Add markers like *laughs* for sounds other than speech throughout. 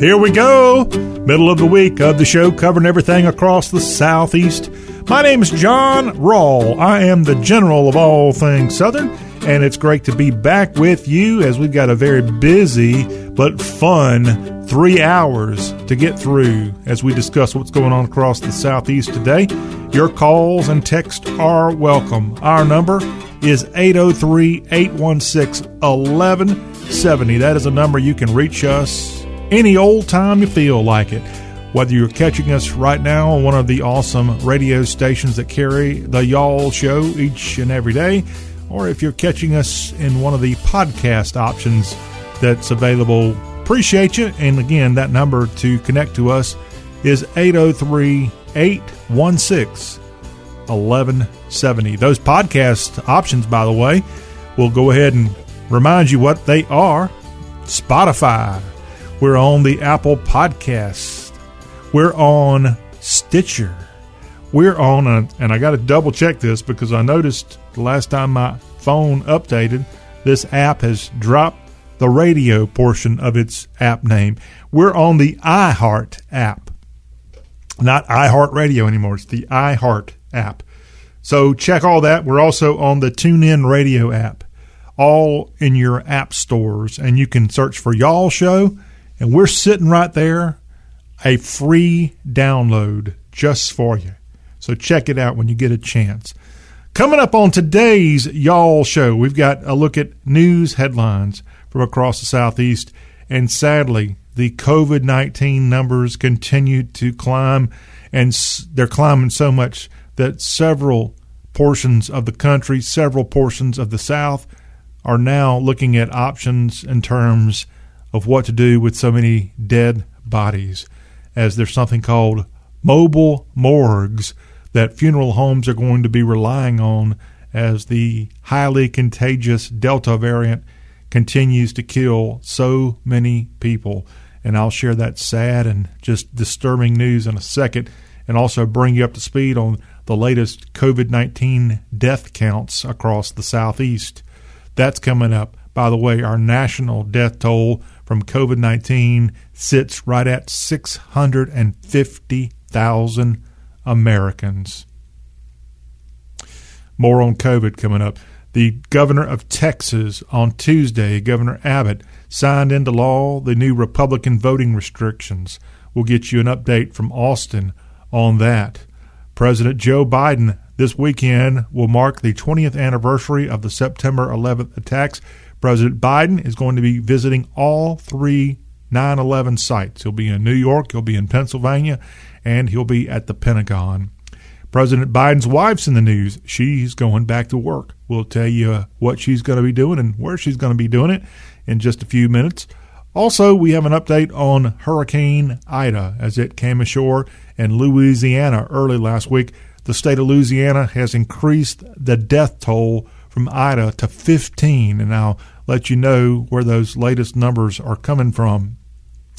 Here we go. Middle of the week of the show, covering everything across the Southeast. My name is John Rawl. I am the general of all things Southern, and it's great to be back with you as we've got a very busy but fun three hours to get through as we discuss what's going on across the Southeast today. Your calls and texts are welcome. Our number is 803 816 1170. That is a number you can reach us any old time you feel like it. Whether you're catching us right now on one of the awesome radio stations that carry the Y'all Show each and every day, or if you're catching us in one of the podcast options that's available, appreciate you. And again, that number to connect to us is 803 816 1170. Those podcast options, by the way, we'll go ahead and remind you what they are Spotify, we're on the Apple Podcast. We're on Stitcher. We're on, a, and I got to double check this because I noticed the last time my phone updated, this app has dropped the radio portion of its app name. We're on the iHeart app, not iHeart Radio anymore. It's the iHeart app. So check all that. We're also on the TuneIn Radio app, all in your app stores, and you can search for Y'all Show and we're sitting right there, a free download just for you. So check it out when you get a chance. Coming up on today's Y'all Show, we've got a look at news headlines from across the Southeast. And sadly, the COVID 19 numbers continue to climb, and they're climbing so much that several portions of the country, several portions of the South, are now looking at options in terms of what to do with so many dead bodies, as there's something called mobile morgues that funeral homes are going to be relying on as the highly contagious Delta variant continues to kill so many people. And I'll share that sad and just disturbing news in a second, and also bring you up to speed on the latest COVID 19 death counts across the Southeast. That's coming up. By the way, our national death toll from COVID 19 sits right at 650,000 Americans. More on COVID coming up. The governor of Texas on Tuesday, Governor Abbott, signed into law the new Republican voting restrictions. We'll get you an update from Austin on that. President Joe Biden this weekend will mark the 20th anniversary of the September 11th attacks President Biden is going to be visiting all three 9 11 sites. He'll be in New York, he'll be in Pennsylvania, and he'll be at the Pentagon. President Biden's wife's in the news. She's going back to work. We'll tell you what she's going to be doing and where she's going to be doing it in just a few minutes. Also, we have an update on Hurricane Ida as it came ashore in Louisiana early last week. The state of Louisiana has increased the death toll from Ida to 15, and I'll let you know where those latest numbers are coming from.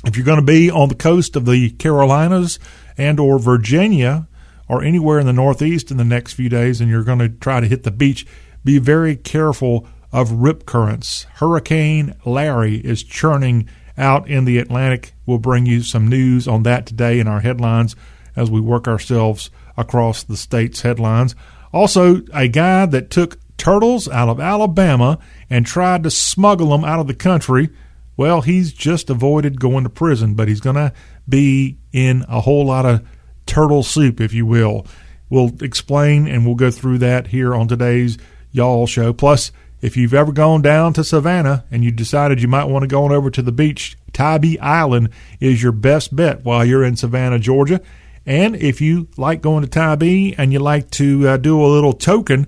If you're going to be on the coast of the Carolinas and or Virginia or anywhere in the Northeast in the next few days and you're going to try to hit the beach, be very careful of rip currents. Hurricane Larry is churning out in the Atlantic. We'll bring you some news on that today in our headlines as we work ourselves across the state's headlines. Also, a guy that took turtles out of Alabama and tried to smuggle them out of the country, well, he's just avoided going to prison, but he's going to be in a whole lot of turtle soup, if you will. We'll explain and we'll go through that here on today's Y'all Show. Plus, if you've ever gone down to Savannah and you decided you might want to go on over to the beach, Tybee Island is your best bet while you're in Savannah, Georgia. And if you like going to Tybee and you like to uh, do a little token,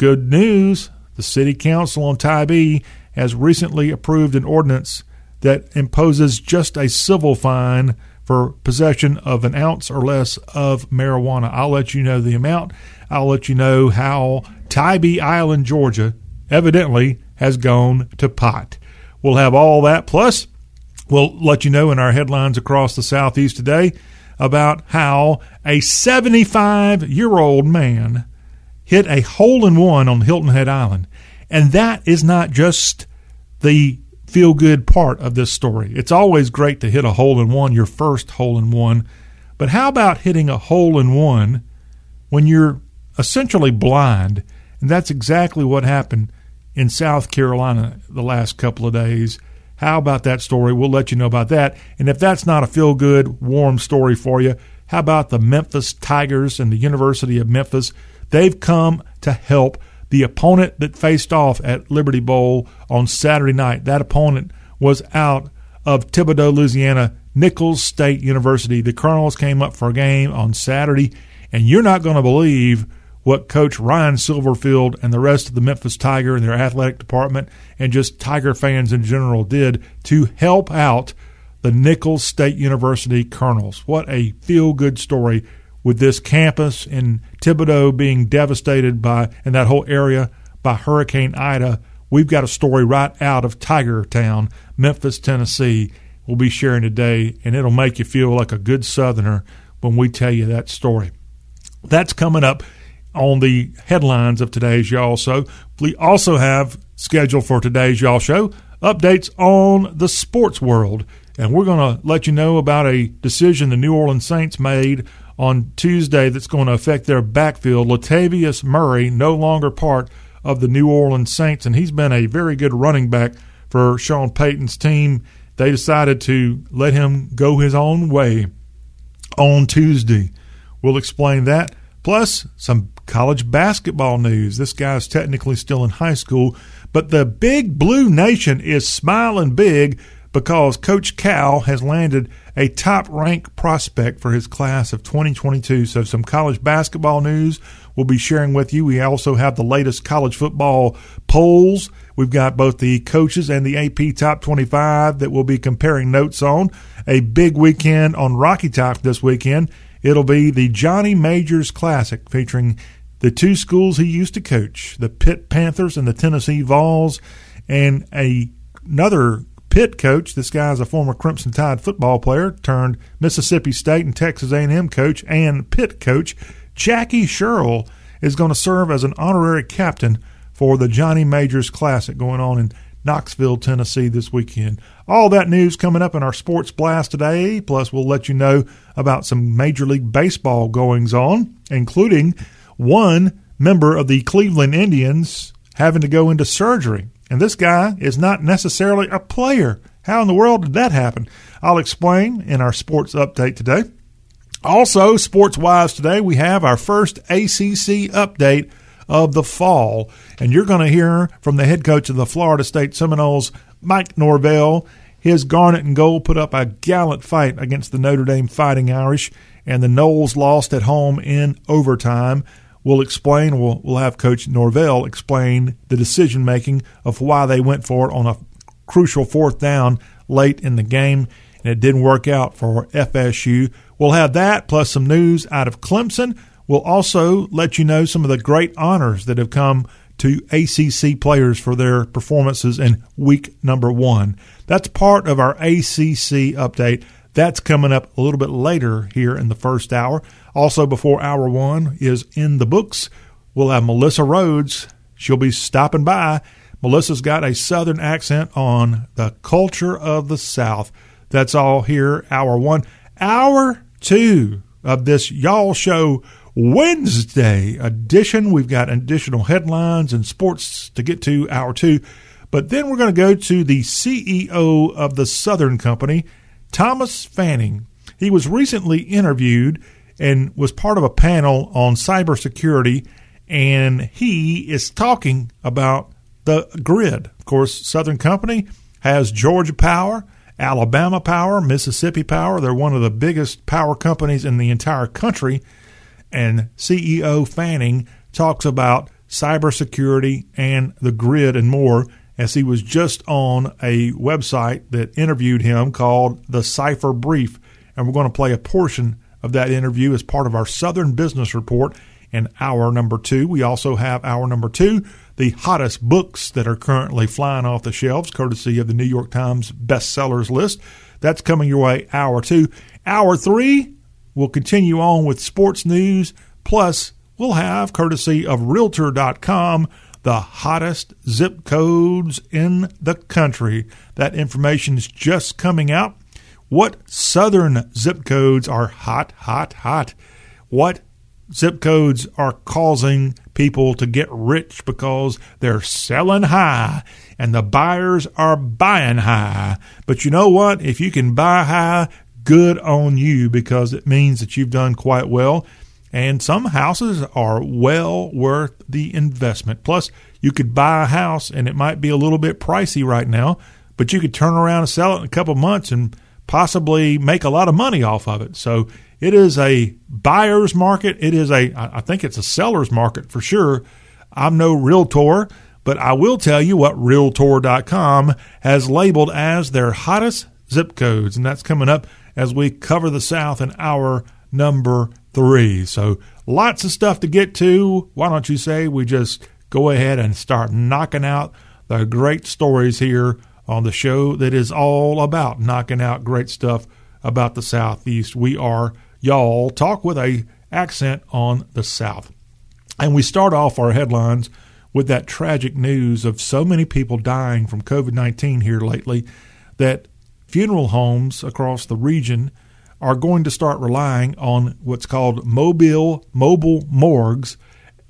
Good news the City Council on Tybee has recently approved an ordinance that imposes just a civil fine for possession of an ounce or less of marijuana. I'll let you know the amount. I'll let you know how Tybee Island, Georgia, evidently has gone to pot. We'll have all that. Plus, we'll let you know in our headlines across the Southeast today about how a 75 year old man hit a hole in one on Hilton Head Island. And that is not just the feel good part of this story. It's always great to hit a hole in one, your first hole in one. But how about hitting a hole in one when you're essentially blind? And that's exactly what happened in South Carolina the last couple of days. How about that story? We'll let you know about that. And if that's not a feel good, warm story for you, how about the Memphis Tigers and the University of Memphis? They've come to help the opponent that faced off at Liberty Bowl on Saturday night. That opponent was out of Thibodaux, Louisiana, Nicholls State University. The Colonels came up for a game on Saturday, and you're not going to believe what Coach Ryan Silverfield and the rest of the Memphis Tiger and their athletic department and just Tiger fans in general did to help out the Nicholls State University Colonels. What a feel good story with this campus in Thibodaux being devastated by, and that whole area by Hurricane Ida. We've got a story right out of Tiger Town, Memphis, Tennessee. We'll be sharing today, and it'll make you feel like a good Southerner when we tell you that story. That's coming up on the headlines of today's Y'all Show. We also have scheduled for today's Y'all Show updates on the sports world. And we're going to let you know about a decision the New Orleans Saints made on Tuesday that's going to affect their backfield. Latavius Murray, no longer part of the New Orleans Saints, and he's been a very good running back for Sean Payton's team. They decided to let him go his own way on Tuesday. We'll explain that. Plus, some college basketball news. This guy's technically still in high school, but the big blue nation is smiling big because Coach Cal has landed a top ranked prospect for his class of 2022. So, some college basketball news we'll be sharing with you. We also have the latest college football polls. We've got both the coaches and the AP Top 25 that we'll be comparing notes on. A big weekend on Rocky Top this weekend. It'll be the Johnny Majors Classic featuring the two schools he used to coach, the Pitt Panthers and the Tennessee Vols, and a, another Pitt coach. This guy is a former Crimson Tide football player turned Mississippi State and Texas A&M coach and Pitt coach. Jackie Sherrill is going to serve as an honorary captain for the Johnny Majors Classic going on in Knoxville, Tennessee this weekend. All that news coming up in our sports blast today. Plus, we'll let you know about some Major League Baseball goings on, including one member of the Cleveland Indians having to go into surgery and this guy is not necessarily a player. How in the world did that happen? I'll explain in our sports update today. Also, sports wise today, we have our first ACC update of the fall. And you're going to hear from the head coach of the Florida State Seminoles, Mike Norvell. His Garnet and Gold put up a gallant fight against the Notre Dame Fighting Irish, and the Noles lost at home in overtime we'll explain, we'll, we'll have Coach Norvell explain the decision making of why they went for it on a crucial fourth down late in the game, and it didn't work out for FSU. We'll have that plus some news out of Clemson. We'll also let you know some of the great honors that have come to ACC players for their performances in week number one. That's part of our ACC update. That's coming up a little bit later here in the first hour. Also, before hour one is in the books, we'll have Melissa Rhodes. She'll be stopping by. Melissa's got a southern accent on the culture of the South. That's all here, hour one. Hour two of this Y'all Show Wednesday edition. We've got additional headlines and sports to get to, hour two. But then we're going to go to the CEO of the Southern Company, Thomas Fanning. He was recently interviewed and was part of a panel on cybersecurity, and he is talking about the grid. Of course, Southern Company has Georgia Power, Alabama Power, Mississippi Power. They're one of the biggest power companies in the entire country. And CEO Fanning talks about cybersecurity and the grid and more as he was just on a website that interviewed him called the Cipher Brief. And we're going to play a portion of that interview as part of our Southern Business Report in hour number two. We also have hour number two, the hottest books that are currently flying off the shelves, courtesy of the New York Times bestsellers list. That's coming your way, hour two. Hour three, we'll continue on with sports news, plus, we'll have, courtesy of Realtor.com, the hottest zip codes in the country. That information is just coming out. What southern zip codes are hot, hot, hot? What zip codes are causing people to get rich because they're selling high and the buyers are buying high. But you know what? If you can buy high, good on you because it means that you've done quite well. And some houses are well worth the investment. Plus, you could buy a house and it might be a little bit pricey right now, but you could turn around and sell it in a couple months and possibly make a lot of money off of it. So it is a buyer's market. It is a, I think it's a seller's market for sure. I'm no realtor, but I will tell you what Realtor.com has labeled as their hottest zip codes, and that's coming up as we cover the South in hour number three. So lots of stuff to get to. Why don't you say we just go ahead and start knocking out the great stories here on the show that is all about knocking out great stuff about the Southeast. We are y'all talk with a accent on the South. And we start off our headlines with that tragic news of so many people dying from COVID 19 here lately that funeral homes across the region are going to start relying on what's called mobile mobile morgues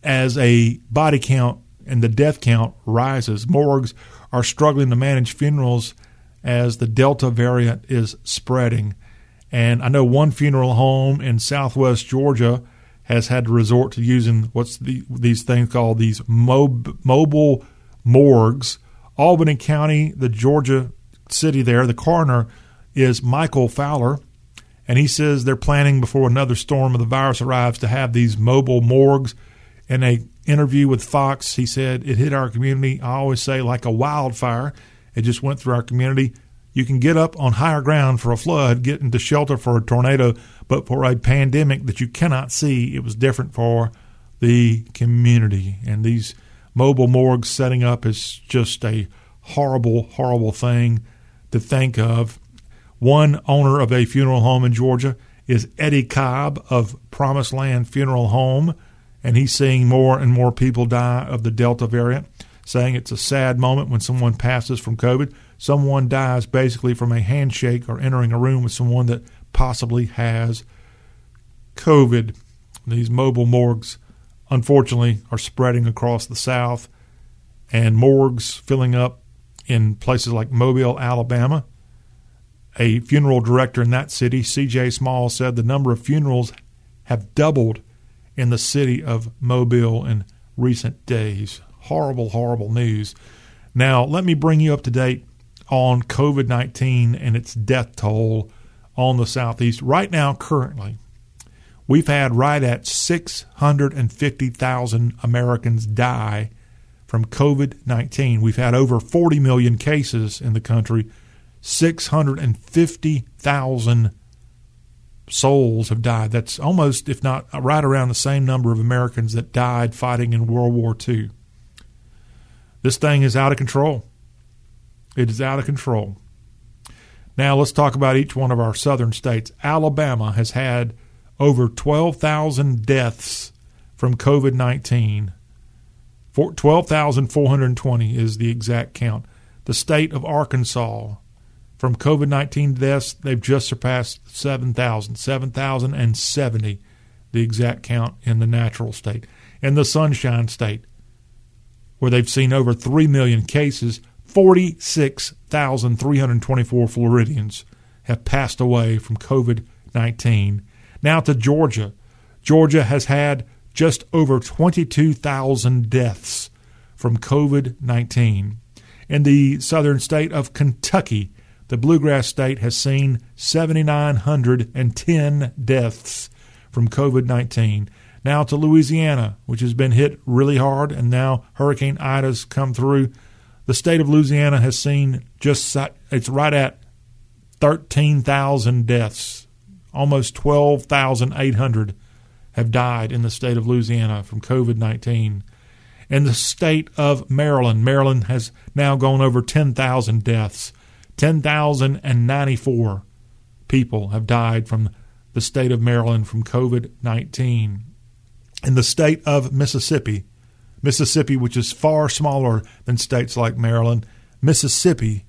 as a body count and the death count rises. Morgues are struggling to manage funerals as the Delta variant is spreading. And I know one funeral home in southwest Georgia has had to resort to using what's the, these things called these mob, mobile morgues. Albany County, the Georgia city there, the coroner is Michael Fowler, and he says they're planning before another storm of the virus arrives to have these mobile morgues. In a interview with Fox, he said it hit our community. I always say like a wildfire. It just went through our community. You can get up on higher ground for a flood, get into shelter for a tornado, but for a pandemic that you cannot see, it was different for the community. And these mobile morgues setting up is just a horrible, horrible thing to think of. One owner of a funeral home in Georgia is Eddie Cobb of Promised Land Funeral Home, and he's seeing more and more people die of the Delta variant, saying it's a sad moment when someone passes from COVID someone dies basically from a handshake or entering a room with someone that possibly has COVID. These mobile morgues, unfortunately, are spreading across the South, and morgues filling up in places like Mobile, Alabama. A funeral director in that city, C.J. Small, said the number of funerals have doubled in the city of Mobile in recent days. Horrible, horrible news. Now, let me bring you up to date on COVID 19 and its death toll on the Southeast. Right now, currently, we've had right at 650,000 Americans die from COVID 19. We've had over 40 million cases in the country, 650,000 souls have died. That's almost, if not right around the same number of Americans that died fighting in World War II. This thing is out of control. It is out of control. Now let's talk about each one of our southern states. Alabama has had over 12,000 deaths from COVID 19. 12,420 is the exact count. The state of Arkansas, from COVID 19 deaths, they've just surpassed 7,000. 7,070, the exact count in the natural state. In the Sunshine State, where they've seen over 3 million cases, 46,324 Floridians have passed away from COVID 19. Now to Georgia. Georgia has had just over 22,000 deaths from COVID 19. In the southern state of Kentucky, the bluegrass state has seen 7,910 deaths from COVID 19. Now to Louisiana, which has been hit really hard, and now Hurricane Ida's come through the state of Louisiana has seen just it's right at 13,000 deaths. Almost 12,800 have died in the state of Louisiana from COVID 19. In the state of Maryland, Maryland has now gone over 10,000 deaths. 10,094 people have died from the state of Maryland from COVID 19. In the state of Mississippi, Mississippi, which is far smaller than states like Maryland, Mississippi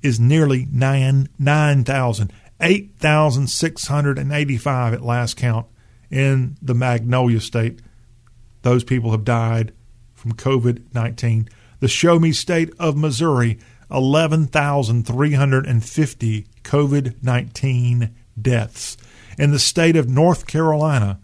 is nearly 9 9,000, 8,685 at last count in the Magnolia State. Those people have died from COVID 19. The Show Me State of Missouri, 11,350 COVID 19 deaths. In the state of North Carolina,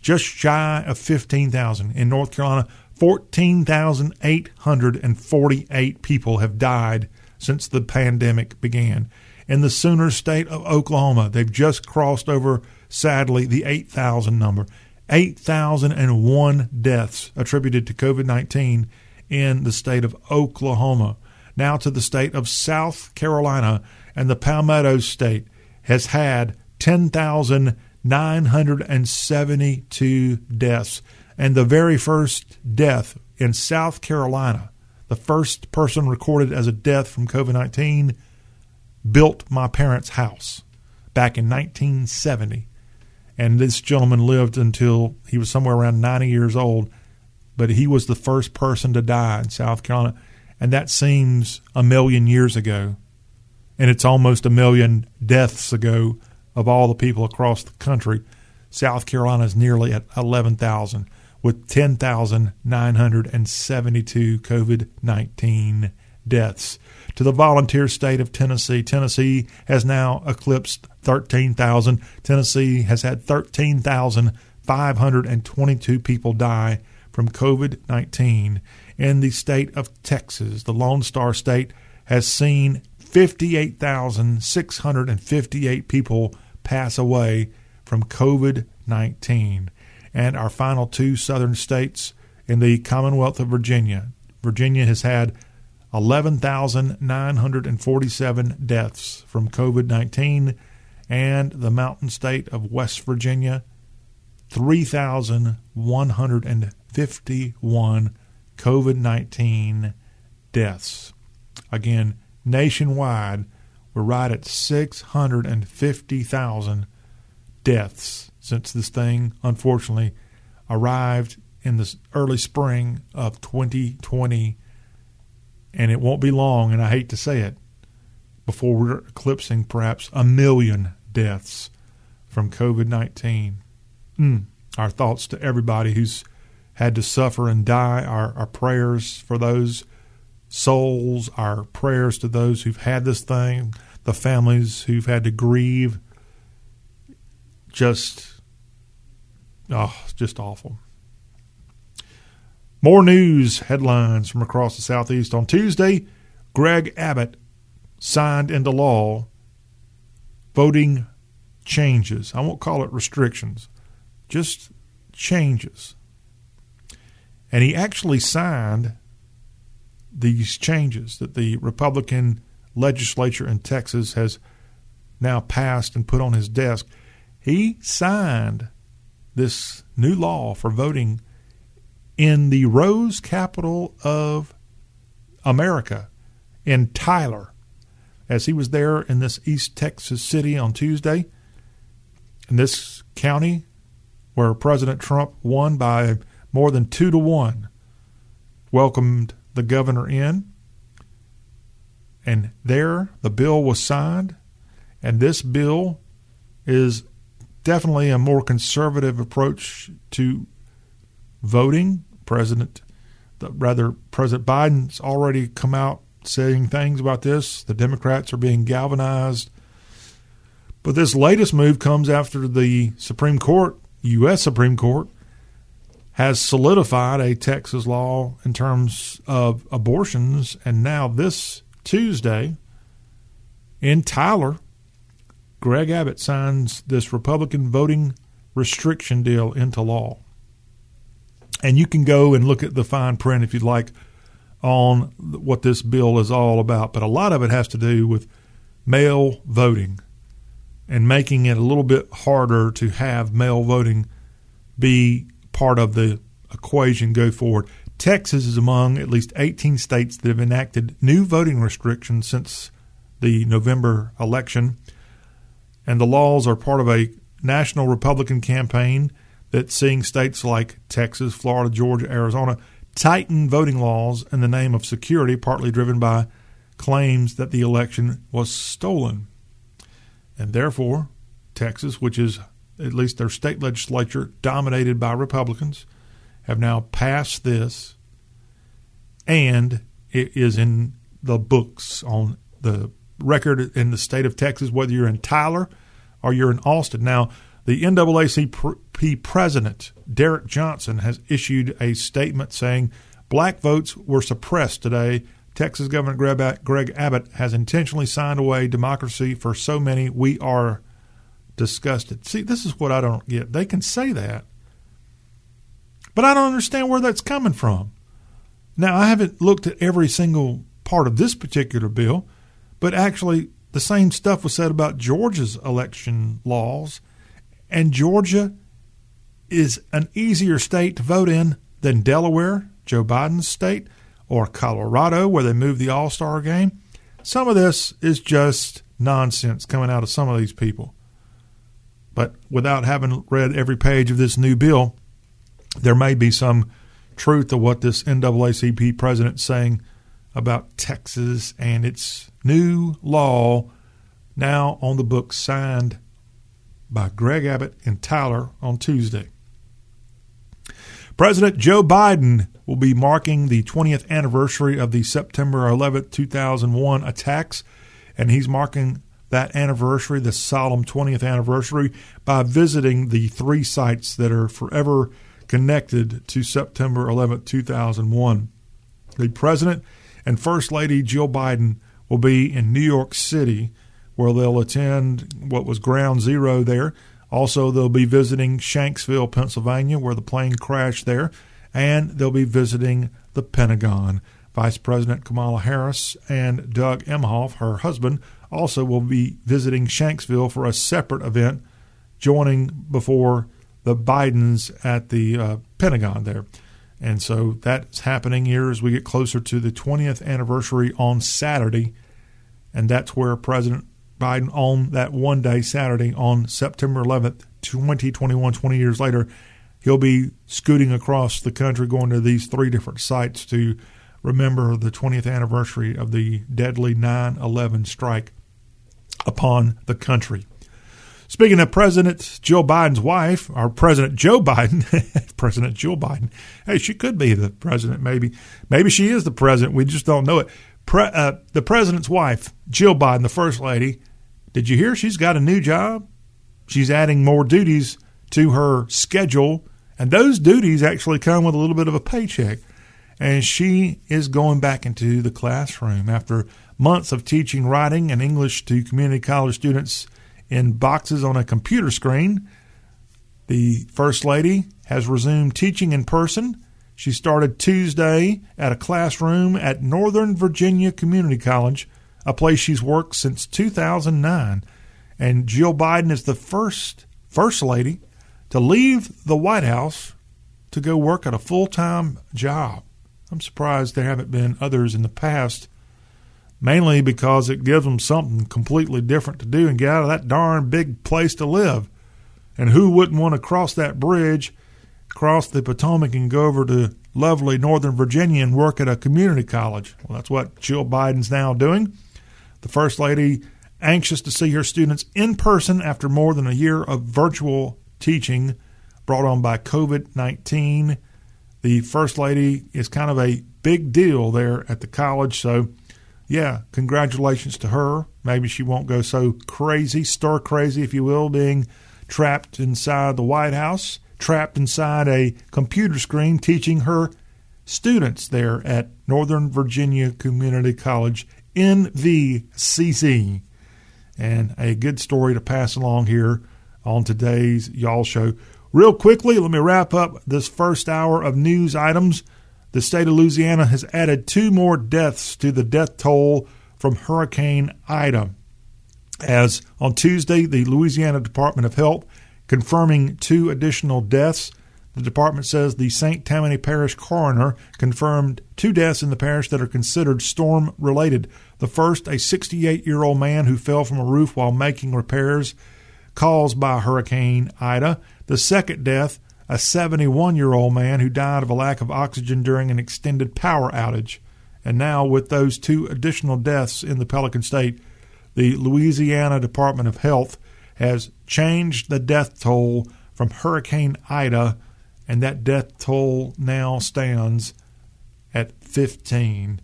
just shy of 15,000. In North Carolina, 14,848 people have died since the pandemic began. In the Sooner state of Oklahoma, they've just crossed over, sadly, the 8,000 number. 8,001 deaths attributed to COVID 19 in the state of Oklahoma. Now to the state of South Carolina, and the Palmetto State has had 10,972 deaths. And the very first death in South Carolina, the first person recorded as a death from COVID 19, built my parents' house back in 1970. And this gentleman lived until he was somewhere around 90 years old, but he was the first person to die in South Carolina. And that seems a million years ago. And it's almost a million deaths ago of all the people across the country. South Carolina is nearly at 11,000 with 10,972 COVID 19 deaths. To the volunteer state of Tennessee, Tennessee has now eclipsed 13,000. Tennessee has had 13,522 people die from COVID 19. In the state of Texas, the Lone Star State has seen 58,658 people pass away from COVID 19 and our final two southern states in the Commonwealth of Virginia. Virginia has had 11,947 deaths from COVID 19, and the mountain state of West Virginia, 3,151 COVID 19 deaths. Again, nationwide, we're right at 650,000 deaths since this thing, unfortunately, arrived in the early spring of 2020. And it won't be long, and I hate to say it, before we're eclipsing perhaps a million deaths from COVID 19. Mm. Our thoughts to everybody who's had to suffer and die. Our, our prayers for those souls, our prayers to those who've had this thing, the families who've had to grieve. Just Oh, just awful. More news headlines from across the Southeast. On Tuesday, Greg Abbott signed into law voting changes. I won't call it restrictions, just changes. And he actually signed these changes that the Republican legislature in Texas has now passed and put on his desk. He signed this new law for voting in the Rose capital of America, in Tyler, as he was there in this East Texas city on Tuesday. In this county where President Trump won by more than two to one, welcomed the governor in. And there the bill was signed. And this bill is definitely a more conservative approach to voting. President, rather, President Biden's already come out saying things about this. The Democrats are being galvanized. But this latest move comes after the Supreme Court, U.S. Supreme Court, has solidified a Texas law in terms of abortions. And now, this Tuesday in Tyler, Greg Abbott signs this Republican voting restriction deal into law. And you can go and look at the fine print if you'd like on what this bill is all about. But a lot of it has to do with mail voting and making it a little bit harder to have mail voting be part of the equation go forward. Texas is among at least 18 states that have enacted new voting restrictions since the November election and the laws are part of a national Republican campaign that's seeing states like Texas, Florida, Georgia, Arizona tighten voting laws in the name of security, partly driven by claims that the election was stolen. And therefore, Texas, which is at least their state legislature dominated by Republicans, have now passed this, and it is in the books on the record in the state of Texas, whether you're in Tyler or you're in Austin. Now, the NAACP president, Derrick Johnson, has issued a statement saying black votes were suppressed today. Texas Governor Greg Abbott has intentionally signed away democracy for so many. We are disgusted. See, this is what I don't get. They can say that, but I don't understand where that's coming from. Now, I haven't looked at every single part of this particular bill, but actually, the same stuff was said about Georgia's election laws and Georgia is an easier state to vote in than Delaware, Joe Biden's state, or Colorado, where they moved the All Star game. Some of this is just nonsense coming out of some of these people. But without having read every page of this new bill, there may be some truth to what this NAACP president is saying about Texas and its new law now on the books signed by Greg Abbott and Tyler on Tuesday. President Joe Biden will be marking the 20th anniversary of the September 11, 2001 attacks, and he's marking that anniversary, the solemn 20th anniversary, by visiting the three sites that are forever connected to September 11, 2001. The President and First Lady Jill Biden will be in New York City where they'll attend what was ground zero there. Also, they'll be visiting Shanksville, Pennsylvania, where the plane crashed there, and they'll be visiting the Pentagon. Vice President Kamala Harris and Doug Emhoff, her husband, also will be visiting Shanksville for a separate event, joining before the Bidens at the uh, Pentagon there. And so that's happening here as we get closer to the 20th anniversary on Saturday. And that's where President Biden on that one day, Saturday, on September 11th, 2021, 20 years later, he'll be scooting across the country going to these three different sites to remember the 20th anniversary of the deadly 9 11 strike upon the country. Speaking of President Joe Biden's wife, our President Joe Biden, *laughs* President Joe Biden, hey, she could be the president, maybe. Maybe she is the president. We just don't know it. Pre, uh, the president's wife, Jill Biden, the first lady, did you hear she's got a new job? She's adding more duties to her schedule, and those duties actually come with a little bit of a paycheck. And she is going back into the classroom after months of teaching writing and English to community college students in boxes on a computer screen. The First Lady has resumed teaching in person she started Tuesday at a classroom at Northern Virginia Community College, a place she's worked since 2009. And Jill Biden is the first first lady to leave the White House to go work at a full-time job. I'm surprised there haven't been others in the past, mainly because it gives them something completely different to do and get out of that darn big place to live. And who wouldn't want to cross that bridge cross the Potomac and go over to lovely Northern Virginia and work at a community college. Well, that's what Jill Biden's now doing. The First Lady anxious to see her students in person after more than a year of virtual teaching brought on by COVID 19. The First Lady is kind of a big deal there at the college. So, yeah, congratulations to her. Maybe she won't go so crazy, stir crazy, if you will, being trapped inside the White House trapped inside a computer screen teaching her students there at Northern Virginia Community College, NVCC. And a good story to pass along here on today's Y'all Show. Real quickly, let me wrap up this first hour of news items. The state of Louisiana has added two more deaths to the death toll from Hurricane Ida. As on Tuesday, the Louisiana Department of Health confirming two additional deaths. The department says the St. Tammany Parish coroner confirmed two deaths in the parish that are considered storm related. The first, a 68 year old man who fell from a roof while making repairs caused by Hurricane Ida. The second death, a 71 year old man who died of a lack of oxygen during an extended power outage. And now, with those two additional deaths in the Pelican State, the Louisiana Department of Health has changed the death toll from Hurricane Ida, and that death toll now stands at 15.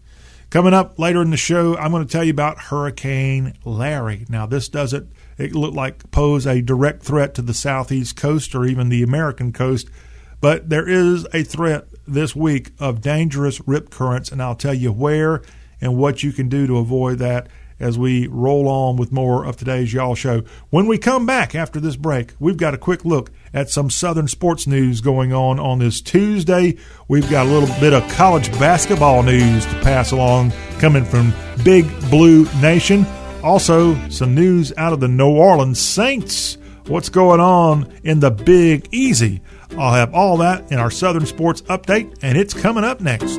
Coming up later in the show, I'm going to tell you about Hurricane Larry. Now, this doesn't it looked like pose a direct threat to the southeast coast or even the American coast, but there is a threat this week of dangerous rip currents, and I'll tell you where and what you can do to avoid that as we roll on with more of today's Y'all Show. When we come back after this break, we've got a quick look at some Southern sports news going on on this Tuesday. We've got a little bit of college basketball news to pass along coming from Big Blue Nation. Also, some news out of the New Orleans Saints. What's going on in the Big Easy? I'll have all that in our Southern Sports Update, and it's coming up next.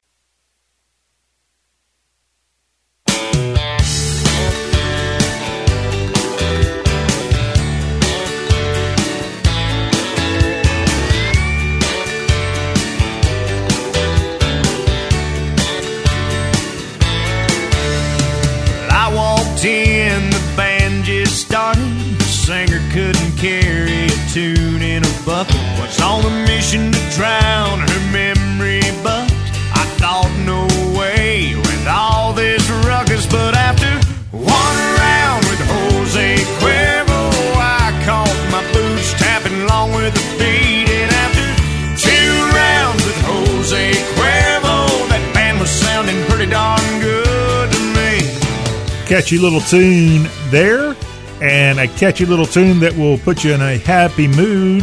Catchy little tune there, and a catchy little tune that will put you in a happy mood.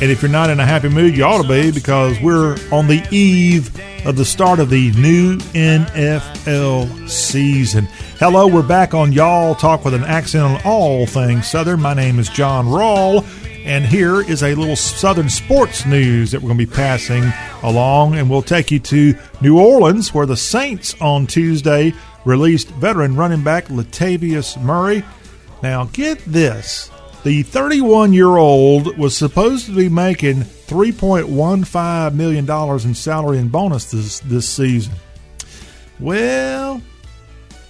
And if you're not in a happy mood, you ought to be because we're on the eve of the start of the new NFL season. Hello, we're back on Y'all Talk with an accent on all things Southern. My name is John Rawl, and here is a little Southern sports news that we're going to be passing along, and we'll take you to New Orleans, where the Saints on Tuesday released veteran running back Latavius Murray. Now, get this the 31 year old was supposed to be making $3.15 million in salary and bonus this, this season. Well,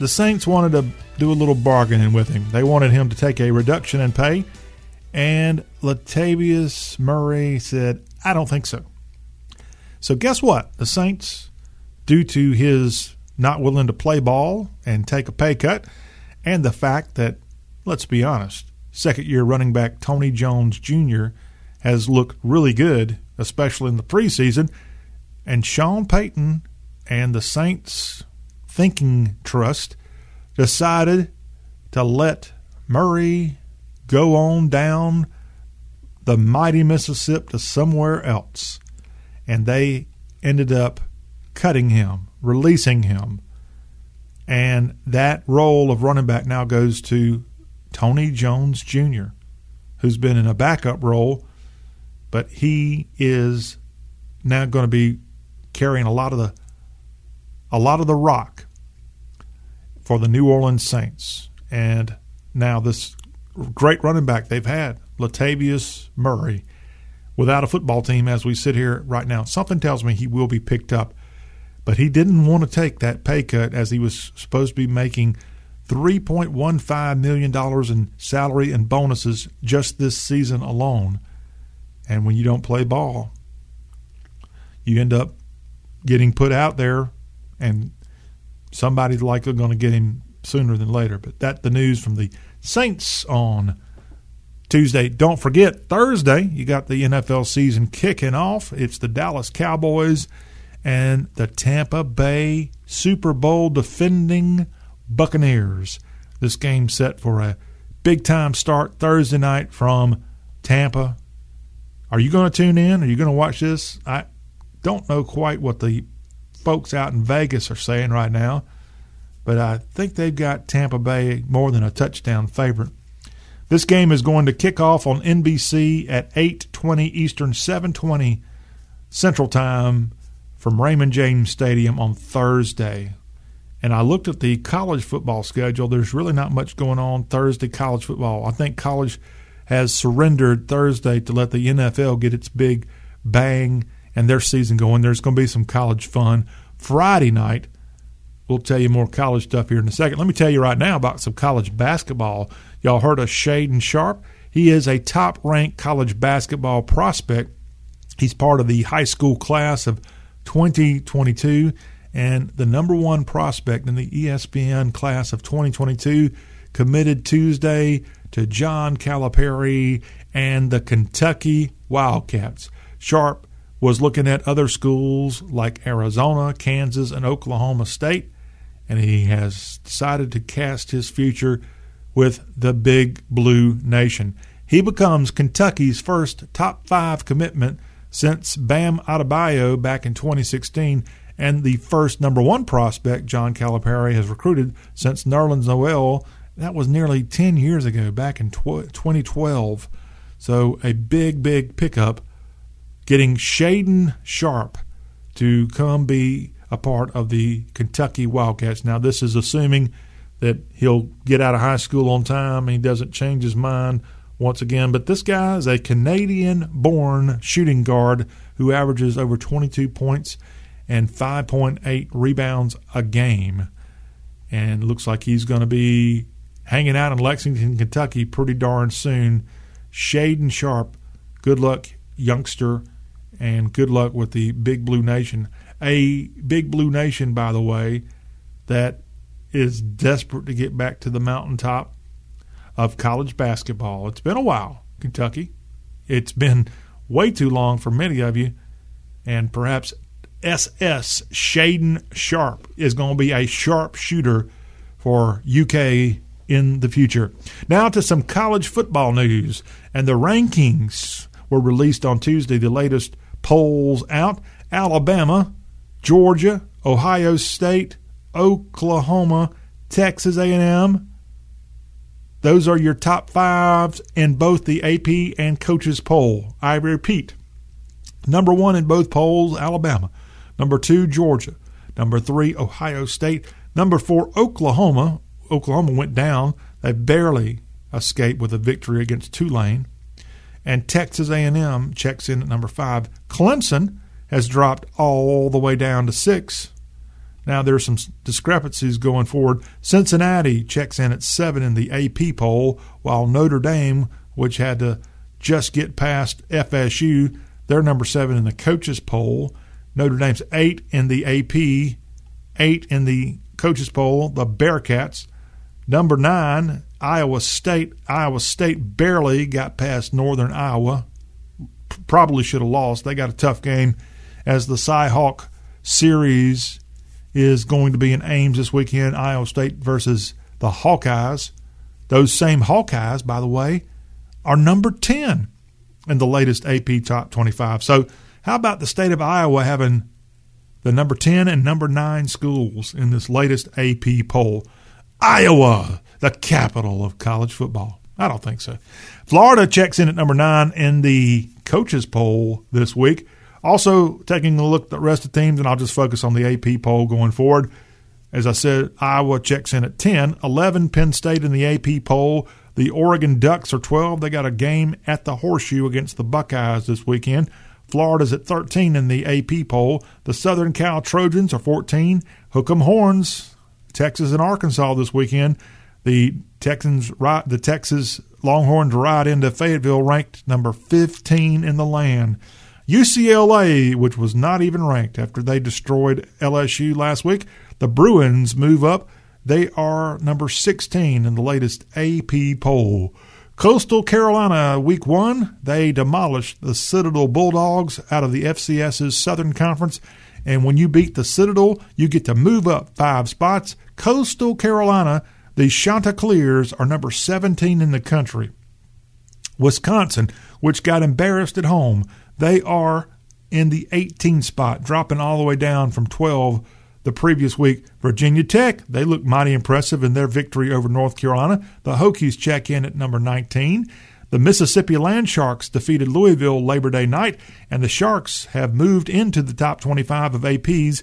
the Saints wanted to do a little bargaining with him. They wanted him to take a reduction in pay, and Latavius Murray said, I don't think so. So, guess what? The Saints, due to his not willing to play ball and take a pay cut, and the fact that, let's be honest, second year running back Tony Jones Jr. has looked really good, especially in the preseason. And Sean Payton and the Saints Thinking Trust decided to let Murray go on down the mighty Mississippi to somewhere else. And they ended up cutting him releasing him. And that role of running back now goes to Tony Jones Jr., who's been in a backup role, but he is now going to be carrying a lot of the a lot of the rock for the New Orleans Saints. And now this great running back they've had, Latavius Murray, without a football team as we sit here right now. Something tells me he will be picked up but he didn't want to take that pay cut as he was supposed to be making $3.15 million in salary and bonuses just this season alone. And when you don't play ball, you end up getting put out there, and somebody's likely going to get him sooner than later. But that the news from the Saints on Tuesday. Don't forget, Thursday, you got the NFL season kicking off. It's the Dallas Cowboys and the Tampa Bay Super Bowl defending Buccaneers. This game set for a big time start Thursday night from Tampa. Are you going to tune in? Are you going to watch this? I don't know quite what the folks out in Vegas are saying right now, but I think they've got Tampa Bay more than a touchdown favorite. This game is going to kick off on NBC at 8:20 Eastern, 7:20 Central Time from Raymond James Stadium on Thursday. And I looked at the college football schedule. There's really not much going on Thursday college football. I think college has surrendered Thursday to let the NFL get its big bang and their season going. There's going to be some college fun. Friday night, we'll tell you more college stuff here in a second. Let me tell you right now about some college basketball. Y'all heard of Shaedon Sharpe? He is a top ranked college basketball prospect. He's part of the high school class of 2022 and the number one prospect in the ESPN class of 2022 committed Tuesday to John Calipari and the Kentucky Wildcats. Sharpe was looking at other schools like Arizona, Kansas, and Oklahoma State, and he has decided to cast his future with the Big Blue Nation. He becomes Kentucky's first top five commitment since Bam Adebayo back in 2016 and the first number one prospect John Calipari has recruited since Nerlens Noel. That was nearly 10 years ago, back in 2012. So a big, big pickup getting Shaedon Sharpe to come be a part of the Kentucky Wildcats. Now, this is assuming that he'll get out of high school on time. and He doesn't change his mind once again. But this guy is a Canadian born shooting guard who averages over 22 points and 5.8 rebounds a game. And looks like he's going to be hanging out in Lexington, Kentucky pretty darn soon. Shaedon Sharpe, good luck, youngster, and good luck with the Big Blue Nation. A Big Blue Nation, by the way, that is desperate to get back to the mountaintop of college basketball. It's been a while, Kentucky. It's been way too long for many of you, and perhaps SS Shaedon Sharpe is going to be a sharp shooter for UK in the future. Now to some college football news, and the rankings were released on Tuesday. The latest polls out: Alabama, Georgia, Ohio State, Oklahoma, Texas A&M. Those are your top fives in both the AP and coaches poll. I repeat, number one in both polls, Alabama. Number two, Georgia. Number three, Ohio State. Number four, Oklahoma. Oklahoma went down. They barely escaped with a victory against Tulane. And Texas A&M checks in at number five. Clemson has dropped all the way down to six. Now there are some discrepancies going forward. Cincinnati checks in at seven in the AP poll, while Notre Dame, which had to just get past FSU, they're number seven in the coaches poll. Notre Dame's eight in the AP, eight in the coaches poll. The Bearcats, number nine, Iowa State. Iowa State barely got past Northern Iowa. Probably should have lost. They got a tough game as the Cyhawk series is going to be in Ames this weekend. Iowa State versus the Hawkeyes. Those same Hawkeyes, by the way, are number 10 in the latest AP Top 25. So how about the state of Iowa having the number 10 and number 9 schools in this latest AP poll? Iowa, the capital of college football. I don't think so. Florida checks in at number 9 in the coaches poll this week. Also, taking a look at the rest of the teams, and I'll just focus on the AP poll going forward. As I said, Iowa checks in at 10, 11 Penn State in the AP poll. The Oregon Ducks are 12. They got a game at the Horseshoe against the Buckeyes this weekend. Florida's at 13 in the AP poll. The Southern Cal Trojans are 14. Hook'em Horns, Texas and Arkansas this weekend. The Texans, the Texas Longhorns ride into Fayetteville, ranked number 15 in the land. UCLA, which was not even ranked after they destroyed LSU last week, the Bruins move up. They are number 16 in the latest AP poll. Coastal Carolina, week one, they demolished the Citadel Bulldogs out of the FCS's Southern Conference. And when you beat the Citadel, you get to move up five spots. Coastal Carolina, the Chanticleers, are number 17 in the country. Wisconsin, which got embarrassed at home, they are in the 18 spot, dropping all the way down from 12 the previous week. Virginia Tech, they look mighty impressive in their victory over North Carolina. The Hokies check in at number 19. The Mississippi Landsharks defeated Louisville Labor Day night, and the Sharks have moved into the top 25 of AP's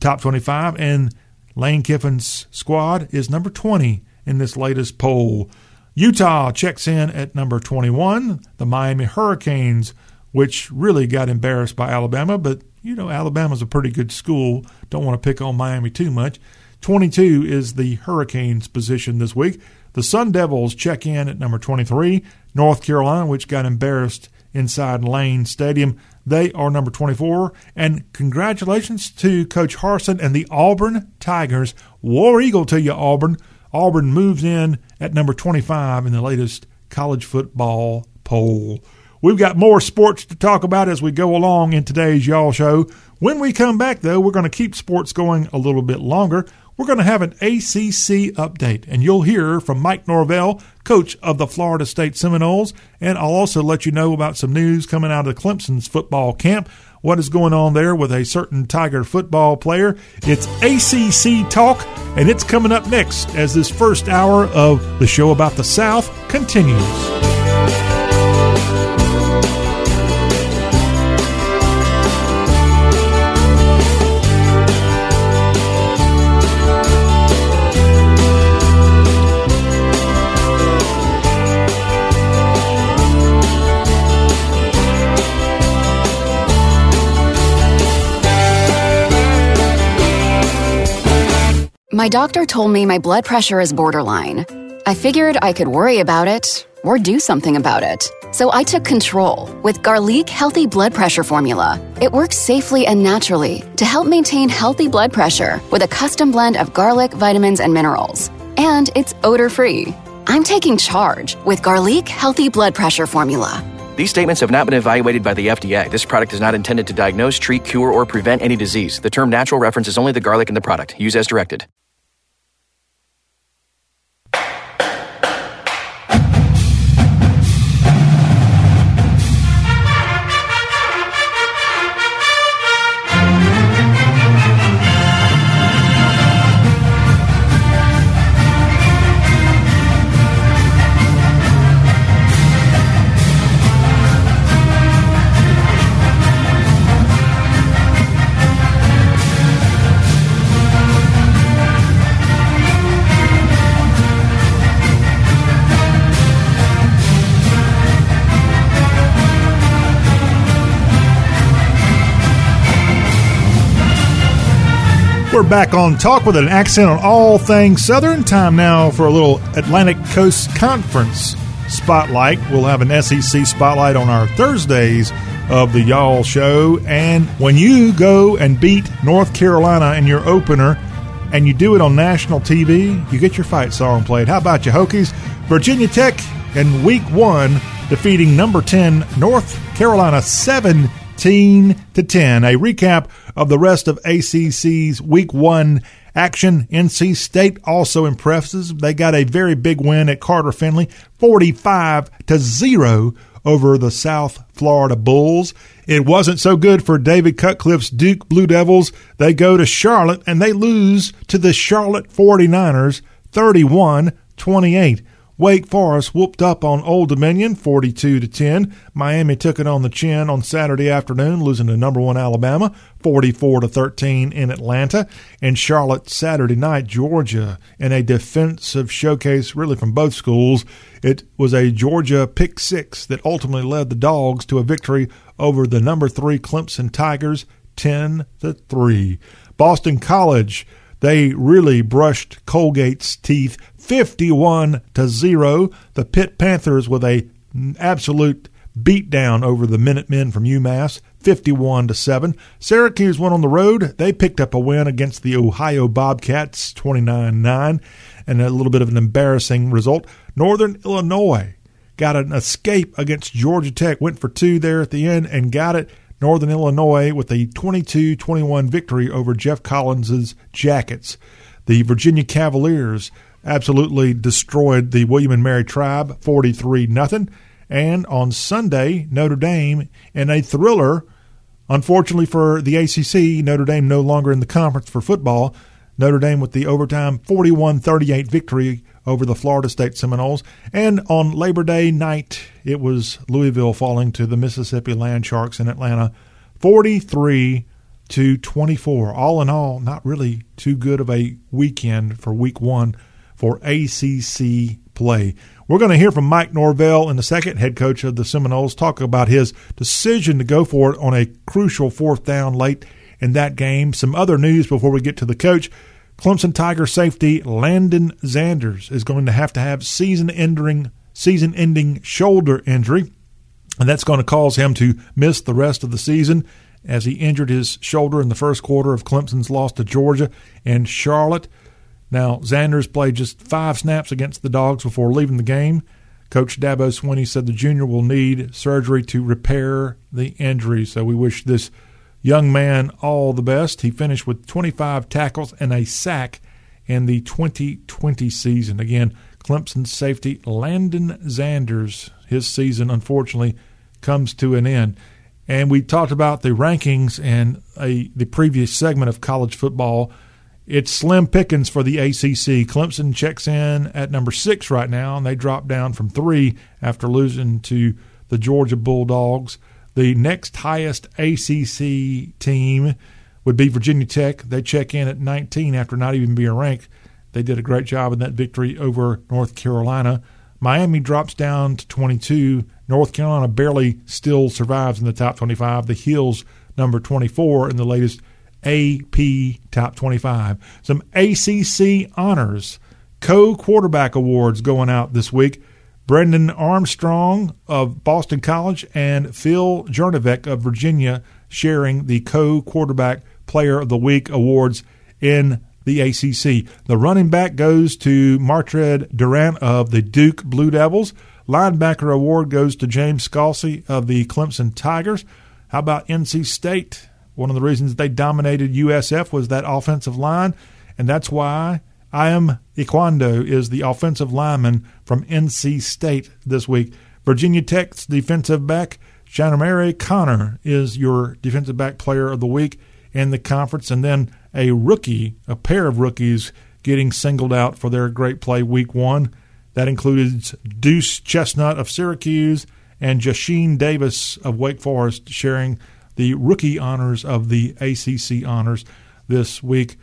top 25, and Lane Kiffin's squad is number 20 in this latest poll. Utah checks in at number 21. The Miami Hurricanes, which really got embarrassed by Alabama, but you know, Alabama's a pretty good school. Don't want to pick on Miami too much. 22 is the Hurricanes' position this week. The Sun Devils check in at number 23. North Carolina, which got embarrassed inside Lane Stadium, they are number 24. And congratulations to Coach Harsin and the Auburn Tigers. War Eagle to you, Auburn. Auburn moves in at number 25 in the latest college football poll. We've got more sports to talk about as we go along in today's Y'all Show. When we come back, though, we're going to keep sports going a little bit longer. We're going to have an ACC update, and you'll hear from Mike Norvell, coach of the Florida State Seminoles, and I'll also let you know about some news coming out of the Clemson's football camp. What is going on there with a certain Tiger football player? It's ACC Talk, and it's coming up next as this first hour of the show about the South continues. My doctor told me my blood pressure is borderline. I figured I could worry about it or do something about it. So I took control with Garlic Healthy Blood Pressure Formula. It works safely and naturally to help maintain healthy blood pressure with a custom blend of garlic, vitamins, and minerals. And it's odor free. I'm taking charge with Garlic Healthy Blood Pressure Formula. These statements have not been evaluated by the FDA. This product is not intended to diagnose, treat, cure, or prevent any disease. The term natural references only the garlic in the product. Use as directed. We're back on talk with an accent on all things Southern. Time now for a little Atlantic Coast Conference spotlight. We'll have an SEC spotlight on our Thursdays of the Y'all Show. And when you go and beat North Carolina in your opener, and you do it on national TV, you get your fight song played. How about you, Hokies? Virginia Tech in week one defeating number 10 North Carolina 17 to 10. A recap of the rest of ACC's Week One action. NC State also impresses. They got a very big win at Carter Finley, 45 to 0 over the South Florida Bulls. It wasn't so good for David Cutcliffe's Duke Blue Devils. They go to Charlotte and they lose to the Charlotte 49ers 31 28. Wake Forest whooped up on Old Dominion 42 to 10. Miami took it on the chin on Saturday afternoon, losing to number 1 Alabama 44 to 13 in Atlanta. And Charlotte Saturday night, Georgia in a defensive showcase really from both schools. It was a Georgia pick 6 that ultimately led the Dogs to a victory over the number 3 Clemson Tigers 10 to 3. Boston College they really brushed Colgate's teeth 51 to 0. The Pitt Panthers with a absolute beatdown over the Minutemen from UMass 51 to 7. Syracuse went on the road. They picked up a win against the Ohio Bobcats 29-9 and a little bit of an embarrassing result. Northern Illinois got an escape against Georgia Tech, went for two there at the end and got it. Northern Illinois with a 22 21 victory over Geoff Collins's Jackets. The Virginia Cavaliers absolutely destroyed the William and Mary Tribe 43 0. And on Sunday, Notre Dame in a thriller. Unfortunately for the ACC, Notre Dame no longer in the conference for football. Notre Dame with the overtime 41 38 victory over the Florida State Seminoles. And on Labor Day night, it was Louisville falling to the Mississippi Land Sharks in Atlanta 43 to 24. All in all, not really too good of a weekend for week one for ACC play. We're going to hear from Mike Norvell in a second, head coach of the Seminoles, talk about his decision to go for it on a crucial fourth down late in that game. Some other news before we get to the coach. Clemson Tiger safety Lannden Zanders is going to have to have season-ending season-ending shoulder injury, and that's going to cause him to miss the rest of the season as he injured his shoulder in the first quarter of Clemson's loss to Georgia and Charlotte. Now, Zanders played just five snaps against the Dogs before leaving the game. Coach Dabo Swinney said the junior will need surgery to repair the injury. So we wish this young man all the best. He finished with 25 tackles and a sack in the 2020 season. Again, Clemson safety Lannden Zanders, his season unfortunately comes to an end. And we talked about the rankings and a, the previous segment of college football. It's slim pickings for the ACC. Clemson checks in at number six right now, and they drop down from three after losing to the Georgia Bulldogs. The next highest ACC team would be Virginia Tech. They check in at 19 after not even being ranked. They did a great job in that victory over North Carolina. Miami drops down to 22. North Carolina barely still survives in the top 25. The Heels, number 24 in the latest AP Top 25. Some ACC honors, co quarterback awards going out this week. Brendan Armstrong of Boston College and Phil Jurkovec of Virginia sharing the co quarterback player of the week awards in the ACC. The running back goes to Mataeo Durant of the Duke Blue Devils. Linebacker award goes to James Skalski of the Clemson Tigers. How about NC State? One of the reasons they dominated USF was that offensive line, and that's why Ikem Ekwonu is the offensive lineman from NC State this week. Virginia Tech's defensive back, Chamarri Conner, is your defensive back player of the week in the conference, and then a rookie, a pair of rookies getting singled out for their great play week one. That includes Duce Chestnut of Syracuse and Jasheen Davis of Wake Forest sharing the rookie honors of the ACC honors this week.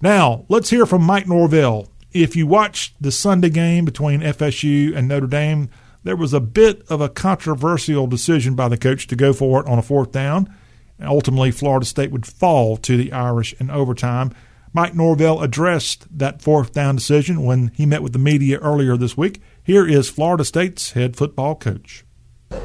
Now, let's hear from Mike Norvell. If you watched the Sunday game between FSU and Notre Dame, there was a bit of a controversial decision by the coach to go for it on a fourth down. Ultimately, Florida State would fall to the Irish in overtime. Mike Norvell addressed that fourth down decision when he met with the media earlier this week. Here is Florida State's head football coach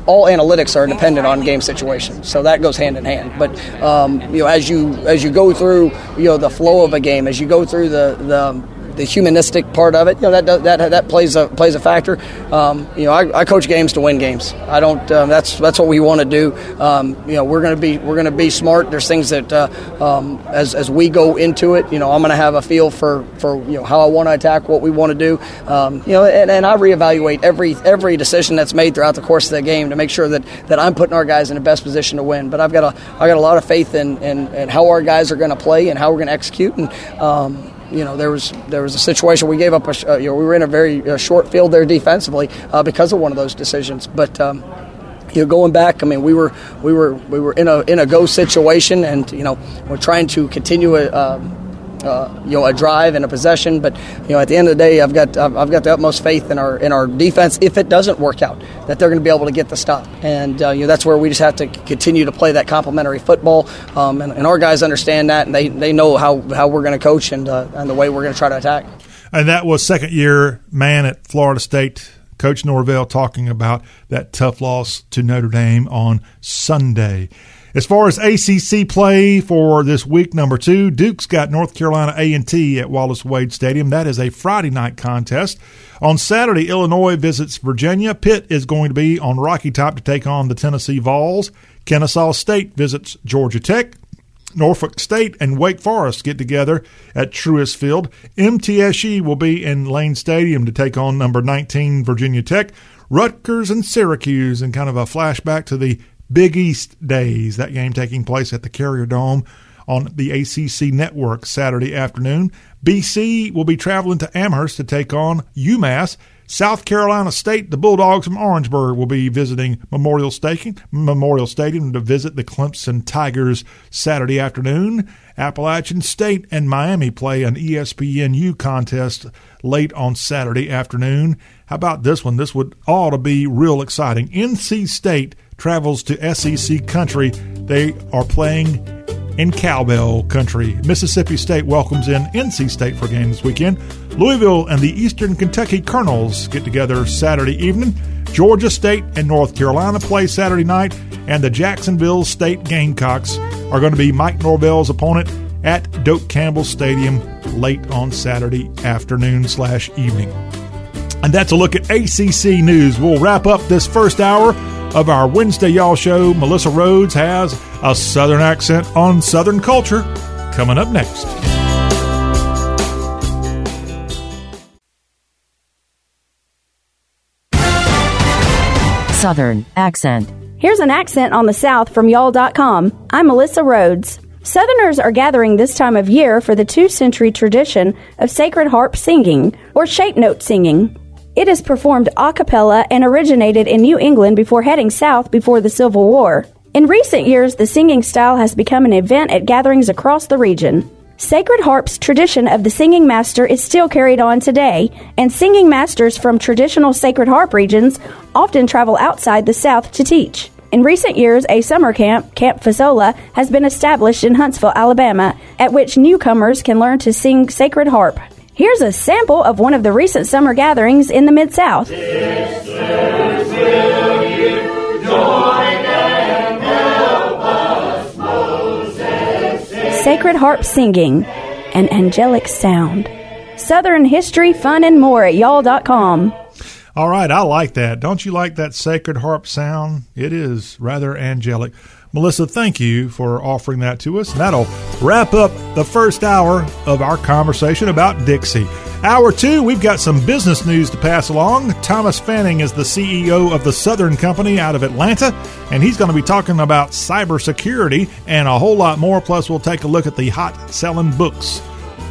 all analytics are dependent on game situations, so that goes hand in hand. But um, you know, as you as you go through you know the flow of a game, as you go through the the the humanistic part of it, you know that that that plays a plays a factor. Um, you know, I, I, coach games to win games. I don't. Um, that's that's what we want to do. Um, you know, we're going to be we're going to be smart. There's things that uh, um, as as we go into it, you know, I'm going to have a feel for for you know how I want to attack, what we want to do. Um, you know, and, and I reevaluate every every decision that's made throughout the course of the game to make sure that, that I'm putting our guys in the best position to win. But I've got a I got a lot of faith in in, in how our guys are going to play and how we're going to execute and. You know there was there was a situation we gave up a uh, you know we were in a very uh, short field there defensively uh, because of one of those decisions. But um, you know, going back, I mean, we were we were we were in a in a go situation, and you know, we're trying to continue a, uh, you know a drive and a possession. But you know, at the end of the day, I've got I've got the utmost faith in our in our defense. If it doesn't work out, that they're going to be able to get the stop, and uh, you know that's where we just have to continue to play that complementary football. Um, and, and, our guys understand that, and they, they know how, how we're going to coach and uh, and the way we're going to try to attack. And that was second year man at Florida State. Coach Norvell talking about that tough loss to Notre Dame on Sunday. As far as ACC play for this week number two, Duke's got North Carolina A&T at Wallace Wade Stadium. That is a Friday night contest. On Saturday, Illinois visits Virginia. Pitt is going to be on Rocky Top to take on the Tennessee Vols. Kennesaw State visits Georgia Tech. Norfolk State and Wake Forest get together at Truist Field. MTSU will be in Lane Stadium to take on number 19 Virginia Tech. Rutgers and Syracuse, and kind of a flashback to the Big East days. That game taking place at the Carrier Dome on the ACC network Saturday afternoon. BC will be traveling to Amherst to take on UMass. South Carolina State, the Bulldogs from Orangeburg will be visiting Memorial Stadium, Memorial Stadium to visit the Clemson Tigers Saturday afternoon. Appalachian State and Miami play an ESPNU contest late on Saturday afternoon. How about this one? This would ought to be real exciting. NC State travels to SEC country. They are playing in cowbell country. Mississippi State welcomes in NC State for a game this weekend. Louisville and the Eastern Kentucky Colonels get together Saturday evening. Georgia State and North Carolina play Saturday night, and the Jacksonville State Gamecocks are going to be Mike Norvell's opponent at Doak Campbell Stadium late on Saturday afternoon slash evening. And that's a look at ACC news. We'll wrap up this first hour of our Wednesday Y'all show. Melissa Rhodes has a Southern accent on Southern culture coming up next. Southern accent. Here's an accent on the South from y'all.com. I'm Melissa Rhodes. Southerners are gathering this time of year for the two century tradition of sacred harp singing, or shape note singing. It is performed a cappella and originated in New England before heading south before the Civil War. In recent years, the singing style has become an event at gatherings across the region. Sacred Harp's tradition of the singing master is still carried on today, and singing masters from traditional sacred harp regions often travel outside the South to teach. In recent years, a summer camp, Camp Fasola, has been established in Huntsville, Alabama, at which newcomers can learn to sing sacred harp. Here's a sample of one of the recent summer gatherings in the Mid South. Sacred harp singing, an angelic sound. Southern history, fun, and more at y'all.com. All right, I like that. Don't you like that sacred harp sound? It is rather angelic. Melissa, thank you for offering that to us. And that'll wrap up the first hour of our conversation about Dixie. Hour two, we've got some business news to pass along. Thomas Fanning is the CEO of the Southern Company out of Atlanta, and he's going to be talking about cybersecurity and a whole lot more. Plus, we'll take a look at the hot selling books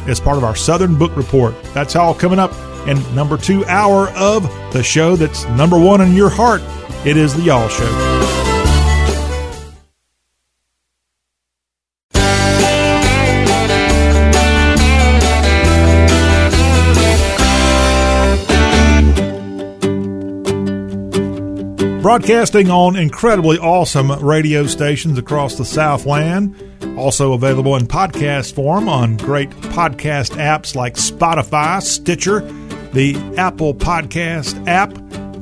as part of our Southern Book Report. That's all coming up in number two hour of the show that's number one in your heart. It is the Y'all Show. Broadcasting on incredibly awesome radio stations across the Southland. Also available in podcast form on great podcast apps like Spotify, Stitcher, the Apple Podcast app,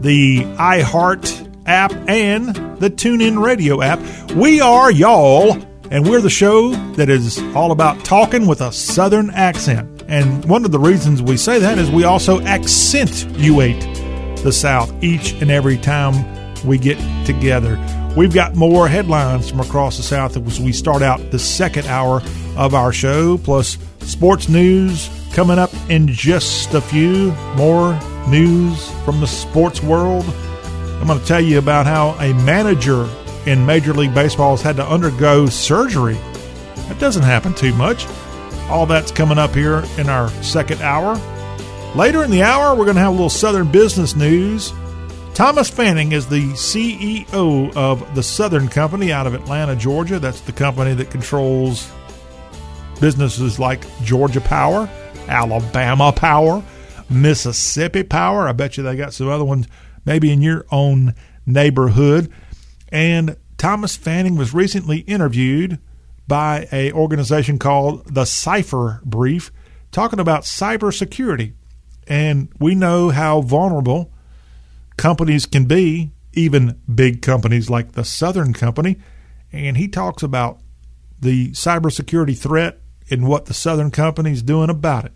the iHeart app, and the TuneIn Radio app. We are y'all, and we're the show that is all about talking with a Southern accent. And one of the reasons we say that is we also accentuate the South each and every time we get together. We've got more headlines from across the South as we start out the second hour of our show, plus sports news coming up in just a few. More news from the sports world. I'm going to tell you about how a manager in Major League Baseball has had to undergo surgery. That doesn't happen too much. All that's coming up here in our second hour. Later in the hour, we're going to have a little Southern business news. Thomas Fanning is the CEO of the Southern Company out of Atlanta, Georgia. That's the company that controls businesses like Georgia Power, Alabama Power, Mississippi Power. I bet you they got some other ones maybe in your own neighborhood. And Thomas Fanning was recently interviewed by a organization called the Cipher Brief talking about cybersecurity. And we know how vulnerable companies can be, even big companies like the Southern Company. and he talks about the cybersecurity threat and what the Southern Company is doing about it.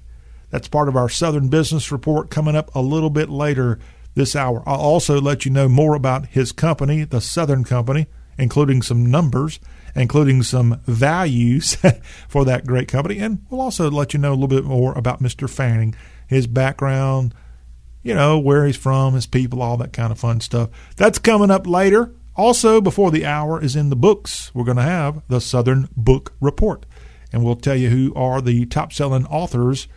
That's part of our Southern Business Report coming up a little bit later this hour. I'll also let you know more about his company, the Southern Company, including some numbers, including some values *laughs* for that great company. And we'll also let you know a little bit more about Mr. Fanning, his background, you know, where he's from, his people, all that kind of fun stuff. That's coming up later. Also, before the hour is in the books, we're going to have the Southern Book Report. And we'll tell you who are the top selling authors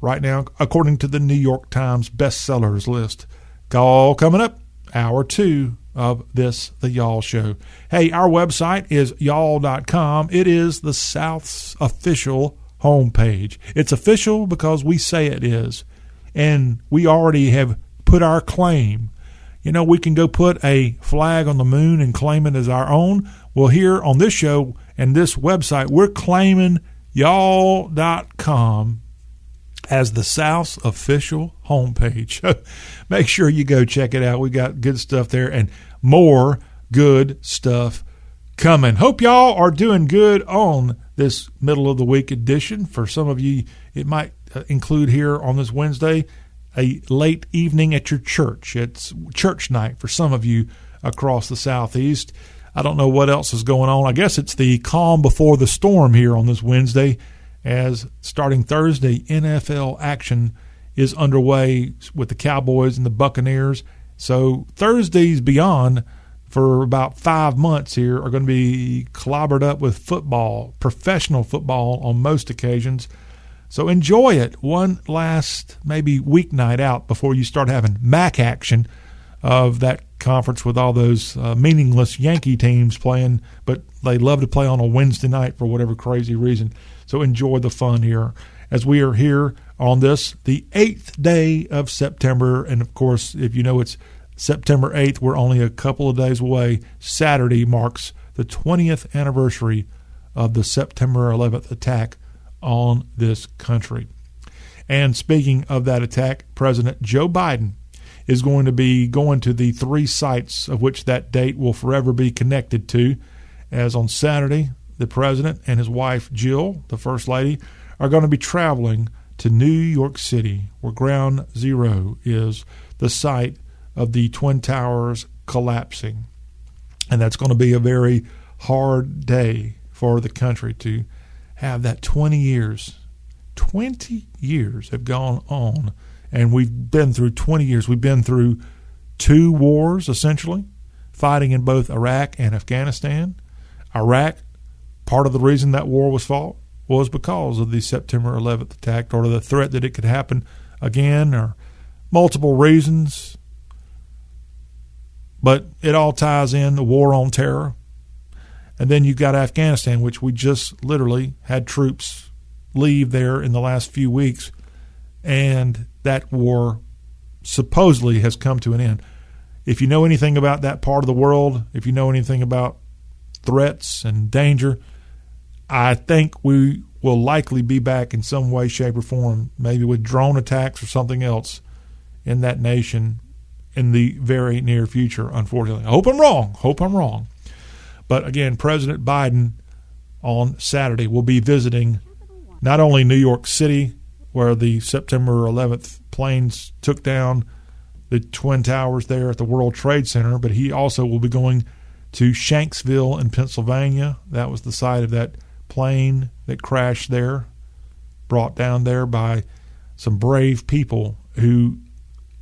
right now, according to the New York Times bestsellers list. All coming up, hour two of this, The Y'all Show. Hey, our website is y'all.com. It is the South's official homepage. It's official because we say it is. And we already have put our claim. You know, we can go put a flag on the moon and claim it as our own. Well, here on this show and this website, we're claiming y'all.com as the South's official homepage. *laughs* Make sure you go check it out. We got good stuff there and more good stuff coming. Hope y'all are doing good on this middle of the week edition. For some of you, it might Uh, include here on this Wednesday a late evening at your church. It's church night for some of you across the Southeast. I don't know what else is going on. I guess it's the calm before the storm here on this Wednesday as starting Thursday, NFL action is underway with the Cowboys and the Buccaneers. So Thursdays beyond for about five months here are going to be clobbered up with football, professional football on most occasions. So enjoy it one last maybe weeknight out before you start having MAC action of that conference with all those uh, meaningless Yankee teams playing, but they love to play on a Wednesday night for whatever crazy reason. So enjoy the fun here as we are here on this, the eighth day of September. And of course, if you know it's September 8th, we're only a couple of days away. Saturday marks the 20th anniversary of the September 11th attack on this country. And speaking of that attack, President Joe Biden is going to be going to the three sites of which that date will forever be connected to. As on Saturday, the president and his wife, Jill, the first lady, are going to be traveling to New York City, where Ground Zero is the site of the Twin Towers collapsing. And that's going to be a very hard day for the country to have that 20 years. 20 years have gone on, and we've been through 20 years. We've been through two wars, essentially, fighting in both Iraq and Afghanistan. Iraq Part of the reason that war was fought was because of the September 11th attack or the threat that it could happen again or multiple reasons. But it all ties in the war on terror. And then you've got Afghanistan, which we just literally had troops leave there in the last few weeks. And that war supposedly has come to an end. If you know anything about that part of the world, if you know anything about threats and danger, I think we will likely be back in some way, shape, or form, maybe with drone attacks or something else in that nation in the very near future, unfortunately. I hope I'm wrong. Hope I'm wrong. But again, President Biden on Saturday will be visiting not only New York City, where the September 11th planes took down the Twin Towers there at the World Trade Center, but he also will be going to Shanksville in Pennsylvania. That was the site of that plane that crashed there, brought down there by some brave people who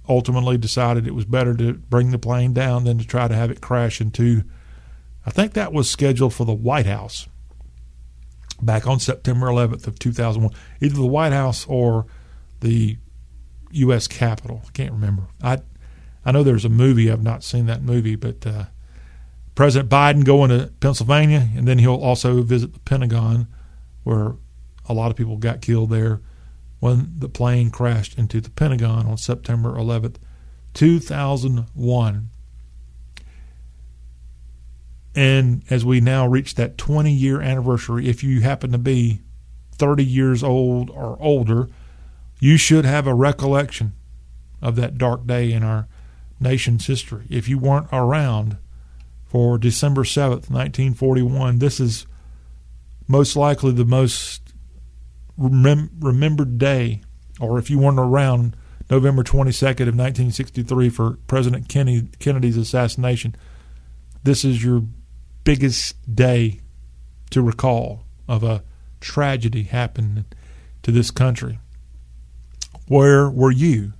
ultimately decided it was better to bring the plane down than to try to have it crash into. I think that was scheduled for the White House back on September 11th of 2001, either the White House or the U.S. Capitol. I can't remember. I I know there's a movie. I've not seen that movie, but uh, President Biden going to Pennsylvania, and then he'll also visit the Pentagon, where a lot of people got killed there when the plane crashed into the Pentagon on September 11th, 2001. And as we now reach that 20 year anniversary, if you happen to be 30 years old or older, you should have a recollection of that dark day in our nation's history. If you weren't around for December 7th, 1941. This is most likely the most remem- remembered day, or if you weren't around, November 22nd of 1963 for President Kennedy, Kennedy's assassination. This is your biggest day to recall of a tragedy happening to this country. Where were you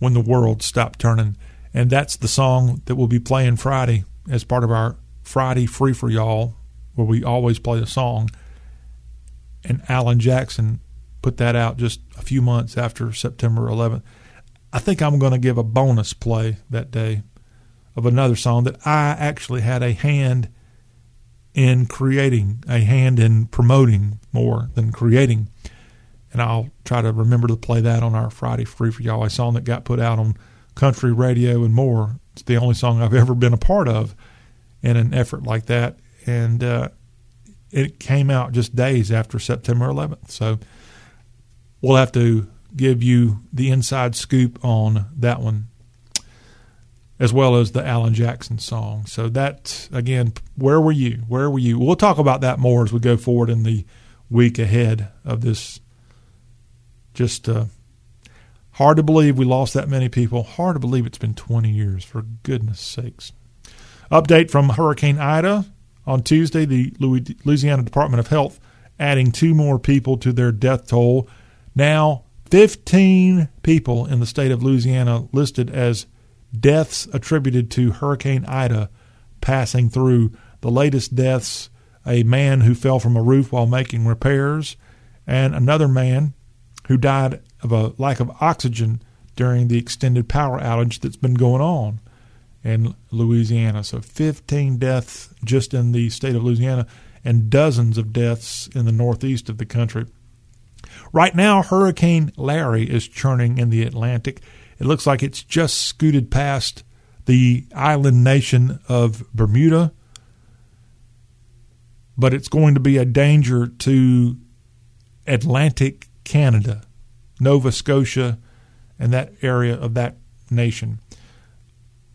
when the world stopped turning? And that's the song that we'll be playing Friday as part of our Friday Free for Y'all, where we always play a song. And Alan Jackson put that out just a few months after September 11th. I think I'm going to give a bonus play that day of another song that I actually had a hand in creating, a hand in promoting more than creating. And I'll try to remember to play that on our Friday Free for Y'all, a song that got put out on country radio and more. It's the only song I've ever been a part of in an effort like that. And uh, it came out just days after September 11th. So we'll have to give you the inside scoop on that one, as well as the Alan Jackson song. So that again, where were you? Where were you? We'll talk about that more as we go forward in the week ahead of this. Just uh, hard to believe we lost that many people. Hard to believe it's been 20 years. For goodness sakes. Update from Hurricane Ida on Tuesday. The Louisiana Department of Health adding two more people to their death toll. Now 15 people in the state of Louisiana listed as deaths attributed to Hurricane Ida passing through. The latest deaths a man who fell from a roof while making repairs, and another man who died of a lack of oxygen during the extended power outage that's been going on in Louisiana. So 15 deaths just in the state of Louisiana and dozens of deaths in the northeast of the country. Right now, Hurricane Larry is churning in the Atlantic. It looks like it's just scooted past the island nation of Bermuda, but it's going to be a danger to Atlantic Canada, Nova Scotia, and that area of that nation.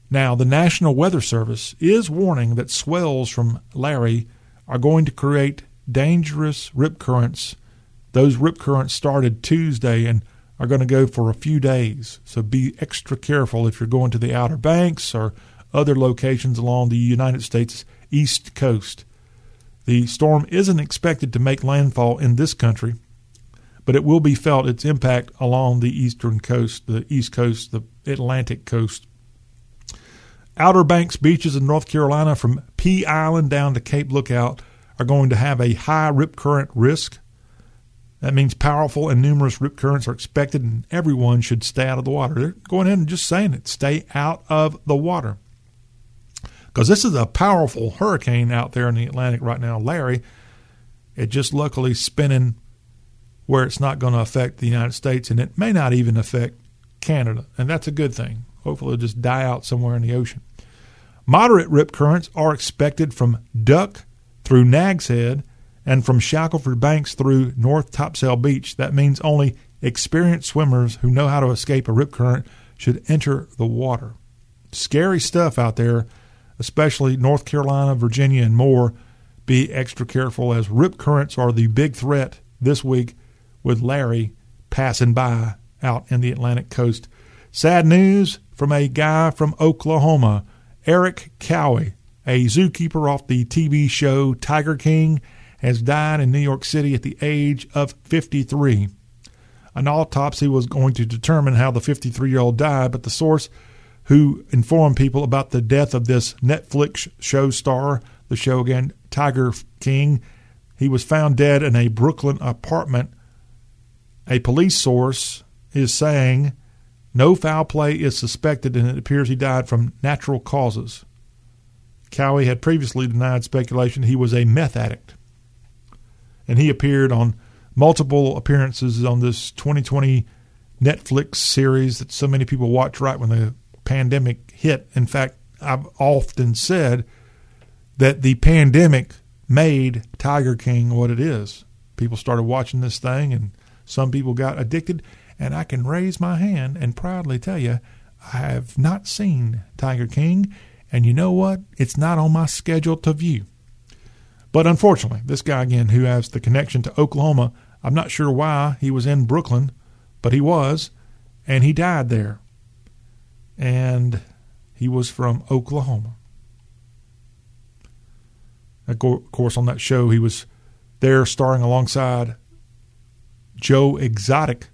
Now, the National Weather Service is warning that swells from Larry are going to create dangerous rip currents those rip currents started Tuesday and are going to go for a few days. So be extra careful if you're going to the Outer Banks or other locations along the United States east coast. The storm isn't expected to make landfall in this country, but it will be felt its impact along the eastern coast, the east coast, the Atlantic coast. Outer Banks beaches in North Carolina from Pea Island down to Cape Lookout are going to have a high rip current risk. That means powerful and numerous rip currents are expected, and everyone should stay out of the water. They're going ahead and just saying it stay out of the water. Because this is a powerful hurricane out there in the Atlantic right now, Larry. It just luckily spinning where it's not going to affect the United States, and it may not even affect Canada, and that's a good thing. Hopefully, it'll just die out somewhere in the ocean. Moderate rip currents are expected from Duck through Nag's Head and from Shackelford Banks through North Topsail Beach. That means only experienced swimmers who know how to escape a rip current should enter the water. Scary stuff out there, especially North Carolina, Virginia, and more. Be extra careful as rip currents are the big threat this week with Larry passing by out in the Atlantic coast. Sad news from a guy from Oklahoma, Erik Cowie, a zookeeper off the TV show Tiger King has died in New York City at the age of 53. An autopsy was going to determine how the 53 year old died, but the source who informed people about the death of this Netflix show star, the show again, Tiger King, he was found dead in a Brooklyn apartment. A police source is saying no foul play is suspected and it appears he died from natural causes. Cowie had previously denied speculation he was a meth addict and he appeared on multiple appearances on this 2020 Netflix series that so many people watched right when the pandemic hit. In fact, I've often said that the pandemic made Tiger King what it is. People started watching this thing, and some people got addicted. And I can raise my hand and proudly tell you, I have not seen Tiger King, And you know what? It's not on my schedule to view. But unfortunately, this guy again, who has the connection to Oklahoma, I'm not sure why he was in Brooklyn, but he was, and he died there. And he was from Oklahoma. Of course, on that show, he was there starring alongside Joe Exotic,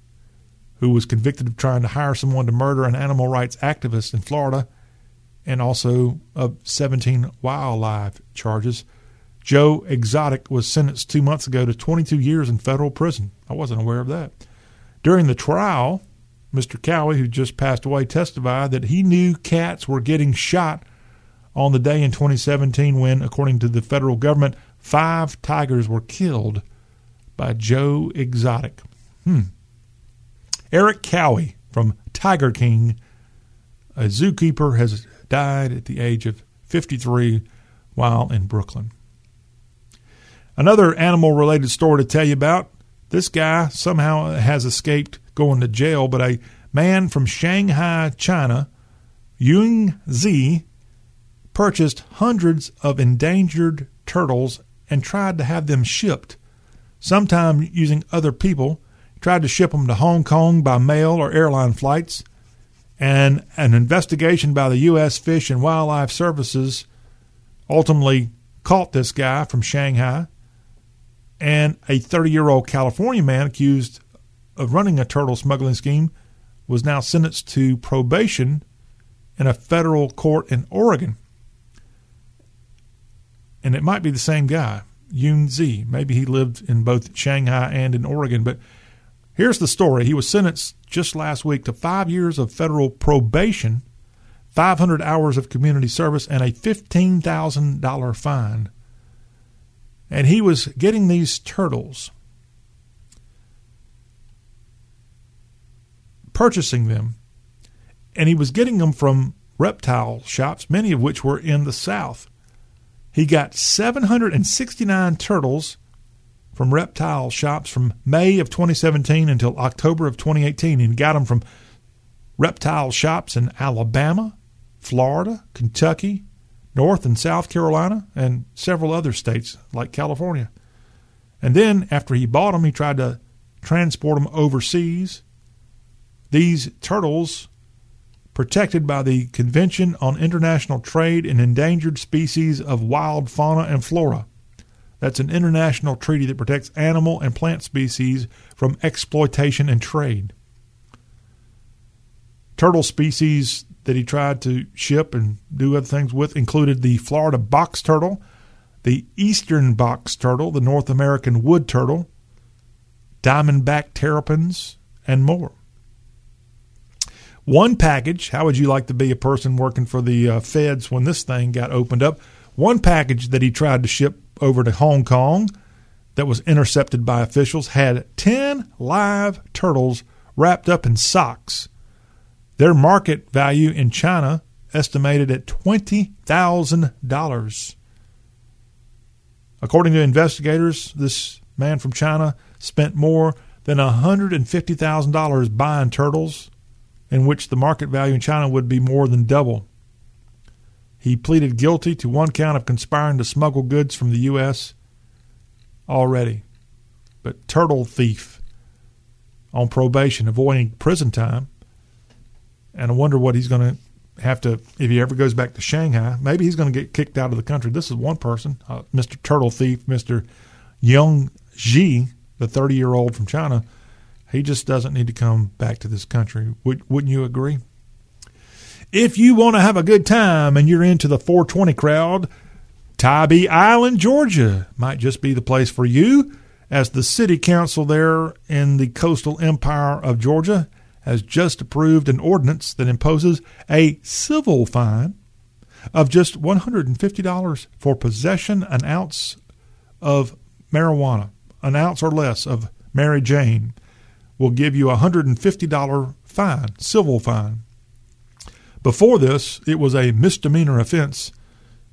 who was convicted of trying to hire someone to murder an animal rights activist in Florida and also of 17 wildlife charges. Joe Exotic was sentenced two months ago to 22 years in federal prison. I wasn't aware of that. During the trial, Mr. Cowie, who just passed away, testified that he knew cats were getting shot on the day in 2017 when, according to the federal government, five tigers were killed by Joe Exotic. Hmm. Erik Cowie from Tiger King, a zookeeper, has died at the age of 53 while in Brooklyn. Another animal related story to tell you about this guy somehow has escaped going to jail, but a man from Shanghai, China, Yung Zi, purchased hundreds of endangered turtles and tried to have them shipped, sometime using other people. Tried to ship them to Hong Kong by mail or airline flights. And an investigation by the U.S. Fish and Wildlife Services ultimately caught this guy from Shanghai. And a 30 year old California man accused of running a turtle smuggling scheme was now sentenced to probation in a federal court in Oregon. And it might be the same guy, Yun Zi. Maybe he lived in both Shanghai and in Oregon. But here's the story. He was sentenced just last week to five years of federal probation, 500 hours of community service, and a $15,000 fine. And he was getting these turtles, purchasing them, and he was getting them from reptile shops, many of which were in the South. He got 769 turtles from reptile shops from May of 2017 until October of 2018. And got them from reptile shops in Alabama, Florida, Kentucky, North and South Carolina, and several other states like California. And then after he bought them, he tried to transport them overseas. These turtles, protected by the Convention on International Trade in Endangered Species of Wild Fauna and Flora, that's an international treaty that protects animal and plant species from exploitation and trade. Turtle species that he tried to ship and do other things with included the Florida box turtle, the eastern box turtle, the North American wood turtle, diamondback terrapins, and more. One package, how would you like to be a person working for the uh, feds when this thing got opened up? One package that he tried to ship over to Hong Kong that was intercepted by officials had 10 live turtles wrapped up in socks. Their market value in China estimated at $20,000. According to investigators, this man from China spent more than $150,000 buying turtles, in which the market value in China would be more than double. He pleaded guilty to one count of conspiring to smuggle goods from the U.S. already. But turtle thief on probation, avoiding prison time. And I wonder what he's going to have to, if he ever goes back to Shanghai, maybe he's going to get kicked out of the country. This is one person, uh, Mr. Turtle Thief, Mr. Young Ji, the 30 year old from China. He just doesn't need to come back to this country. Would, wouldn't you agree? If you want to have a good time and you're into the 420 crowd, Tybee Island, Georgia might just be the place for you, as the city council there in the coastal empire of Georgia has just approved an ordinance that imposes a civil fine of just $150 for possession an ounce of marijuana, an ounce or less of Mary Jane will give you a $150 fine, civil fine. Before this, it was a misdemeanor offense.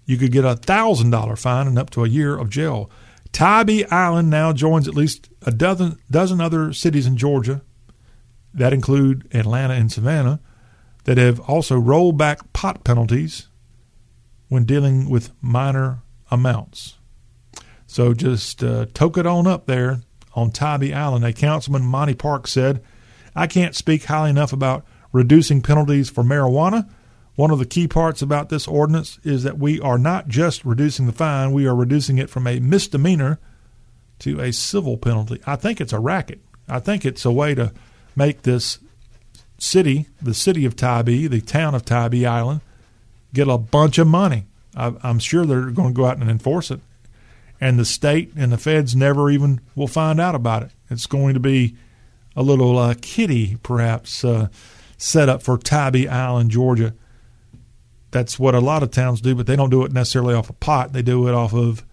You could get a thousand dollar fine and up to a year of jail. Tybee Island now joins at least a dozen dozen other cities in Georgia, that include Atlanta and Savannah, that have also rolled back pot penalties when dealing with minor amounts. So just uh, toke it on up there on Tybee Island. A councilman, Monty Park, said, I can't speak highly enough about reducing penalties for marijuana. One of the key parts about this ordinance is that we are not just reducing the fine, we are reducing it from a misdemeanor to a civil penalty. I think it's a racket. I think it's a way to make this city, the city of Tybee, the town of Tybee Island, get a bunch of money. I, I'm sure they're going to go out and enforce it. And the state and the feds never even will find out about it. It's going to be a little uh, kitty, perhaps, uh, set up for Tybee Island, Georgia. That's what a lot of towns do, but they don't do it necessarily off a pot. They do it off of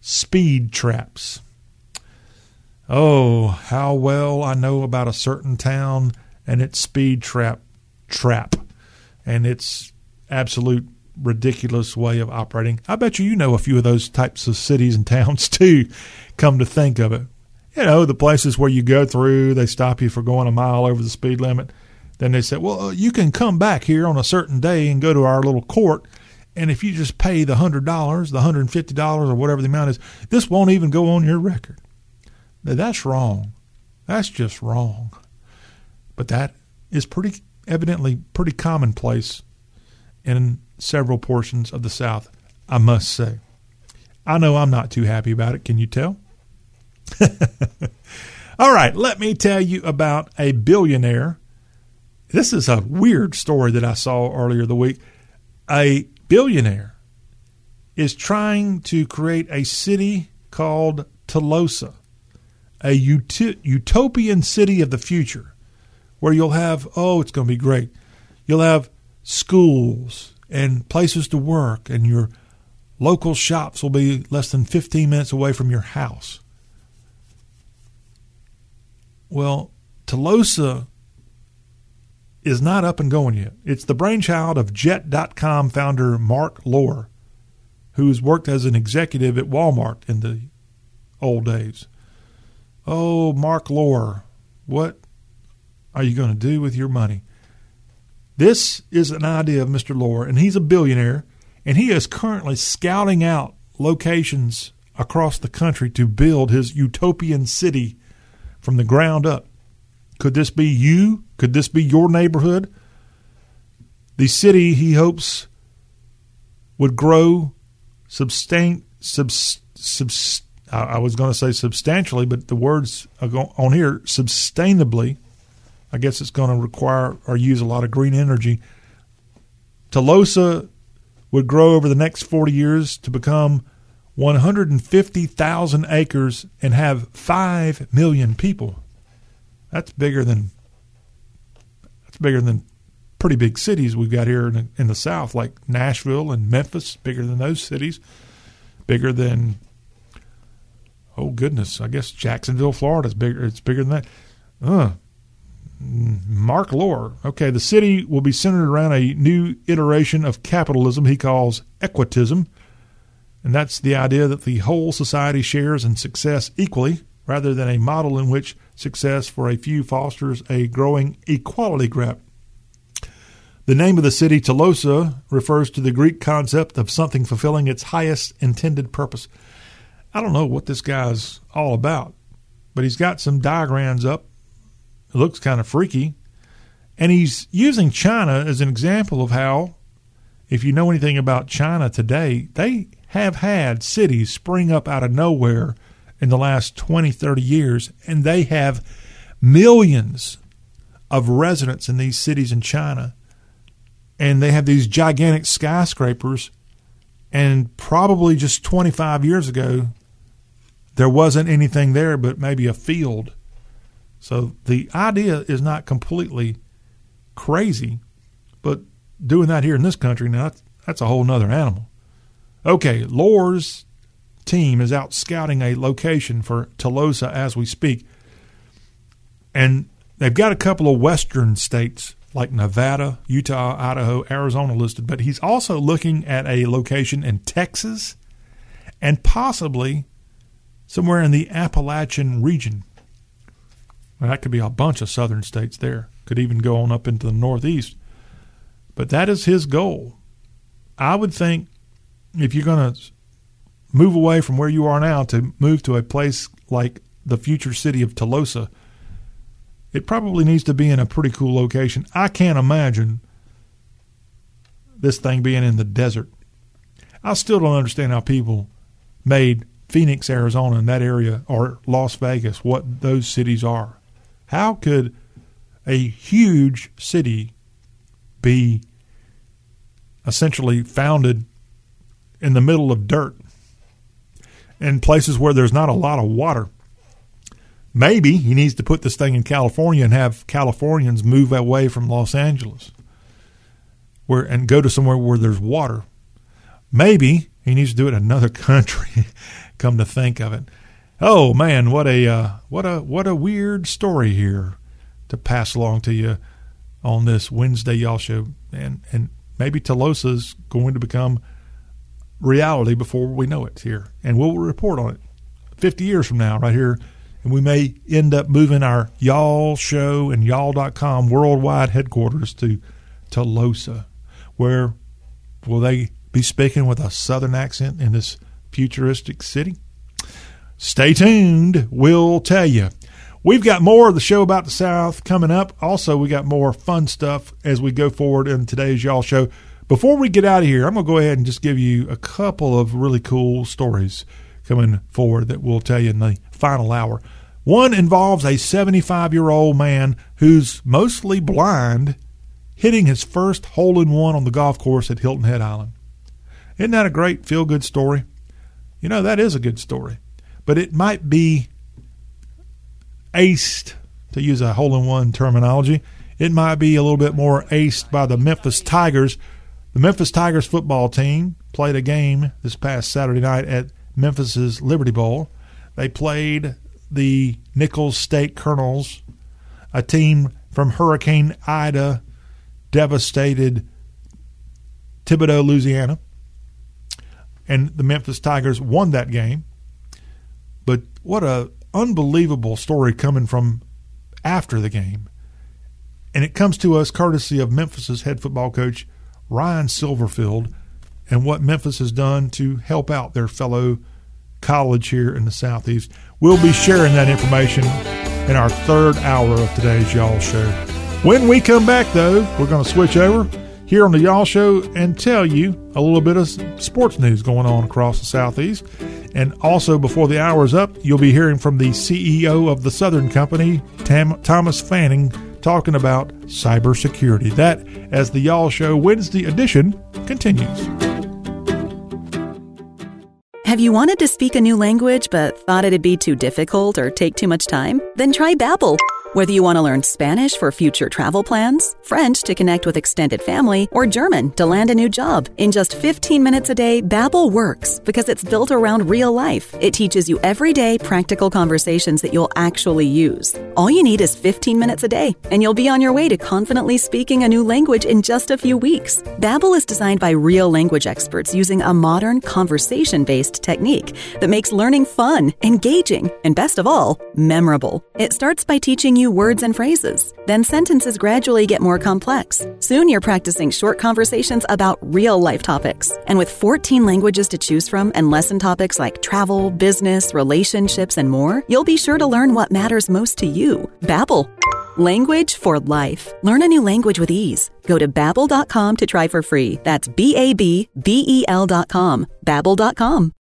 speed traps. Oh, how well I know about a certain town and its speed trap trap and its absolute ridiculous way of operating. I bet you you know a few of those types of cities and towns *laughs* too, come to think of it. You know, the places where you go through, they stop you for going a mile over the speed limit. Then they say, well, uh, you can come back here on a certain day and go to our little court. And if you just pay the $100, the $150, or whatever the amount is, this won't even go on your record. That's wrong. That's just wrong. But that is pretty evidently pretty commonplace in several portions of the South, I must say. I know I'm not too happy about it. Can you tell? *laughs* All right, let me tell you about a billionaire. This is a weird story that I saw earlier the week. A billionaire is trying to create a city called Telosa, a ut- utopian city of the future where you'll have, oh, it's going to be great. You'll have schools and places to work, and your local shops will be less than 15 minutes away from your house. Well, Telosa is not up and going yet. It's the brainchild of Jet.com founder Marc Lore, who's worked as an executive at Walmart in the old days. Oh, Marc Lore, what are you going to do with your money? This is an idea of Mr. Lore, and he's a billionaire, and he is currently scouting out locations across the country to build his utopian city from the ground up. Could this be you? Could this be your neighborhood? The city he hopes would grow substan- subs, subs, I was going to say substantially, but the words on here sustainably. I guess it's going to require or use a lot of green energy. Telosa would grow over the next 40 years to become 150,000 acres and have 5 million people. That's bigger than that's bigger than pretty big cities we've got here in the, in the south like Nashville and Memphis, bigger than those cities. Bigger than oh goodness, I guess Jacksonville, Florida is bigger. It's bigger than that. Uh, Marc Lore. Okay, the city will be centered around a new iteration of capitalism he calls equitism. And that's the idea that the whole society shares in success equally, rather than a model in which success for a few fosters a growing equality gap. The name of the city, Telosa, refers to the Greek concept of something fulfilling its highest intended purpose. I don't know what this guy's all about, but he's got some diagrams up. It looks kind of freaky. And he's using China as an example of how, if you know anything about China today, they have had cities spring up out of nowhere in the last 20, 30 years, and they have millions of residents in these cities in China. And they have these gigantic skyscrapers. And probably just 25 years ago, there wasn't anything there but maybe a field. So the idea is not completely crazy, but doing that here in this country now, that's, that's a whole nother animal. Okay, Lore's team is out scouting a location for Telosa as we speak. And they've got a couple of western states like Nevada, Utah, Idaho, Arizona listed, but he's also looking at a location in Texas and possibly somewhere in the Appalachian region. Well, that could be a bunch of southern states there. Could even go on up into the northeast. But that is his goal. I would think if you're going to move away from where you are now to move to a place like the future city of Telosa, it probably needs to be in a pretty cool location. I can't imagine this thing being in the desert. I still don't understand how people made Phoenix, Arizona, and that area, or Las Vegas, what those cities are. How could a huge city be essentially founded in the middle of dirt in places where there's not a lot of water? Maybe he needs to put this thing in California and have Californians move away from Los Angeles where and go to somewhere where there's water. Maybe he needs to do it in another *laughs* country. Come to think of it, oh man, what a uh, what a what a weird story here to pass along to you on this Wednesday y'all show, and and maybe Telosa's going to become reality before we know it here, and we'll report on it 50 years from now right here. And we may end up moving our y'all show and y'all.com worldwide headquarters to Telosa where will they be speaking with a southern accent in this futuristic city? Stay tuned. We'll tell you. We've got more of the show about the South coming up. Also, we got more fun stuff as we go forward in today's Y'all Show. Before we get out of here, I'm going to go ahead and just give you a couple of really cool stories coming forward that we'll tell you in the final hour. One involves a 75 year old man who's mostly blind hitting his first hole in one on the golf course at Hilton Head Island. Isn't that a great feel good story? You know, that is a good story. But it might be aced, to use a hole in one terminology. It might be a little bit more aced by the Memphis Tigers. The Memphis Tigers football team played a game this past Saturday night at Memphis's Liberty Bowl. They played the Nicholls State Colonels, a team from Hurricane Ida devastated Thibodaux, Louisiana. And the Memphis Tigers won that game. But what a unbelievable story coming from after the game. And it comes to us courtesy of Memphis's head football coach, Ryan Silverfield, and what Memphis has done to help out their fellow college here in the Southeast. We'll be sharing that information in our third hour of today's Y'all Show. When we come back, though, we're going to switch over here on the Y'all Show and tell you a little bit of sports news going on across the Southeast. And also, before the hour is up, you'll be hearing from the CEO of the Southern Company, Tam- Thomas Fanning, talking about cybersecurity. That, as the Y'all Show Wednesday edition continues. Have you wanted to speak a new language but thought it'd be too difficult or take too much time? Then try Babbel. Whether you want to learn Spanish for future travel plans, French to connect with extended family, or German to land a new job, in just 15 minutes a day, Babbel works because it's built around real life. It teaches you everyday practical conversations that you'll actually use. All you need is 15 minutes a day, and you'll be on your way to confidently speaking a new language in just a few weeks. Babbel is designed by real language experts using a modern conversation-based technique that makes learning fun, engaging, and best of all, memorable. It starts by teaching you words and phrases. Then sentences gradually get more complex. Soon you're practicing short conversations about real life topics. And with 14 languages to choose from and lesson topics like travel, business, relationships, and more, you'll be sure to learn what matters most to you. Babbel. Language for life. Learn a new language with ease. Go to babbel.com to try for free. That's B A B B E L.com. Babbel.com.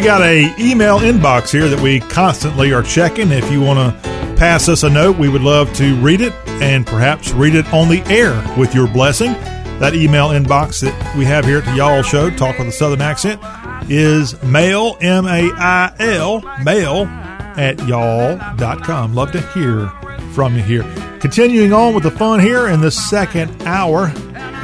We got a email inbox here that we constantly are checking. If you want to pass us a note, we would love to read it and perhaps read it on the air with your blessing. That email inbox that we have here at the Y'all Show, Talk with a Southern Accent, is mail, M A I L, mail at y'all.com. Love to hear from you here. Continuing on with the fun here in the second hour,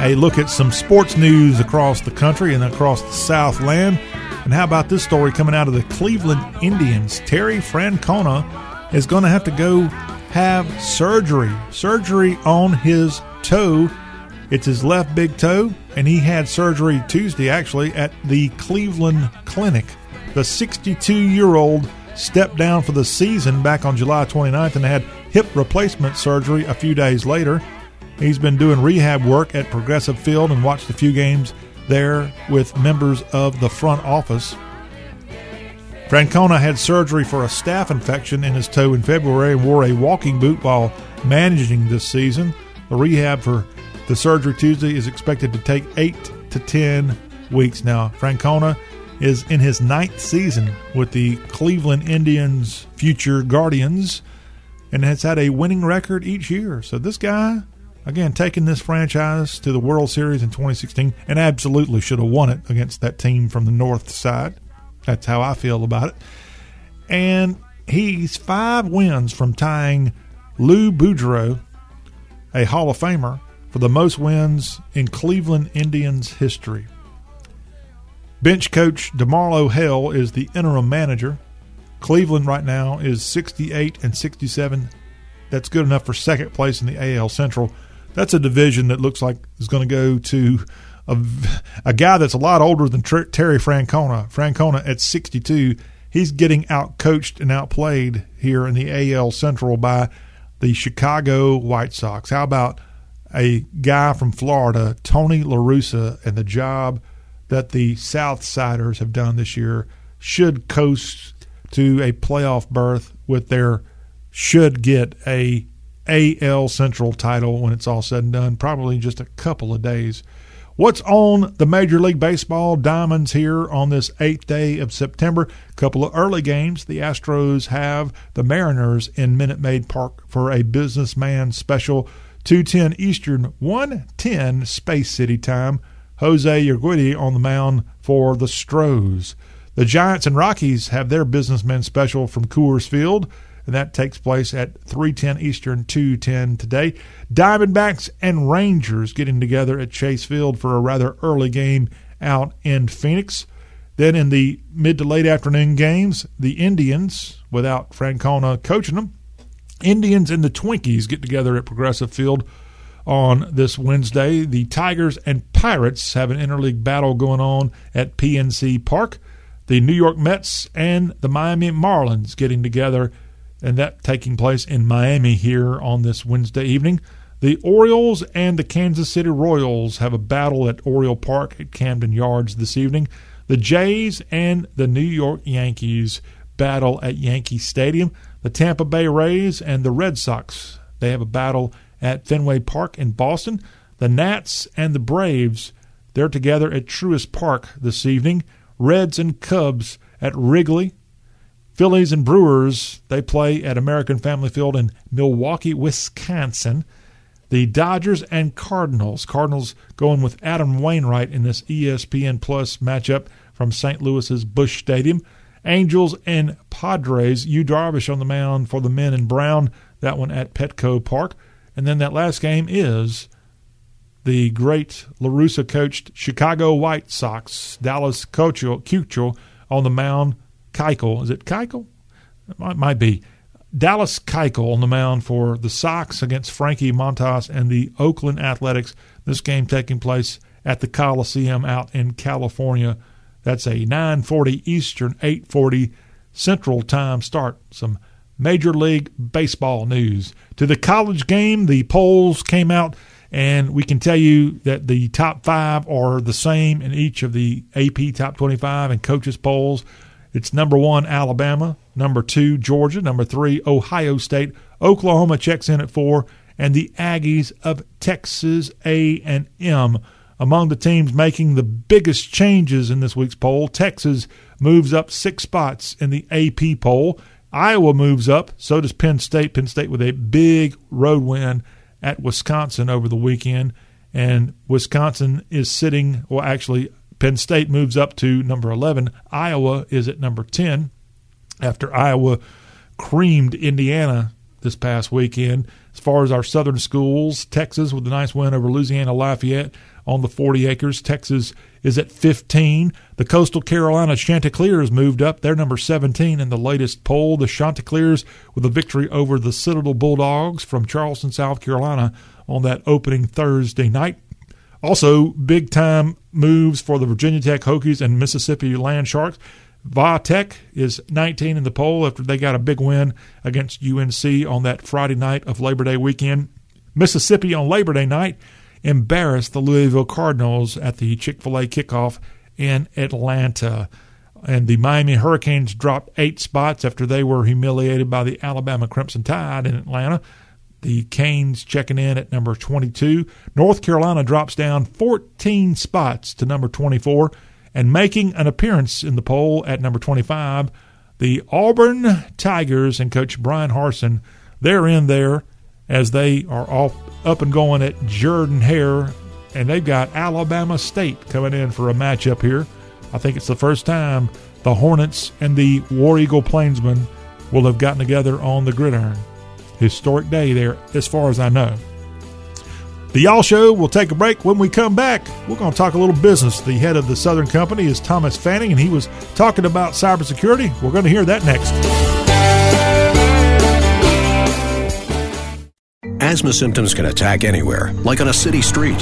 a look at some sports news across the country and across the Southland. And how about this story coming out of the Cleveland Indians? Terry Francona is going to have to go have surgery. Surgery on his toe it's his left big toe, and he had surgery Tuesday actually at the Cleveland Clinic. The 62 year old stepped down for the season back on July 29th and had hip replacement surgery a few days later. He's been doing rehab work at Progressive Field and watched a few games there with members of the front office. Francona had surgery for a staph infection in his toe in February and wore a walking boot while managing this season. The rehab for the surgery Tuesday is expected to take 8 to 10 weeks now. Francona is in his ninth season with the Cleveland Indians future Guardians and has had a winning record each year. So this guy, again, taking this franchise to the World Series in 2016 and absolutely should have won it against that team from the north side. That's how I feel about it. And he's five wins from tying Lou Boudreau, a Hall of Famer, for the most wins in Cleveland Indians history. Bench coach DeMarlo Hale is the interim manager. Cleveland right now is 68 and 67. That's good enough for second place in the AL Central. That's a division that looks like is going to go to a, a guy that's a lot older than Terry Francona. Francona at 62, he's getting out coached and outplayed here in the AL Central by the Chicago White Sox. How about a guy from Florida, Tony LaRussa, and the job that the Southsiders have done this year should coast to a playoff berth with their should get a AL Central title when it's all said and done, probably just a couple of days. What's on the Major League Baseball diamonds here on this eighth day of September? A couple of early games. The Astros have the Mariners in Minute Maid Park for a businessman special 210 Eastern, 110 Space City time. Jose Urquidy on the mound for the Stros. The Giants and Rockies have their businessmen special from Coors Field, and that takes place at 310 Eastern, 210 today. Diamondbacks and Rangers getting together at Chase Field for a rather early game out in Phoenix. Then in the mid to late afternoon games, the Indians, without Francona coaching them, Indians and the Twinkies get together at Progressive Field on this Wednesday. The Tigers and Pirates have an interleague battle going on at PNC Park. The New York Mets and the Miami Marlins getting together, and that taking place in Miami here on this Wednesday evening. The Orioles and the Kansas City Royals have a battle at Oriole Park at Camden Yards this evening. The Jays and the New York Yankees battle at Yankee Stadium. The Tampa Bay Rays and the Red Sox, they have a battle at Fenway Park in Boston. The Nats and the Braves, they're together at Truist Park this evening. Reds and Cubs at Wrigley. Phillies and Brewers, they play at American Family Field in Milwaukee, Wisconsin. The Dodgers and Cardinals. Cardinals going with Adam Wainwright in this ESPN Plus matchup from St. Louis's Busch Stadium. Angels and Padres. Yu Darvish on the mound for the men in brown. That one at Petco Park. And then that last game is the great LaRussa coached Chicago White Sox. Dallas Keuchel on the mound. Keuchel. Is it Keuchel? It might, might be. Dallas Keuchel on the mound for the Sox against Frankie Montas and the Oakland Athletics. This game taking place at the Coliseum out in California that's a 9:40 Eastern, 8:40 Central Time start. Some Major League Baseball news. To the college game, the polls came out, and we can tell you that the top five are the same in each of the AP Top 25 and coaches polls. It's number one, Alabama. Number two, Georgia. Number three, Ohio State. Oklahoma checks in at four, and the Aggies of Texas A&M among the teams making the biggest changes in this week's poll, Texas moves up six spots in the AP poll. Iowa moves up. So does Penn State. Penn State with a big road win at Wisconsin over the weekend. And Wisconsin is sitting, well, actually, Penn State moves up to number 11. Iowa is at number 10 after Iowa creamed Indiana this past weekend. As far as our southern schools, Texas with a nice win over Louisiana Lafayette on the 40 acres. Texas is at 15. The Coastal Carolina Chanticleers moved up. They're number 17 in the latest poll. The Chanticleers with a victory over the Citadel Bulldogs from Charleston, South Carolina on that opening Thursday night. Also, big time moves for the Virginia Tech Hokies and Mississippi Land Sharks. Va Tech is 19 in the poll after they got a big win against UNC on that Friday night of Labor Day weekend. Mississippi on Labor Day night embarrassed the Louisville Cardinals at the Chick fil A kickoff in Atlanta. And the Miami Hurricanes dropped eight spots after they were humiliated by the Alabama Crimson Tide in Atlanta. The Canes checking in at number 22. North Carolina drops down 14 spots to number 24 and making an appearance in the poll at number 25. The Auburn Tigers and coach Bryan Harsin, they're in there as they are off up and going at Jordan Hare, and they've got Alabama State coming in for a matchup here. I think it's the first time the Hornets and the War Eagle Plainsmen will have gotten together on the gridiron. Historic day there, as far as I know. The Y'all Show will take a break. When we come back, we're going to talk a little business. The head of the Southern Company is Thomas Fanning, and he was talking about cybersecurity. We're going to hear that next. Asthma symptoms can attack anywhere, like on a city street.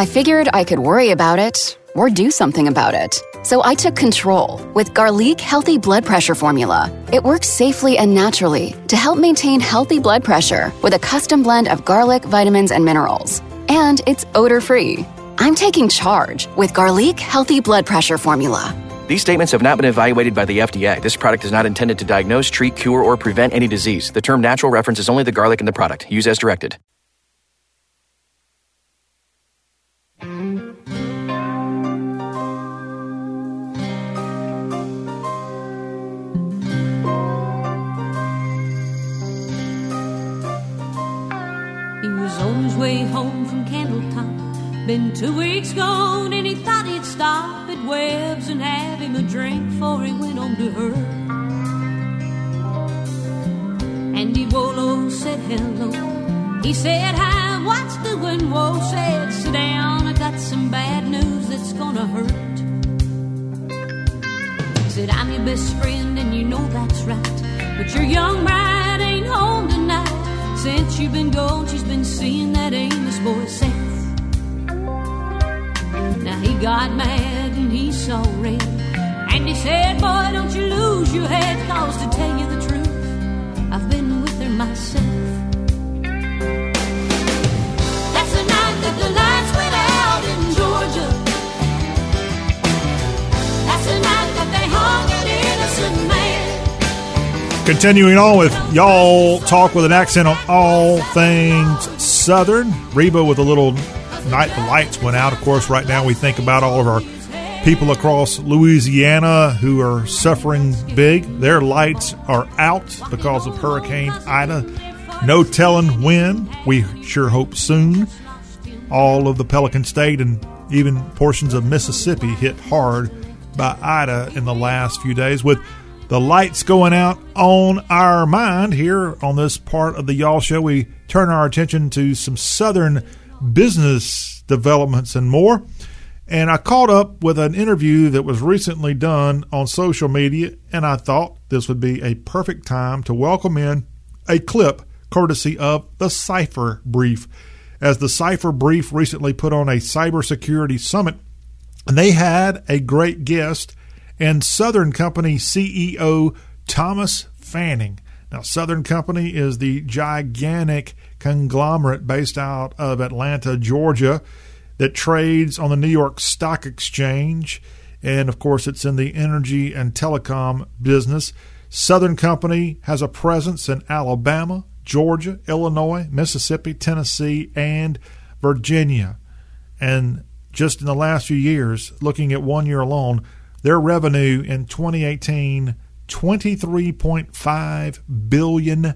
I figured I could worry about it or do something about it. So I took control with Garlic Healthy Blood Pressure Formula. It works safely and naturally to help maintain healthy blood pressure with a custom blend of garlic, vitamins, and minerals. And it's odor free. I'm taking charge with Garlic Healthy Blood Pressure Formula. These statements have not been evaluated by the FDA. This product is not intended to diagnose, treat, cure, or prevent any disease. The term natural references only the garlic in the product. Use as directed. Way home from Candletop. Been two weeks gone, and he thought he'd stop at Webb's and have him a drink before he went on to her. Andy Wolo said hello. He said hi, what's doing? Whoa said, sit down, I got some bad news that's gonna hurt. He said, I'm your best friend, and you know that's right. But your young bride ain't home tonight. Since you've been gone, she's been seeing that Amos boy Seth. Now he got mad and he saw red. And he said, Boy, don't you lose your head, cause to tell you the truth, I've been with her myself. That's the night that the lights went out in Georgia. That's the night that they hung. Continuing on with y'all talk with an accent on all things Southern. Reba with a little night the lights went out. Of course, right now we think about all of our people across Louisiana who are suffering big. Their lights are out because of Hurricane Ida. No telling when. We sure hope soon. All of the Pelican State and even portions of Mississippi hit hard by Ida in the last few days with the lights going out on our mind here on this part of the Y'all Show. We turn our attention to some Southern business developments and more. And I caught up with an interview that was recently done on social media, and I thought this would be a perfect time to welcome in a clip courtesy of the Cipher Brief. As the Cipher Brief recently put on a cybersecurity summit, and they had a great guest and Southern Company CEO Thomas Fanning. Now, Southern Company is the gigantic conglomerate based out of Atlanta, Georgia, that trades on the New York Stock Exchange. And of course, it's in the energy and telecom business. Southern Company has a presence in Alabama, Georgia, Illinois, Mississippi, Tennessee, and Virginia. And just in the last few years, looking at one year alone, their revenue in 2018 $23.5 billion.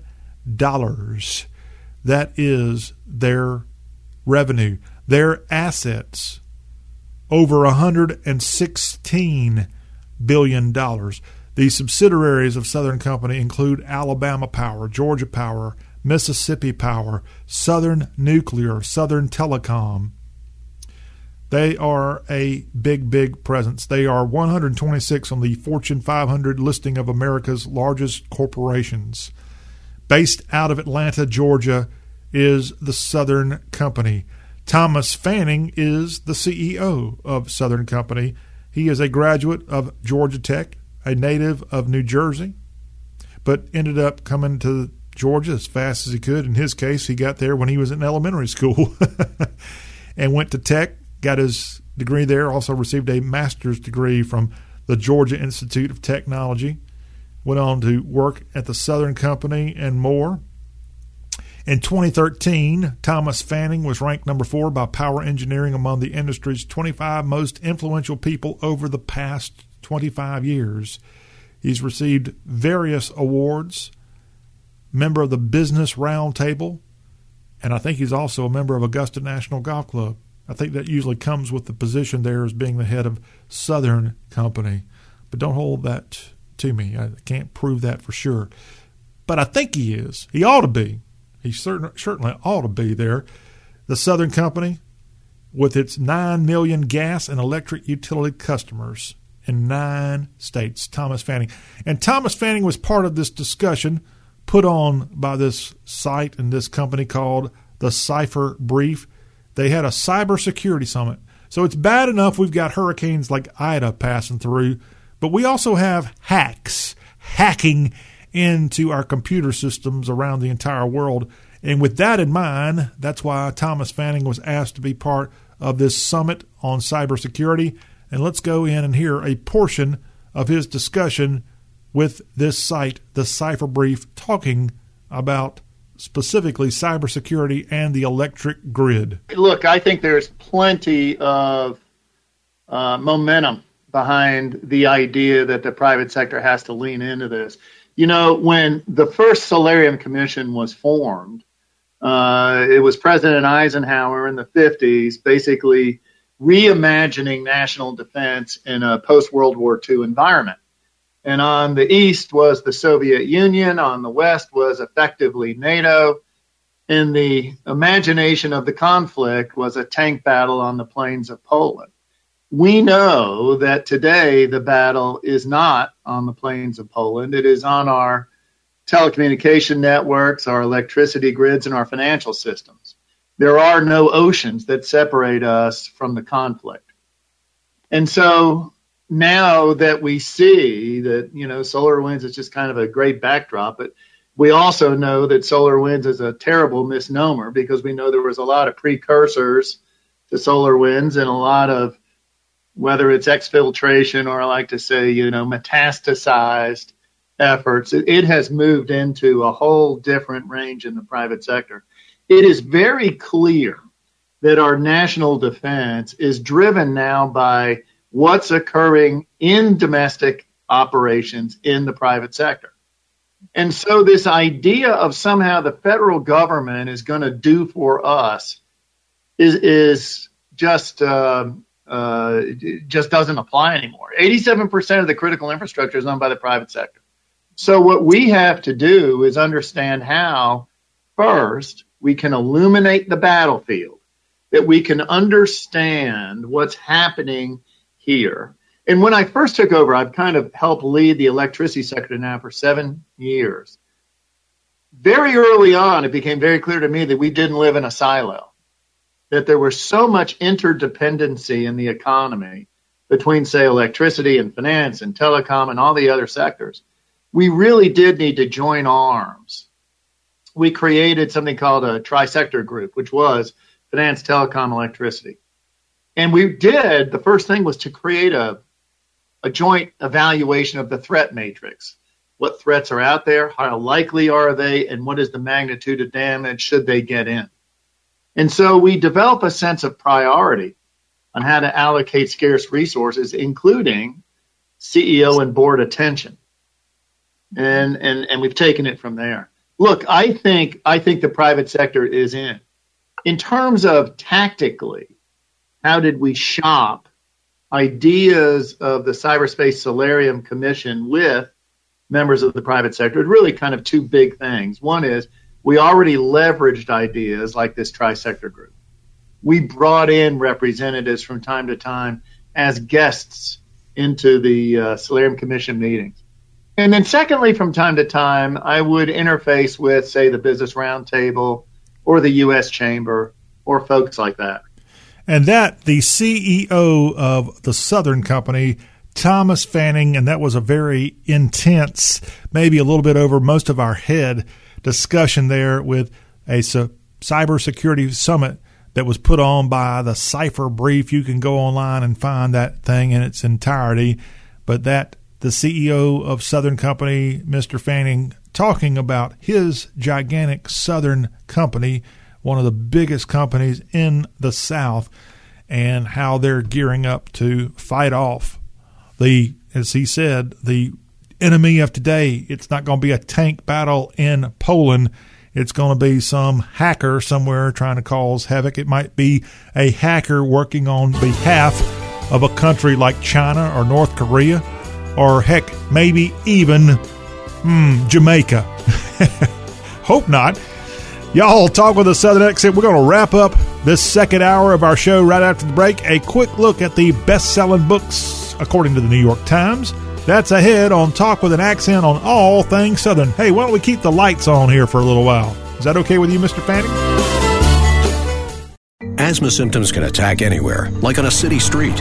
That is their revenue. Their assets, over $116 billion. The subsidiaries of Southern Company include Alabama Power, Georgia Power, Mississippi Power, Southern Nuclear, Southern Telecom, they are a big, big presence. They are 126 on the Fortune 500 listing of America's largest corporations. Based out of Atlanta, Georgia, is the Southern Company. Thomas Fanning is the CEO of Southern Company. He is a graduate of Georgia Tech, a native of New Jersey, but ended up coming to Georgia as fast as he could. In his case, he got there when he was in elementary school *laughs* and went to Tech, got his degree there, also received a master's degree from the Georgia Institute of Technology, went on to work at the Southern Company and more. In 2013, Thomas Fanning was ranked number four by Power Engineering among the industry's 25 most influential people over the past 25 years. He's received various awards, member of the Business Roundtable, and I think he's also a member of Augusta National Golf Club. I think that usually comes with the position there as being the head of Southern Company. But don't hold that to me. I can't prove that for sure. But I think he is. He ought to be. He certain, certainly ought to be there. The Southern Company, with its 9 million gas and electric utility customers in nine states. Thomas Fanning. And Thomas Fanning was part of this discussion put on by this site and this company called the Cipher Brief. They had a cybersecurity summit. So it's bad enough we've got hurricanes like Ida passing through, but we also have hacks hacking into our computer systems around the entire world. And with that in mind, that's why Thomas Fanning was asked to be part of this summit on cybersecurity. And let's go in and hear a portion of his discussion with this site, the Cipher Brief, talking about specifically cybersecurity and the electric grid? Look, I think there's plenty of uh, momentum behind the idea that the private sector has to lean into this. You know, when the first Solarium Commission was formed, uh, it was President Eisenhower in the 50s basically reimagining national defense in a post World War II environment. And on the east was the Soviet Union, on the west was effectively NATO. And the imagination of the conflict was a tank battle on the plains of Poland. We know that today the battle is not on the plains of Poland. It is on our telecommunication networks, our electricity grids, and our financial systems. There are no oceans that separate us from the conflict. And so now that we see that you know SolarWinds is just kind of a great backdrop, but we also know that SolarWinds is a terrible misnomer because we know there was a lot of precursors to SolarWinds and a lot of whether it's exfiltration or I like to say you know metastasized efforts. It, it has moved into a whole different range in the private sector. It is very clear that our national defense is driven now by what's occurring in domestic operations in the private sector. And so, this idea of somehow the federal government is going to do for us is, is just uh, uh, just doesn't apply anymore. 87% of the critical infrastructure is owned by the private sector. So, what we have to do is understand how, first, we can illuminate the battlefield, that we can understand what's happening here. And when I first took over, I've kind of helped lead the electricity sector now for seven years. Very early on, it became very clear to me that we didn't live in a silo, that there was so much interdependency in the economy between, say, electricity and finance and telecom and all the other sectors, we really did need to join arms. We created something called a trisector group, which was finance, telecom, electricity. And we did, the first thing was to create a, a joint evaluation of the threat matrix. What threats are out there? How likely are they? And what is the magnitude of damage should they get in? And so we develop a sense of priority on how to allocate scarce resources, including CEO and board attention. And, and, and we've taken it from there. Look, I think, I think the private sector is in. In terms of tactically, how did we shop ideas of the Cyberspace Solarium Commission with members of the private sector? It's really kind of two big things. One is we already leveraged ideas like this trisector group we brought in representatives from time to time as guests into the uh, Solarium Commission meetings. And then, secondly, from time to time, I would interface with, say, the Business Roundtable or the U.S. Chamber or folks like that. And that, the CEO of the Southern Company, Thomas Fanning, and that was a very intense, maybe a little bit over most of our head discussion there with a cybersecurity summit that was put on by the Cipher Brief. You can go online and find that thing in its entirety. But that the CEO of Southern Company, Mr. Fanning, talking about his gigantic Southern company, one of the biggest companies in the South, and how they're gearing up to fight off the, as he said, the enemy of today. It's not going to be a tank battle in Poland it's going to be some hacker somewhere trying to cause havoc. It might be a hacker working on behalf of a country like China or North Korea, or heck, maybe even hmm, Jamaica. *laughs* Hope not. Y'all talk with a Southern accent. We're going to wrap up this second hour of our show right after the break. A quick look at the best selling books according to the New York Times. That's ahead on Talk with an Accent on all things Southern. Hey, why don't we keep the lights on here for a little while? Is that okay with you, Mr. Fanning? Asthma symptoms can attack anywhere, like on a city street.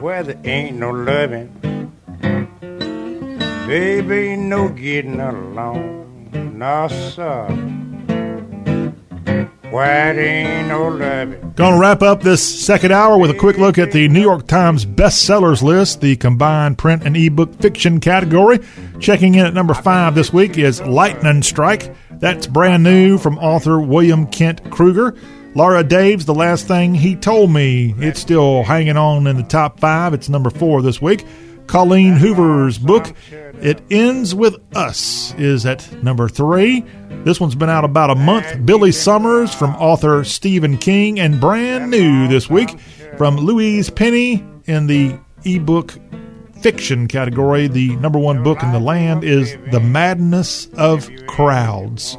Where there ain't no loving. Baby, ain't no getting along. No, sir. Where there ain't no to wrap up this second hour with a quick look at the New York Times bestsellers list, the combined print and ebook fiction category. Checking in at number five this week is Lightning Strike. That's brand new from author William Kent Krueger. Laura Dave's, The Last Thing He Told Me. It's still hanging on in the top five. It's number four this week. Colleen Hoover's book, It Ends With Us, is at number three. This one's been out about a month. Billy Summers from author Stephen King, and brand new this week from Louise Penny in the ebook fiction category. The number one book in the land is The Madness of Crowds.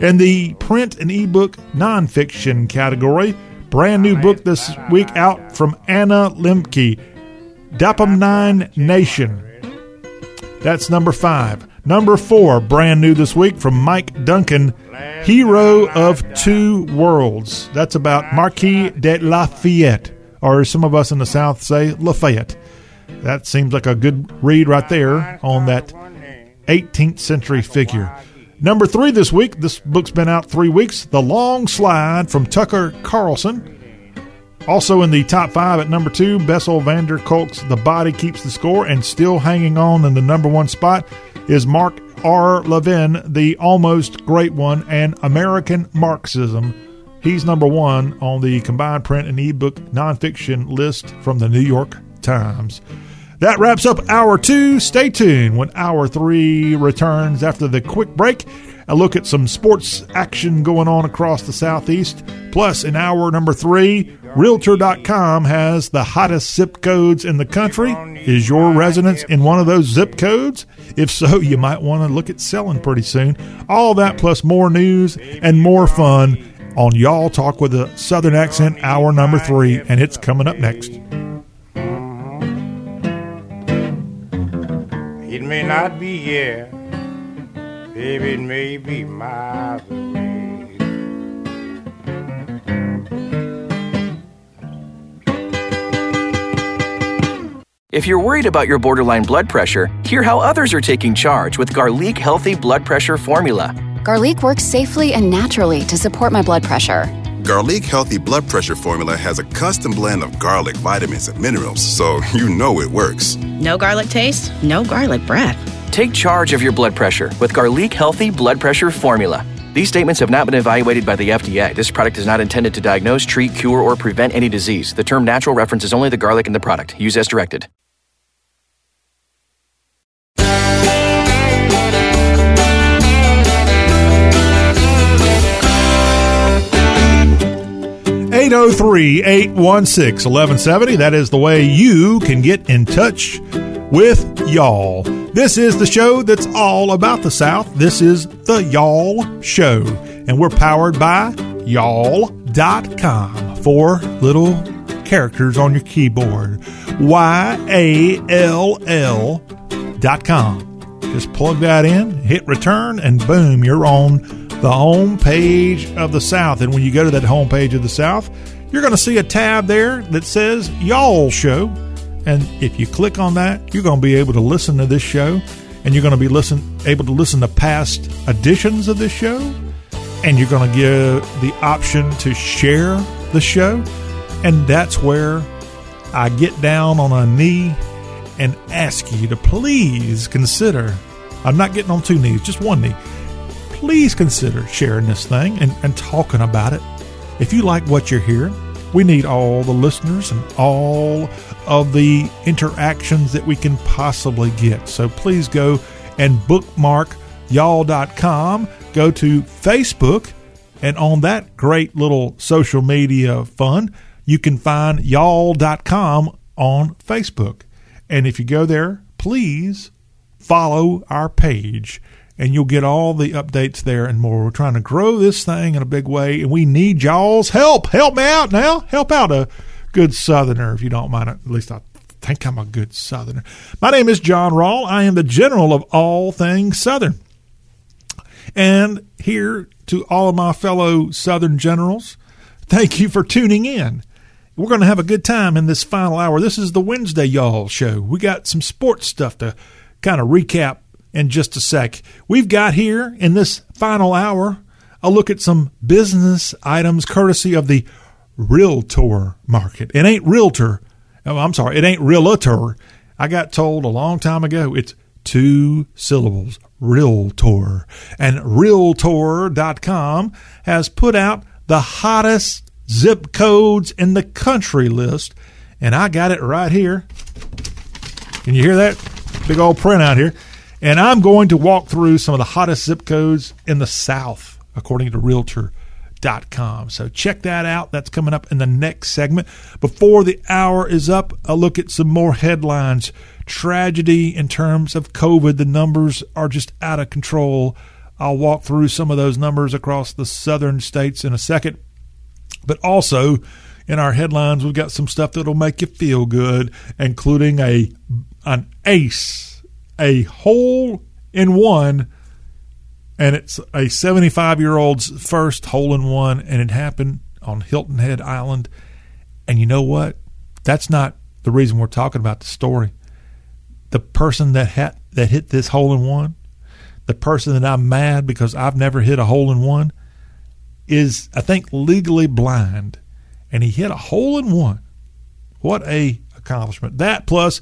In the print and ebook nonfiction category, brand new book this week out from Anna Lembke, Dopamine Nation. That's number five. Number four, brand new this week from Mike Duncan, Hero of Two Worlds. That's about Marquis de Lafayette, or some of us in the South say Lafayette. That seems like a good read right there on that 18th century figure. Number three this week, this book's been out three weeks The Long Slide from Tucker Carlson. Also in the top five at number two, Bessel van der Kolk's The Body Keeps the Score, and still hanging on in the number one spot is Mark R. Levin, The Almost Great One, and American Marxism. He's number one on the combined print and ebook nonfiction list from the New York Times. That wraps up hour two. Stay tuned when hour three returns after the quick break. A look at some sports action going on across the Southeast. Plus, in hour number three, Realtor.com has the hottest zip codes in the country. Is your residence in one of those zip codes? If so, *laughs* you might want to look at selling pretty soon. All that plus more news and more fun on Y'all Talk with a Southern Accent, hour number three, and it's coming up next. It may not be here, baby, it may be miles away. If you're worried about your borderline blood pressure, hear how others are taking charge with Garlic Healthy Blood Pressure Formula. Garlic works safely and naturally to support my blood pressure. Garlic Healthy Blood Pressure Formula has a custom blend of garlic, vitamins, and minerals, so *laughs* you know it works. No garlic taste, no garlic breath. Take charge of your blood pressure with Garlic Healthy Blood Pressure Formula. These statements have not been evaluated by the FDA. This product is not intended to diagnose, treat, cure, or prevent any disease. The term natural references only the garlic in the product. Use as directed. Eight zero three eight one six eleven seventy. That is the way you can get in touch with y'all. This is the show that's all about the South. This is the Y'all Show. And we're powered by y'all.com. Four little characters on your keyboard. Y A L L dot com. Just plug that in, hit return, and boom, you're on the home page of the South. And when you go to that home page of the South, you're going to see a tab there that says Y'all Show. And if you click on that, you're going to be able to listen to this show, and you're going to be listen able to listen to past editions of this show, and you're going to get the option to share the show, and that's where I get down on a knee and ask you to please consider. I'm not getting on two knees, just one knee. Please consider sharing this thing and, and talking about it. If you like what you're hearing, we need all the listeners and all of the interactions that we can possibly get. So please go and bookmark y'all.com, go to Facebook, and on that great little social media fun, you can find y'all.com on Facebook. And if you go there, please follow our page and you'll get all the updates there and more. We're trying to grow this thing in a big way, and we need y'all's help. Help me out now. Help out a good Southerner, if you don't mind. At least I think I'm a good Southerner. My name is John Rawl. I am the general of all things Southern. And here to all of my fellow Southern generals, thank you for tuning in. We're going to have a good time in this final hour. This is the Wednesday Y'all show. We got some sports stuff to kind of recap in just a sec. We've got here in this final hour a look at some business items courtesy of the realtor market. It ain't realtor. Oh, I'm sorry. It ain't realtor. I got told a long time ago it's two syllables realtor. And realtor.com has put out the hottest zip codes in the country list. And I got it right here. Can you hear that? Big old print out here. And I'm going to walk through some of the hottest zip codes in the South, according to Realtor.com. So check that out. That's coming up in the next segment. Before the hour is up, a look at some more headlines. Tragedy in terms of COVID. The numbers are just out of control. I'll walk through some of those numbers across the southern states in a second. But also, in our headlines, we've got some stuff that'll make you feel good, including a an ace a hole in one, and it's a 75 year old's first hole in one, and it happened on Hilton Head Island. And you know what? That's not the reason we're talking about the story. The person that had, that hit this hole in one, the person that I'm mad because I've never hit a hole in one, is I think legally blind, and he hit a hole in one. What a accomplishment! That plus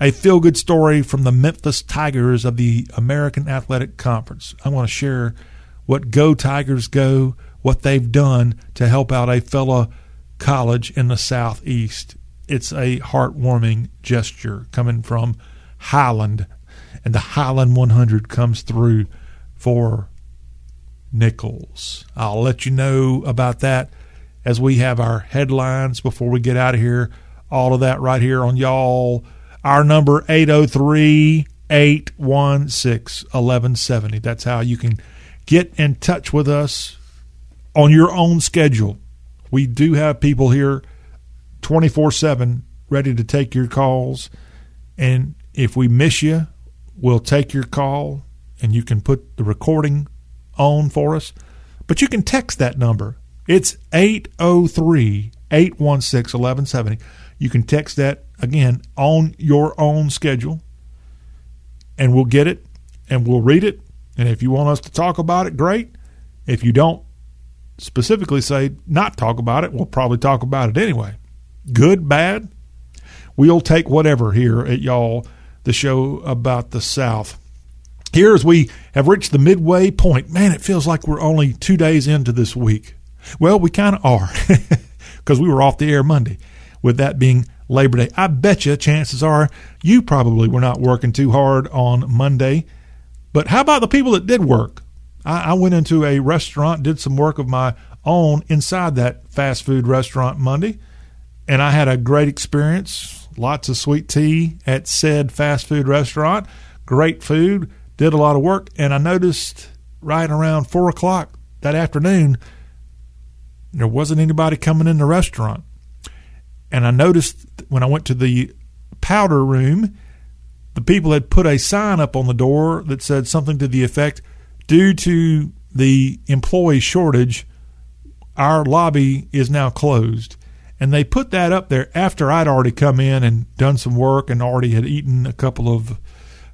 a feel good story from the Memphis Tigers of the American Athletic Conference. I want to share what Go Tigers Go, what they've done to help out a fellow college in the southeast. It's a heartwarming gesture coming from Highland, and the Highland 100 comes through for Nicholls. I'll let you know about that as we have our headlines before we get out of here. All of that right here on y'all. Our number 803 816 1170. That's how you can get in touch with us on your own schedule. We do have people here 24 7 ready to take your calls. And if we miss you, we'll take your call and you can put the recording on for us. But you can text that number. It's 803 816 1170. You can text that again on your own schedule and we'll get it and we'll read it. And if you want us to talk about it, great. If you don't specifically say not talk about it, we'll probably talk about it anyway. Good, bad, we'll take whatever here at y'all, the show about the South. Here, as we have reached the midway point, man, it feels like we're only two days into this week. Well, we kind of are *laughs* because we were off the air Monday, with that being Labor Day. I bet you chances are you probably were not working too hard on Monday. But how about the people that did work? I, I went into a restaurant, did some work of my own inside that fast food restaurant Monday, and I had a great experience. Lots of sweet tea at said fast food restaurant. Great food. Did a lot of work, and I noticed right around four o'clock that afternoon there wasn't anybody coming in the restaurant. And I noticed when I went to the powder room, the people had put a sign up on the door that said something to the effect due to the employee shortage, our lobby is now closed. And they put that up there after I'd already come in and done some work and already had eaten a couple of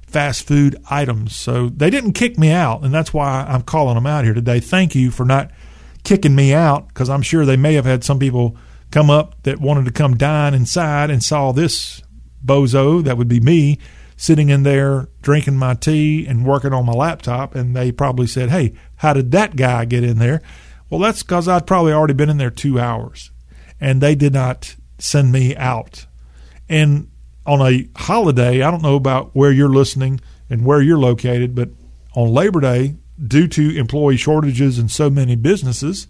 fast food items. So they didn't kick me out, and that's why I'm calling them out here today. Thank you for not kicking me out because I'm sure they may have had some people come up that wanted to come dine inside and saw this bozo, that would be me, sitting in there drinking my tea and working on my laptop. And they probably said, Hey, how did that guy get in there? Well, that's because I'd probably already been in there two hours and they did not send me out. And on a holiday, I don't know about where you're listening and where you're located, but on Labor Day, due to employee shortages in so many businesses,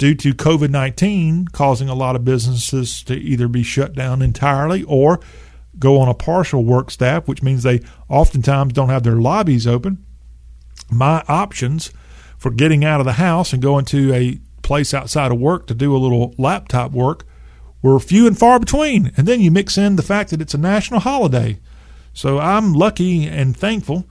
due to COVID 19 causing a lot of businesses to either be shut down entirely or go on a partial work staff, which means they oftentimes don't have their lobbies open. My options for getting out of the house and going to a place outside of work to do a little laptop work were few and far between. And then you mix in the fact that it's a national holiday. So I'm lucky and thankful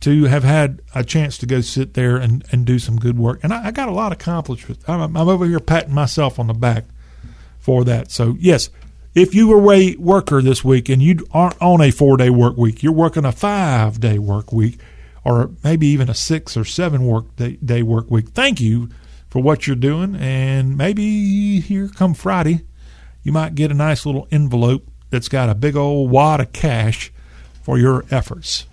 to have had a chance to go sit there and, and do some good work. And I, I got a lot accomplished. I'm, I'm over here patting myself on the back for that. So, yes, if you were a worker this week and you aren't on a four day work week, you're working a five day work week or maybe even a six or seven work day, day work week, thank you for what you're doing. And maybe here come Friday, you might get a nice little envelope that's got a big old wad of cash for your efforts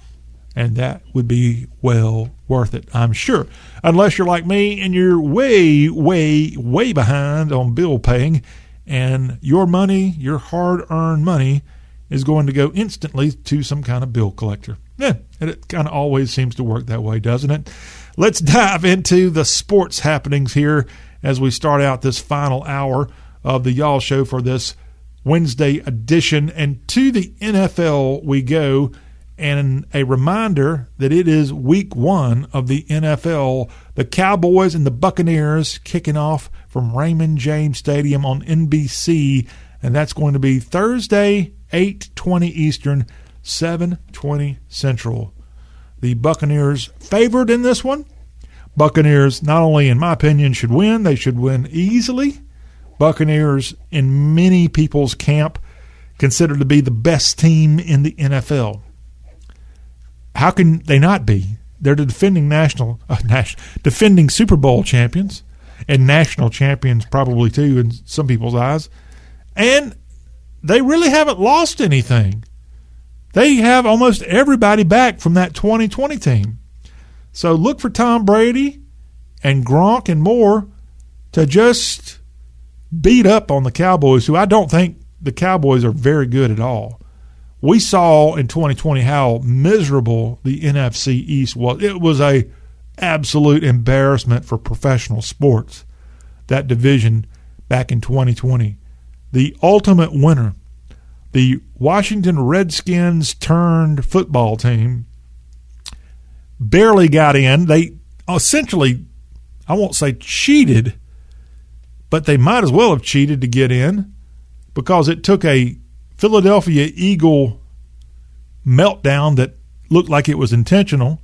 and that would be well worth it, I'm sure. Unless you're like me and you're way, way, way behind on bill paying, and your money, your hard earned money, is going to go instantly to some kind of bill collector. Yeah, it kind of always seems to work that way, doesn't it? Let's dive into the sports happenings here as we start out this final hour of the Y'all Show for this Wednesday edition. And to the NFL we go and a reminder that it is week one of the NFL. The Cowboys and the Buccaneers kicking off from Raymond James Stadium on NBC, and that's going to be Thursday, 8:20 Eastern, 7:20 Central. The Buccaneers favored in this one. Buccaneers, not only in my opinion, should win, they should win easily. Buccaneers, in many people's camp, considered to be the best team in the NFL. How can they not be? They're the defending national, *laughs* uh, defending Super Bowl champions and national champions probably too in some people's eyes. And they really haven't lost anything. They have almost everybody back from that 2020 team. So look for Tom Brady and Gronk and more to just beat up on the Cowboys, who I don't think the Cowboys are very good at all. We saw in 2020 how miserable the NFC East was. It was a absolute embarrassment for professional sports. That division back in 2020. The ultimate winner, the Washington Redskins turned football team, barely got in. They essentially, I won't say cheated, but they might as well have cheated to get in because it took a Philadelphia Eagle meltdown that looked like it was intentional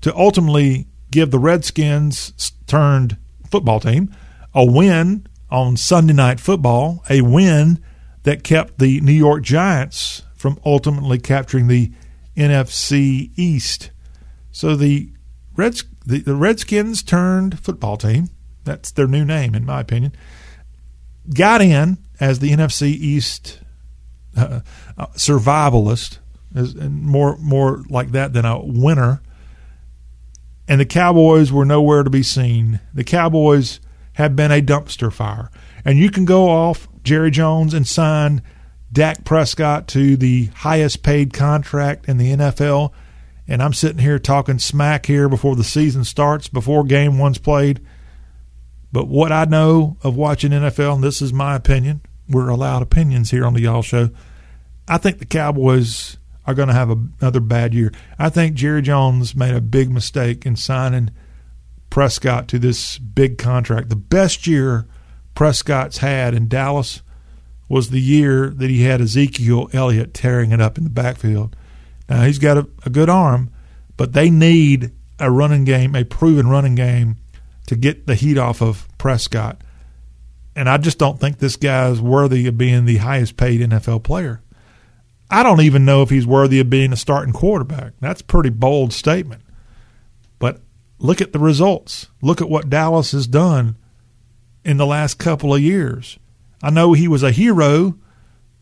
to ultimately give the Redskins turned football team a win on Sunday Night Football, a win that kept the New York Giants from ultimately capturing the NFC East. So the Reds, the, the Redskins turned football team, that's their new name in my opinion, got in as the NFC East uh, uh, survivalist, and more more like that than a winner. And the Cowboys were nowhere to be seen. The Cowboys have been a dumpster fire. And you can go off Jerry Jones and sign Dak Prescott to the highest paid contract in the NFL. And I'm sitting here talking smack here before the season starts, before game one's played. But what I know of watching NFL, and this is my opinion, we're allowed opinions here on the Y'all Show. I think the Cowboys are going to have a, another bad year. I think Jerry Jones made a big mistake in signing Prescott to this big contract. The best year Prescott's had in Dallas was the year that he had Ezekiel Elliott tearing it up in the backfield. Now he's got a, a good arm, but they need a running game, a proven running game, to get the heat off of Prescott. And I just don't think this guy is worthy of being the highest paid NFL player. I don't even know if he's worthy of being a starting quarterback. That's a pretty bold statement. But look at the results. Look at what Dallas has done in the last couple of years. I know he was a hero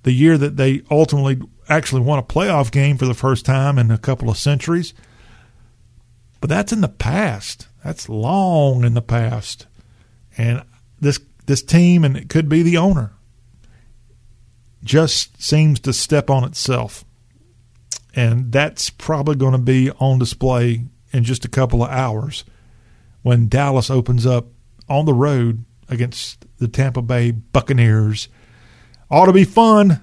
the year that they ultimately actually won a playoff game for the first time in a couple of centuries. But that's in the past. That's long in the past. And this this team and it could be the owner just seems to step on itself. And that's probably going to be on display in just a couple of hours when Dallas opens up on the road against the Tampa Bay Buccaneers. Ought to be fun.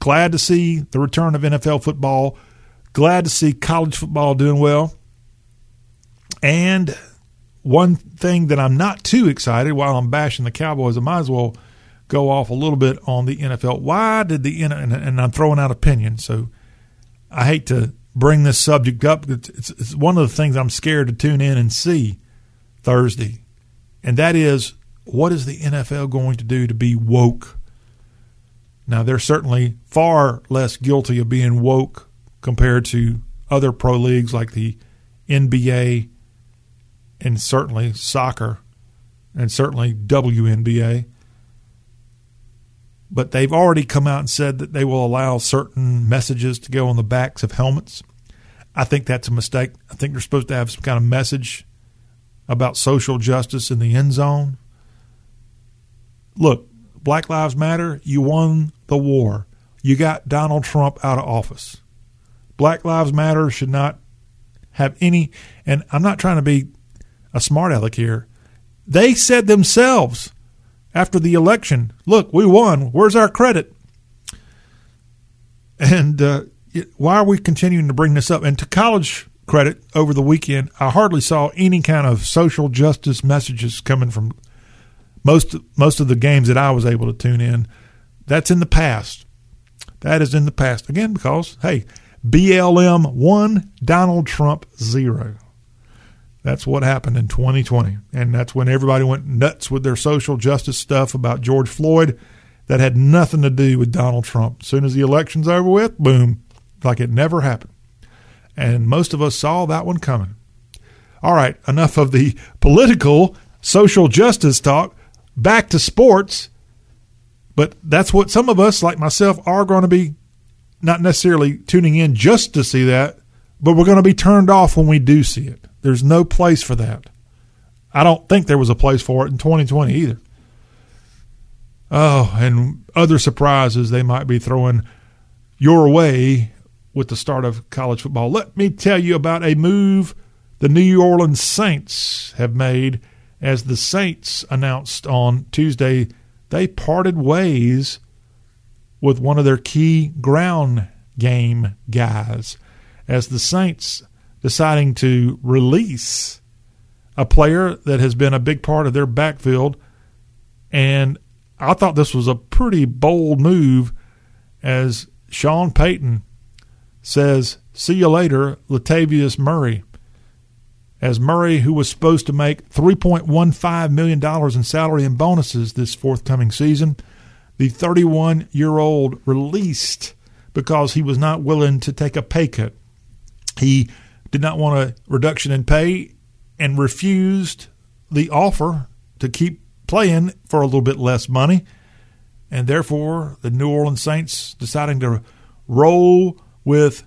Glad to see the return of NFL football. Glad to see college football doing well. And one thing that I'm not too excited while I'm bashing the Cowboys, I might as well go off a little bit on the NFL. Why did the and I'm throwing out opinions, so I hate to bring this subject up. It's, it's one of the things I'm scared to tune in and see Thursday, and that is what is the NFL going to do to be woke? Now they're certainly far less guilty of being woke compared to other pro leagues like the NBA and certainly soccer and certainly WNBA but they've already come out and said that they will allow certain messages to go on the backs of helmets. I think that's a mistake. I think they're supposed to have some kind of message about social justice in the end zone. Look, Black Lives Matter, you won the war. You got Donald Trump out of office. Black Lives Matter should not have any, and I'm not trying to be a smart aleck here. They said themselves after the election. Look, we won. Where's our credit? And uh, why are we continuing to bring this up? And to college credit, over the weekend, I hardly saw any kind of social justice messages coming from most most of the games that I was able to tune in. That's in the past. That is in the past again because hey, BLM one, Donald Trump zero. That's what happened in 2020. And that's when everybody went nuts with their social justice stuff about George Floyd that had nothing to do with Donald Trump. As soon as the election's over with, boom, like it never happened. And most of us saw that one coming. All right, enough of the *laughs* political social justice talk. Back to sports. But that's what some of us, like myself, are going to be not necessarily tuning in just to see that, but we're going to be turned off when we do see it. There's no place for that. I don't think there was a place for it in 2020 either. Oh, and other surprises they might be throwing your way with the start of college football. Let me tell you about a move the New Orleans Saints have made as the Saints announced on Tuesday they parted ways with one of their key ground game guys as the Saints deciding to release a player that has been a big part of their backfield and I thought this was a pretty bold move as Sean Payton says, See you later, Latavius Murray. As Murray, who was supposed to make $3.15 million in salary and bonuses this forthcoming season, the 31 year old released because he was not willing to take a pay cut. He did not want a reduction in pay and refused the offer to keep playing for a little bit less money. And therefore, the New Orleans Saints deciding to roll with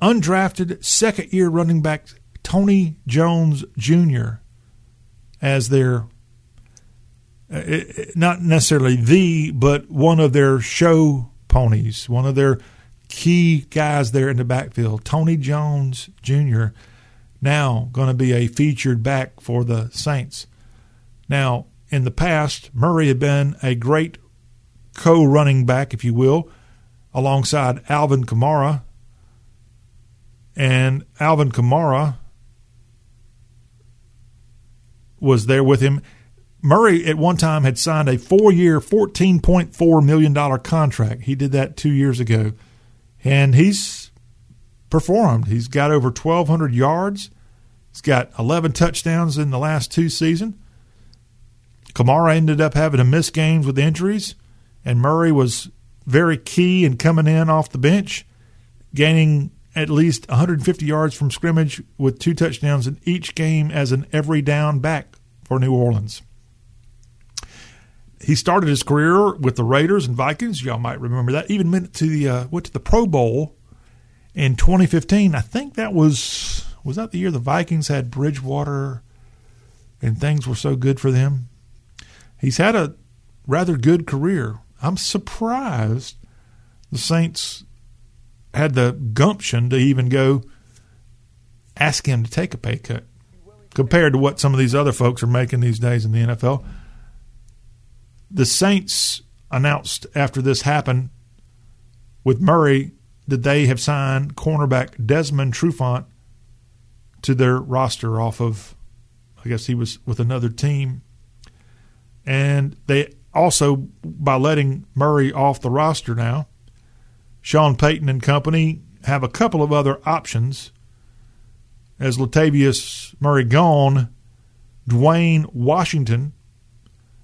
undrafted second year running back Tony Jones Jr. as their, uh, not necessarily the, but one of their show ponies, one of their key guys there in the backfield. Tony Jones Jr. now going to be a featured back for the Saints. Now, in the past, Murray had been a great co running back, if you will, alongside Alvin Kamara. And Alvin Kamara was there with him. Murray at one time had signed a four year, $14.4 million contract. He did that two years ago. And he's performed. He's got over 1,200 yards. He's got 11 touchdowns in the last two seasons. Kamara ended up having to miss games with injuries, and Murray was very key in coming in off the bench, gaining at least 150 yards from scrimmage with two touchdowns in each game as an every down back for New Orleans. He started his career with the Raiders and Vikings. Y'all might remember that. Even went to the uh, went to the Pro Bowl in 2015. I think that was was that the year the Vikings had Bridgewater and things were so good for them he's had a rather good career. I'm surprised the Saints had the gumption to even go ask him to take a pay cut compared to what some of these other folks are making these days in the NFL. The Saints announced after this happened with Murray that they have signed cornerback Desmond Trufant to their roster off of, I guess he was with another team and they also, by letting Murray off the roster now, Sean Payton and company have a couple of other options. As Latavius Murray gone, Dwayne Washington,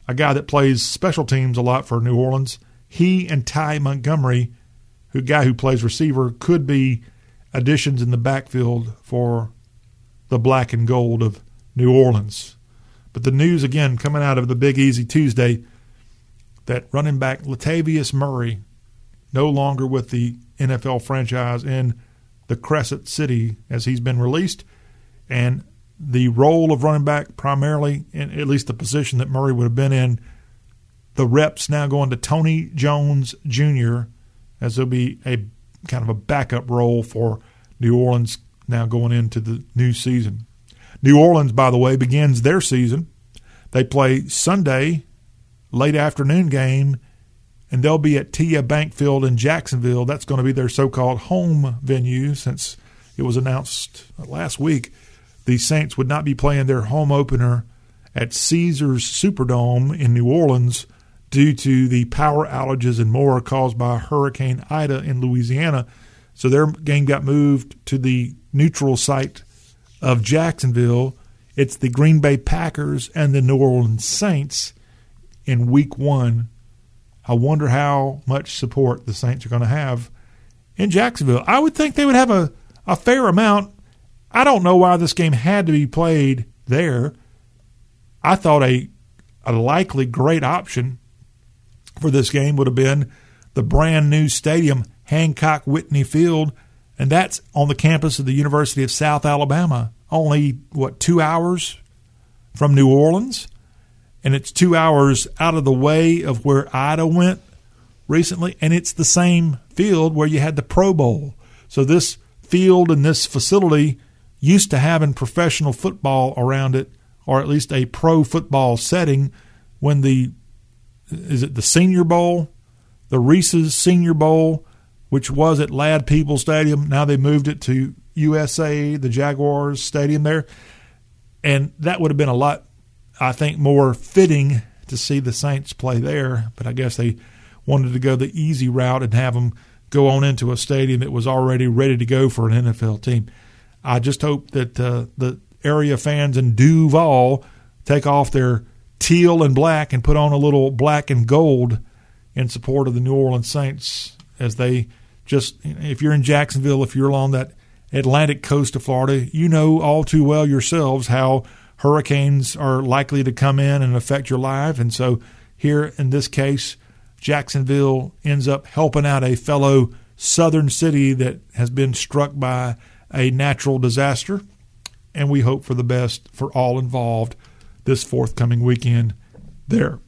a guy that plays special teams a lot for New Orleans, he and Ty Montgomery, who guy who plays receiver, could be additions in the backfield for the black and gold of New Orleans. But the news again coming out of the Big Easy Tuesday that running back Latavius Murray no longer with the NFL franchise in the Crescent City as he's been released, and the role of running back primarily, at least the position that Murray would have been in, the reps now going to Tony Jones Jr. as there'll be a kind of a backup role for New Orleans now going into the new season. New Orleans, by the way, begins their season. They play Sunday, late afternoon game, and they'll be at TIAA Bank Field in Jacksonville. That's going to be their so called home venue since it was announced last week. The Saints would not be playing their home opener at Caesars Superdome in New Orleans due to the power outages and more caused by Hurricane Ida in Louisiana. So their game got moved to the neutral site of Jacksonville. It's the Green Bay Packers and the New Orleans Saints in week one. I wonder how much support the Saints are going to have in Jacksonville. I would think they would have a, a fair amount. I don't know why this game had to be played there. I thought a a likely great option for this game would have been the brand new stadium, Hancock Whitney Field and that's on the campus of the University of South Alabama. Only what two hours from New Orleans, and it's two hours out of the way of where Ida went recently, and it's the same field where you had the Pro Bowl. So this field and this facility used to having professional football around it, or at least a pro football setting, when the is it the Senior Bowl, the Reese's Senior Bowl, which was at Ladd-Peebles Stadium. Now they moved it to USA, the Jaguars Stadium there, and that would have been a lot, I think, more fitting to see the Saints play there. But I guess they wanted to go the easy route and have them go on into a stadium that was already ready to go for an NFL team. I just hope that uh, the area fans in Duval take off their teal and black and put on a little black and gold in support of the New Orleans Saints as they just if you're in Jacksonville, if you're along that Atlantic coast of Florida, you know all too well yourselves how hurricanes are likely to come in and affect your life. And so here in this case, Jacksonville ends up helping out a fellow southern city that has been struck by a natural disaster. And we hope for the best for all involved this forthcoming weekend there.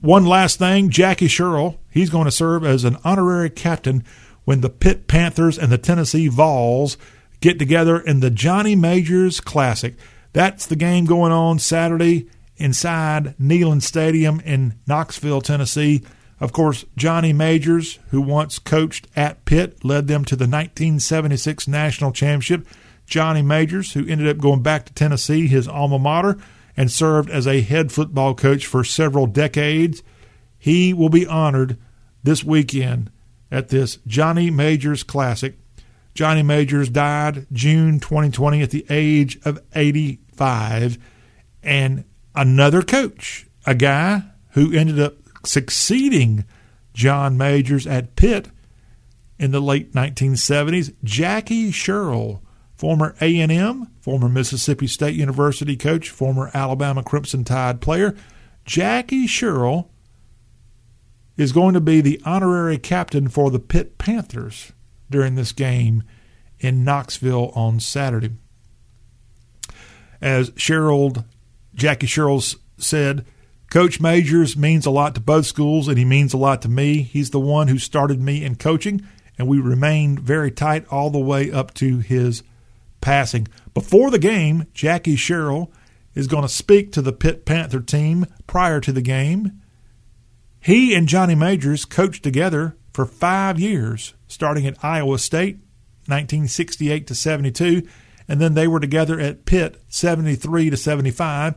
One last thing Jackie Sherrill, he's going to serve as an honorary captain when the Pitt Panthers and the Tennessee Vols get together in the Johnny Majors Classic. That's the game going on Saturday inside Neyland Stadium in Knoxville, Tennessee. Of course, Johnny Majors, who once coached at Pitt, led them to the 1976 National Championship. Johnny Majors, who ended up going back to Tennessee, his alma mater, and served as a head football coach for several decades. He will be honored this weekend at this Johnny Majors Classic. Johnny Majors died June 2020 at the age of 85. And another coach, a guy who ended up succeeding John Majors at Pitt in the late 1970s, Jackie Sherrill, former A&M, former Mississippi State University coach, former Alabama Crimson Tide player. Jackie Sherrill is going to be the honorary captain for the Pitt Panthers during this game in Knoxville on Saturday. As Sherrill, Jackie Sherrill said, Coach Majors means a lot to both schools, and he means a lot to me. He's the one who started me in coaching, and we remained very tight all the way up to his passing. Before the game, Jackie Sherrill is going to speak to the Pitt Panther team prior to the game he and Johnny Majors coached together for five years, starting at Iowa State, 1968 to 72, and then they were together at Pitt, 73 to 75.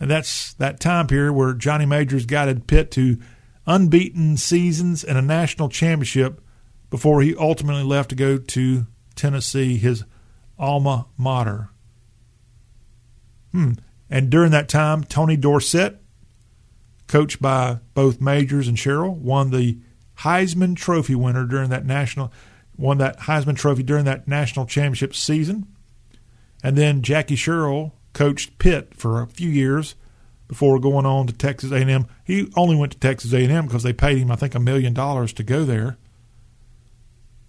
And that's that time period where Johnny Majors guided Pitt to unbeaten seasons and a national championship before he ultimately left to go to Tennessee, his alma mater. Hmm. And during that time, Tony Dorsett coached by both Majors and Sherrill, won the Heisman Trophy winner during that national, won that Heisman Trophy during that national championship season, and then Jackie Sherrill coached Pitt for a few years before going on to Texas A&M. He only went to Texas A&M because they paid him, I think, a million dollars to go there,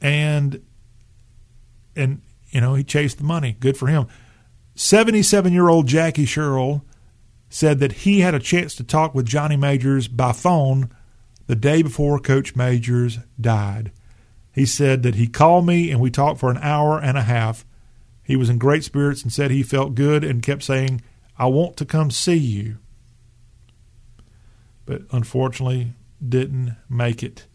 and and you know he chased the money. Good for him. Seventy-seven-year-old Jackie Sherrill said that he had a chance to talk with Johnny Majors by phone the day before Coach Majors died. He said that he called me and we talked for an hour and a half. He was in great spirits and said he felt good and kept saying, I want to come see you. But unfortunately, didn't make it.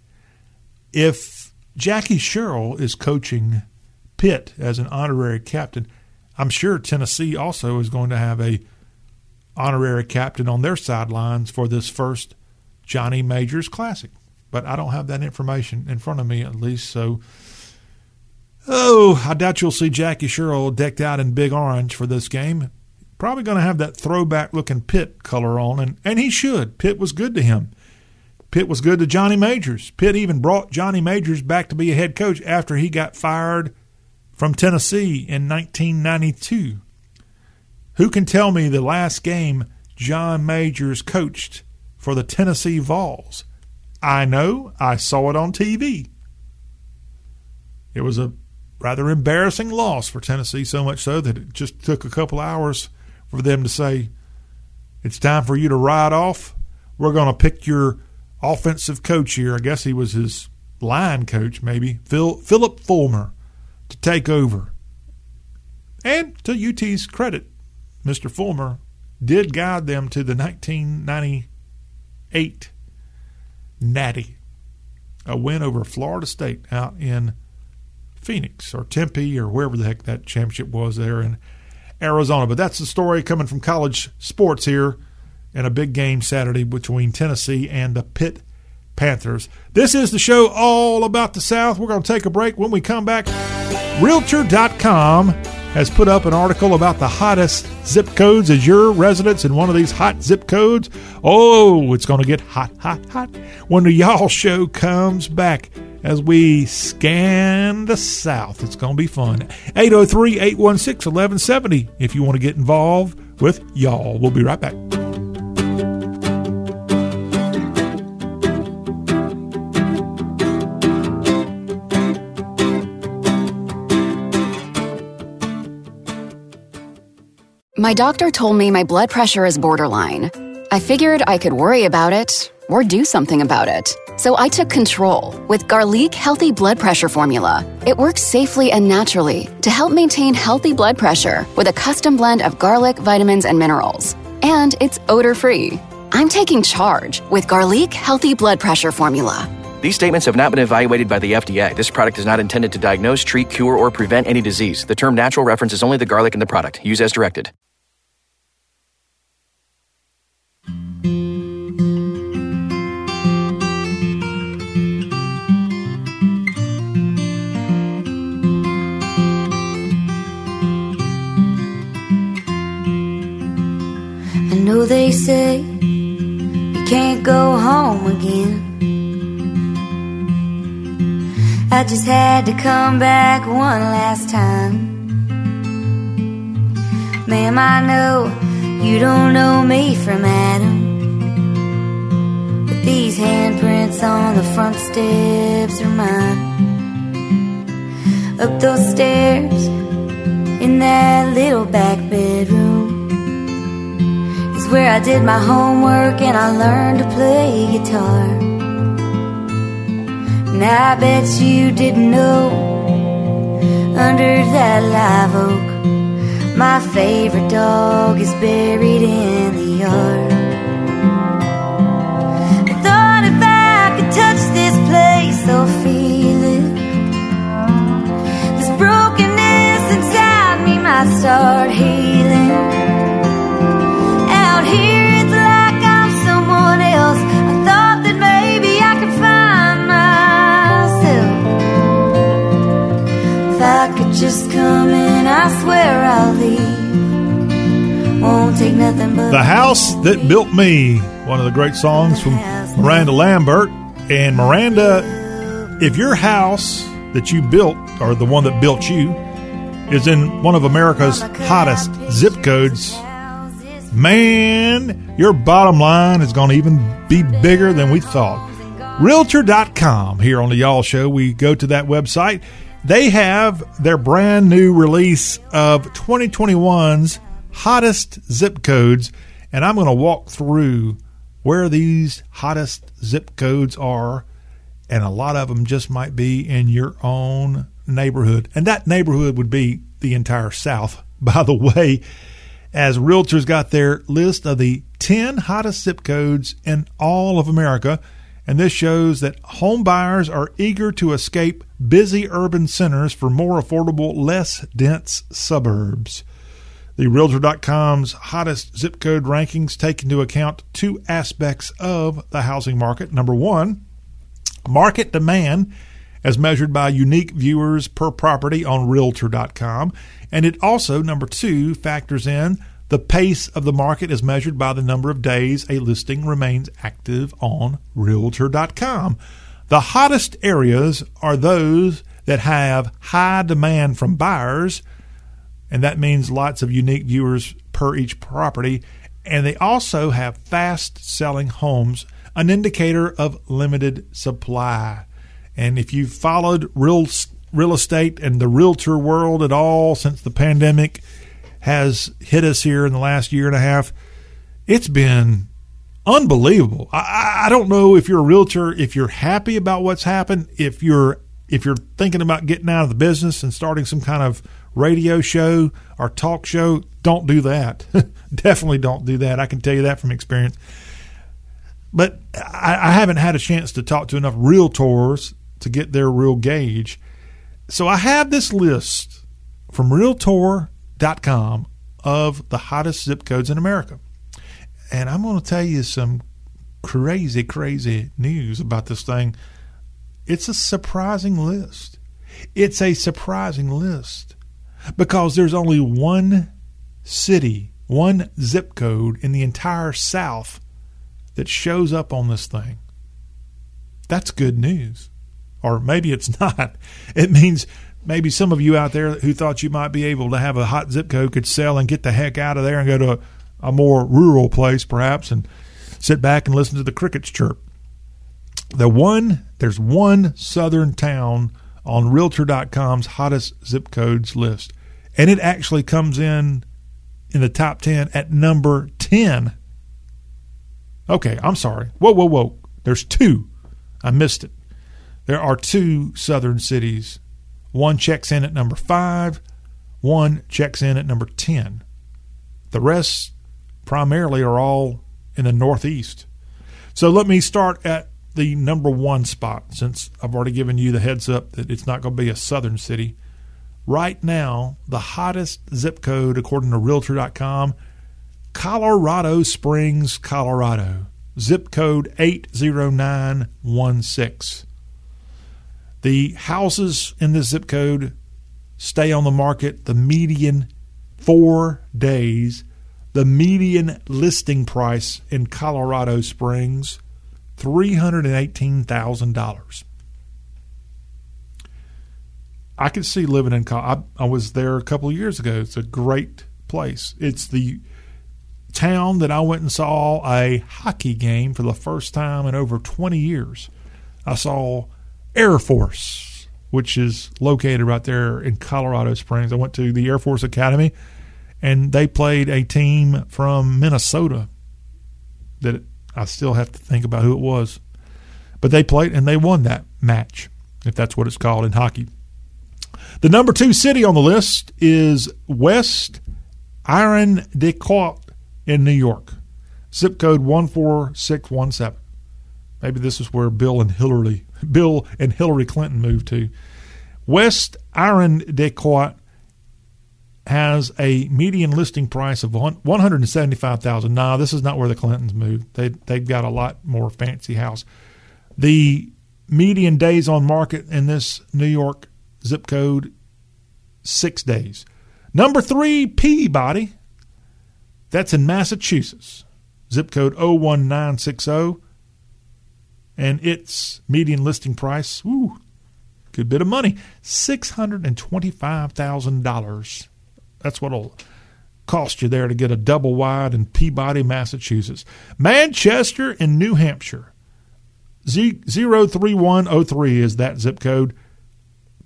If Jackie Sherrill is coaching Pitt as an honorary captain, I'm sure Tennessee also is going to have a honorary captain on their sidelines for this first Johnny Majors Classic. But I don't have that information in front of me, at least. So, oh, I doubt you'll see Jackie Sherrill decked out in big orange for this game. Probably going to have that throwback looking Pitt color on, and, and he should. Pitt was good to him. Pitt was good to Johnny Majors. Pitt even brought Johnny Majors back to be a head coach after he got fired from Tennessee in 1992. Who can tell me the last game John Majors coached for the Tennessee Vols? I know, I saw it on TV. It was a rather embarrassing loss for Tennessee, so much so that it just took a couple hours for them to say, It's time for you to ride off. We're going to pick your offensive coach here. I guess he was his line coach, maybe Phil Philip Fulmer, to take over. And to UT's credit, Mr. Fulmer did guide them to the 1998 Natty, a win over Florida State out in Phoenix or Tempe or wherever the heck that championship was there in Arizona. But that's the story coming from college sports here and a big game Saturday between Tennessee and the Pitt Panthers. This is the show all about the South. We're going to take a break. When we come back, Realtor.com has put up an article about the hottest zip codes as your residence in one of these hot zip codes. Oh, it's going to get hot, hot, hot when the Y'all Show comes back as we scan the South. It's going to be fun. 803 816 1170 if you want to get involved with Y'all. We'll be right back. My doctor told me my blood pressure is borderline. I figured I could worry about it or do something about it. So I took control with Garlic Healthy Blood Pressure Formula. It works safely and naturally to help maintain healthy blood pressure with a custom blend of garlic, vitamins, and minerals. And it's odor free. I'm taking charge with Garlic Healthy Blood Pressure Formula. These statements have not been evaluated by the FDA. This product is not intended to diagnose, treat, cure, or prevent any disease. The term natural references only the garlic in the product. Use as directed. Know they say you can't go home again. I just had to come back one last time. Ma'am, I know you don't know me from Adam. But these handprints on the front steps are mine. Up those stairs in that little back bedroom where I did my homework and I learned to play guitar. And I bet you didn't know under that live oak, my favorite dog is buried in the yard. I thought if I could touch this place or feel it, this brokenness inside me might start healing. Just come in, I swear I'll leave. Won't take nothing but The House That Built Me, one of the great songs from Miranda Lambert. And Miranda, if your house that you built, or the one that built you, is in one of America's hottest zip codes, man, your bottom line is going to even be bigger than we thought. Realtor.com here on the Y'all Show. We go to that website. They have their brand new release of 2021's hottest zip codes, and I'm going to walk through where these hottest zip codes are, and a lot of them just might be in your own neighborhood. And that neighborhood would be the entire South, *laughs* by the way, as realtors got their list of the 10 hottest zip codes in all of America. And this shows that home buyers are eager to escape busy urban centers for more affordable, less dense suburbs. The Realtor.com's hottest zip code rankings take into account two aspects of the housing market. Number one, market demand as measured by unique viewers per property on Realtor.com. And it also, number two, factors in the pace of the market is measured by the number of days a listing remains active on Realtor.com. The hottest areas are those that have high demand from buyers, and that means lots of unique viewers per each property. And they also have fast selling homes, an indicator of limited supply. And if you've followed real real estate and the realtor world at all since the pandemic has hit us here in the last year and a half, it's been unbelievable. I- I, don't know if you're a realtor, if you're happy about what's happened, if you're if you're thinking about getting out of the business and starting some kind of radio show or talk show, don't do that. *laughs* Definitely don't do that. I can tell you that from experience. But I, I haven't had a chance to talk to enough realtors to get their real gauge. So I have this list from Realtor.com of the hottest zip codes in America. And I'm going to tell you some crazy, crazy news about this thing. It's a surprising list. It's a surprising list because there's only one city, one zip code in the entire South that shows up on this thing. That's good news. Or maybe it's *laughs* not. It means maybe some of you out there who thought you might be able to have a hot zip code could sell and get the heck out of there and go to a, a more rural place perhaps and sit back and listen to the crickets chirp. The one there's one southern town on realtor.com's hottest zip codes list and it actually comes in in the top 10 at number 10. Okay, I'm sorry. Whoa, whoa, whoa. There's two. I missed it. There are two southern cities. One checks in at number 5, one checks in at number 10. The rest primarily are all in the northeast. So let me start at the number one spot since I've already given you the heads up that it's not going to be a southern city. Right now, the hottest zip code, according to Realtor.com, Colorado Springs, Colorado. Zip code 80916. The houses in this zip code stay on the market the median four days. The median listing price in Colorado Springs, $318,000. I could see living in. I, I was there a couple of years ago. It's a great place. It's the town that I went and saw a hockey game for the first time in over 20 years. I saw Air Force, which is located right there in Colorado Springs. I went to the Air Force Academy, and they played a team from Minnesota that I still have to think about who it was. But they played and they won that match, if that's what it's called in hockey. The number two city on the list is West Iron Irondequoit in New York, zip code one four six one seven. Maybe this is where Bill and Hillary, Bill and Hillary Clinton moved to. West Iron Irondequoit has a median listing price of one hundred and seventy five thousand. Nah, this is not where the Clintons moved. They they've got a lot more fancy house. The median days on market in this New York zip code six days. Number three, Peabody. That's in Massachusetts. Zip code 01960. And its median listing price, ooh, good bit of money, $625,000. That's what it'll cost you there to get a double wide in Peabody, Massachusetts. Manchester in New Hampshire. Z- 03103 is that zip code.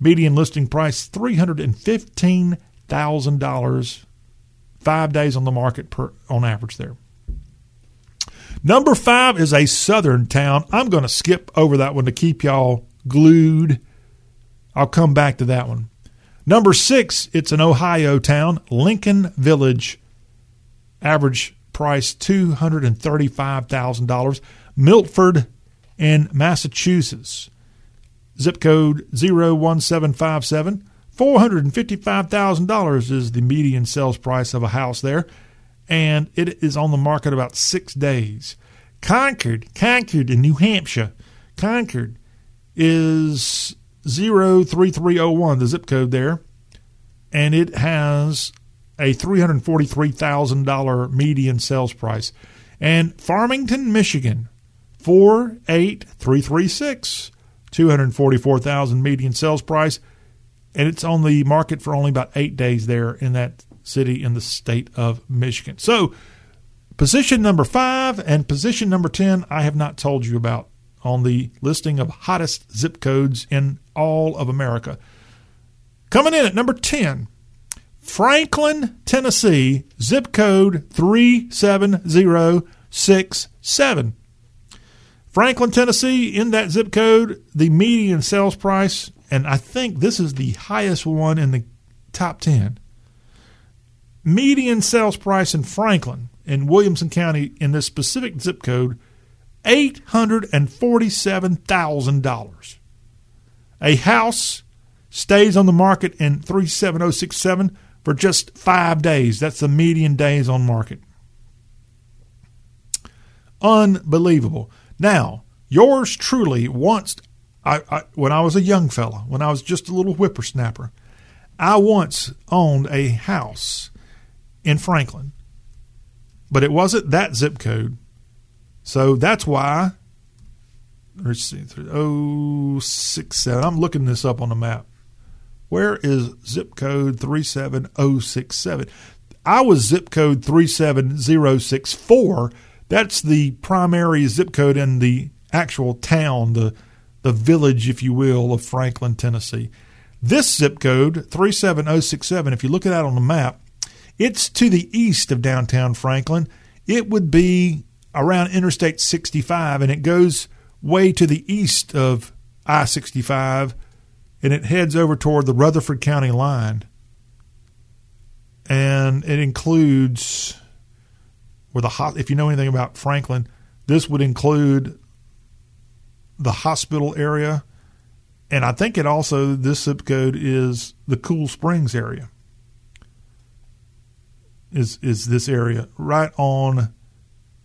Median listing price $315,000. Five days on the market per, on average there. Number five is a southern town. I'm going to skip over that one to keep y'all glued. I'll come back to that one. Number six, it's an Ohio town, Lincoln Village. Average price $235,000. Milford in Massachusetts. Zip code 01757. $455,000 is the median sales price of a house there, and it is on the market about six days. Concord, Concord in New Hampshire. Concord is 03301, the zip code there, and it has a $343,000 median sales price. And Farmington, Michigan, 48336, 244,000 median sales price, and it's on the market for only about 8 days there in that city in the state of Michigan. So, position number 5 and position number 10 I have not told you about on the listing of hottest zip codes in all of America. Coming in at number 10, Franklin, Tennessee, zip code 37067. Franklin, Tennessee, in that zip code, the median sales price, and I think this is the highest one in the top 10. Median sales price in Franklin, in Williamson County, in this specific zip code, $847,000. A house stays on the market in 37067 for just five days. That's the median days on market. Unbelievable. Now, yours truly once, I, I, when I was a young fella, when I was just a little whippersnapper, I once owned a house in Franklin, but it wasn't that zip code. So that's why. Let's see, oh six seven. I'm looking this up on the map. Where is zip code 37067? I was zip code 37064. That's the primary zip code in the actual town, the the village, if you will, of Franklin, Tennessee. This zip code, 37067, if you look at that on the map, it's to the east of downtown Franklin. It would be around Interstate 65, and it goes way to the east of I 65, and it heads over toward the Rutherford County line. And it includes, where the if you know anything about Franklin, this would include the hospital area, and I think it also this zip code is the Cool Springs area. Is is this area right on?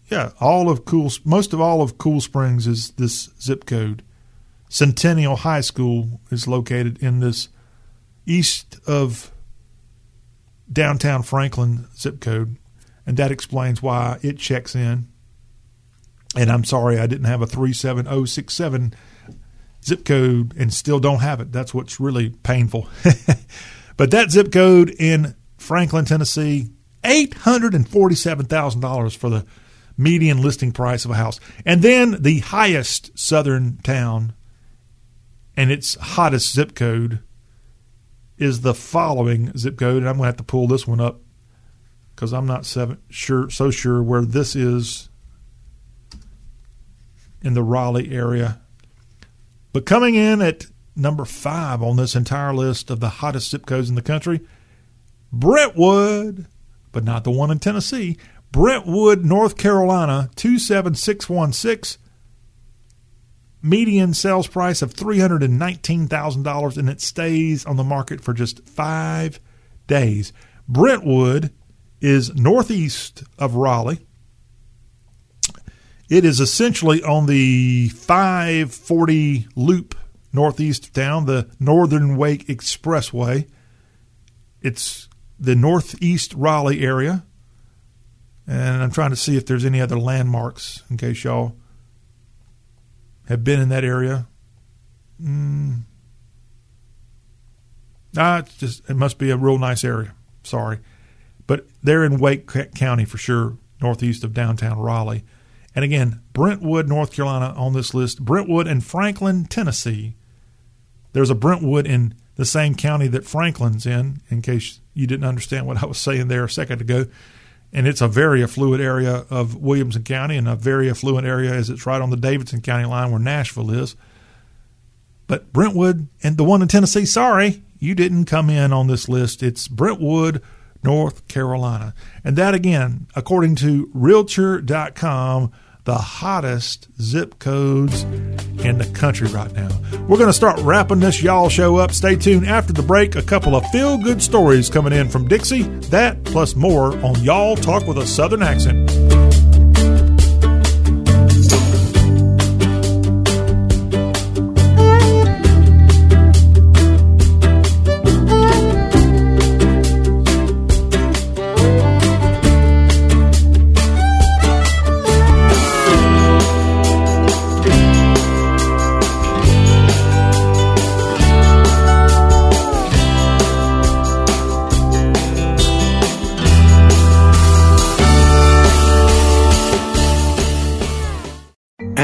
Yeah, all of Cool most of all of Cool Springs is this zip code. Centennial High School is located in this east of downtown Franklin zip code, and that explains why it checks in. And I'm sorry I didn't have a 37067 zip code and still don't have it. That's what's really painful. *laughs* but that zip code in Franklin, Tennessee, $847,000 for the median listing price of a house. And then the highest southern town and its hottest zip code is the following zip code. And I'm going to have to pull this one up because I'm not seven, sure so sure where this is in the Raleigh area. But coming in at number five on this entire list of the hottest zip codes in the country, Brentwood, but not the one in Tennessee. Brentwood, North Carolina, 27616. Median sales price of $319,000, and it stays on the market for just five days. Brentwood is northeast of Raleigh. It is essentially on the 540 loop northeast of town, the Northern Wake Expressway. It's the northeast Raleigh area. And I'm trying to see if there's any other landmarks in case y'all have been in that area. Mm. It's just it must be a real nice area. Sorry, but they're in Wake County for sure, northeast of downtown Raleigh. And again, Brentwood, North Carolina on this list. Brentwood and Franklin, Tennessee. There's a Brentwood in the same county that Franklin's in, in case you didn't understand what I was saying there a second ago. And it's a very affluent area of Williamson County and a very affluent area as it's right on the Davidson County line where Nashville is. But Brentwood and the one in Tennessee, sorry, you didn't come in on this list. It's Brentwood, North Carolina. And that, again, according to Realtor.com, the hottest zip codes in the country right now. We're going to start wrapping this y'all show up. Stay tuned after the break. A couple of feel good stories coming in from Dixie. That plus more on Y'all Talk with a Southern Accent.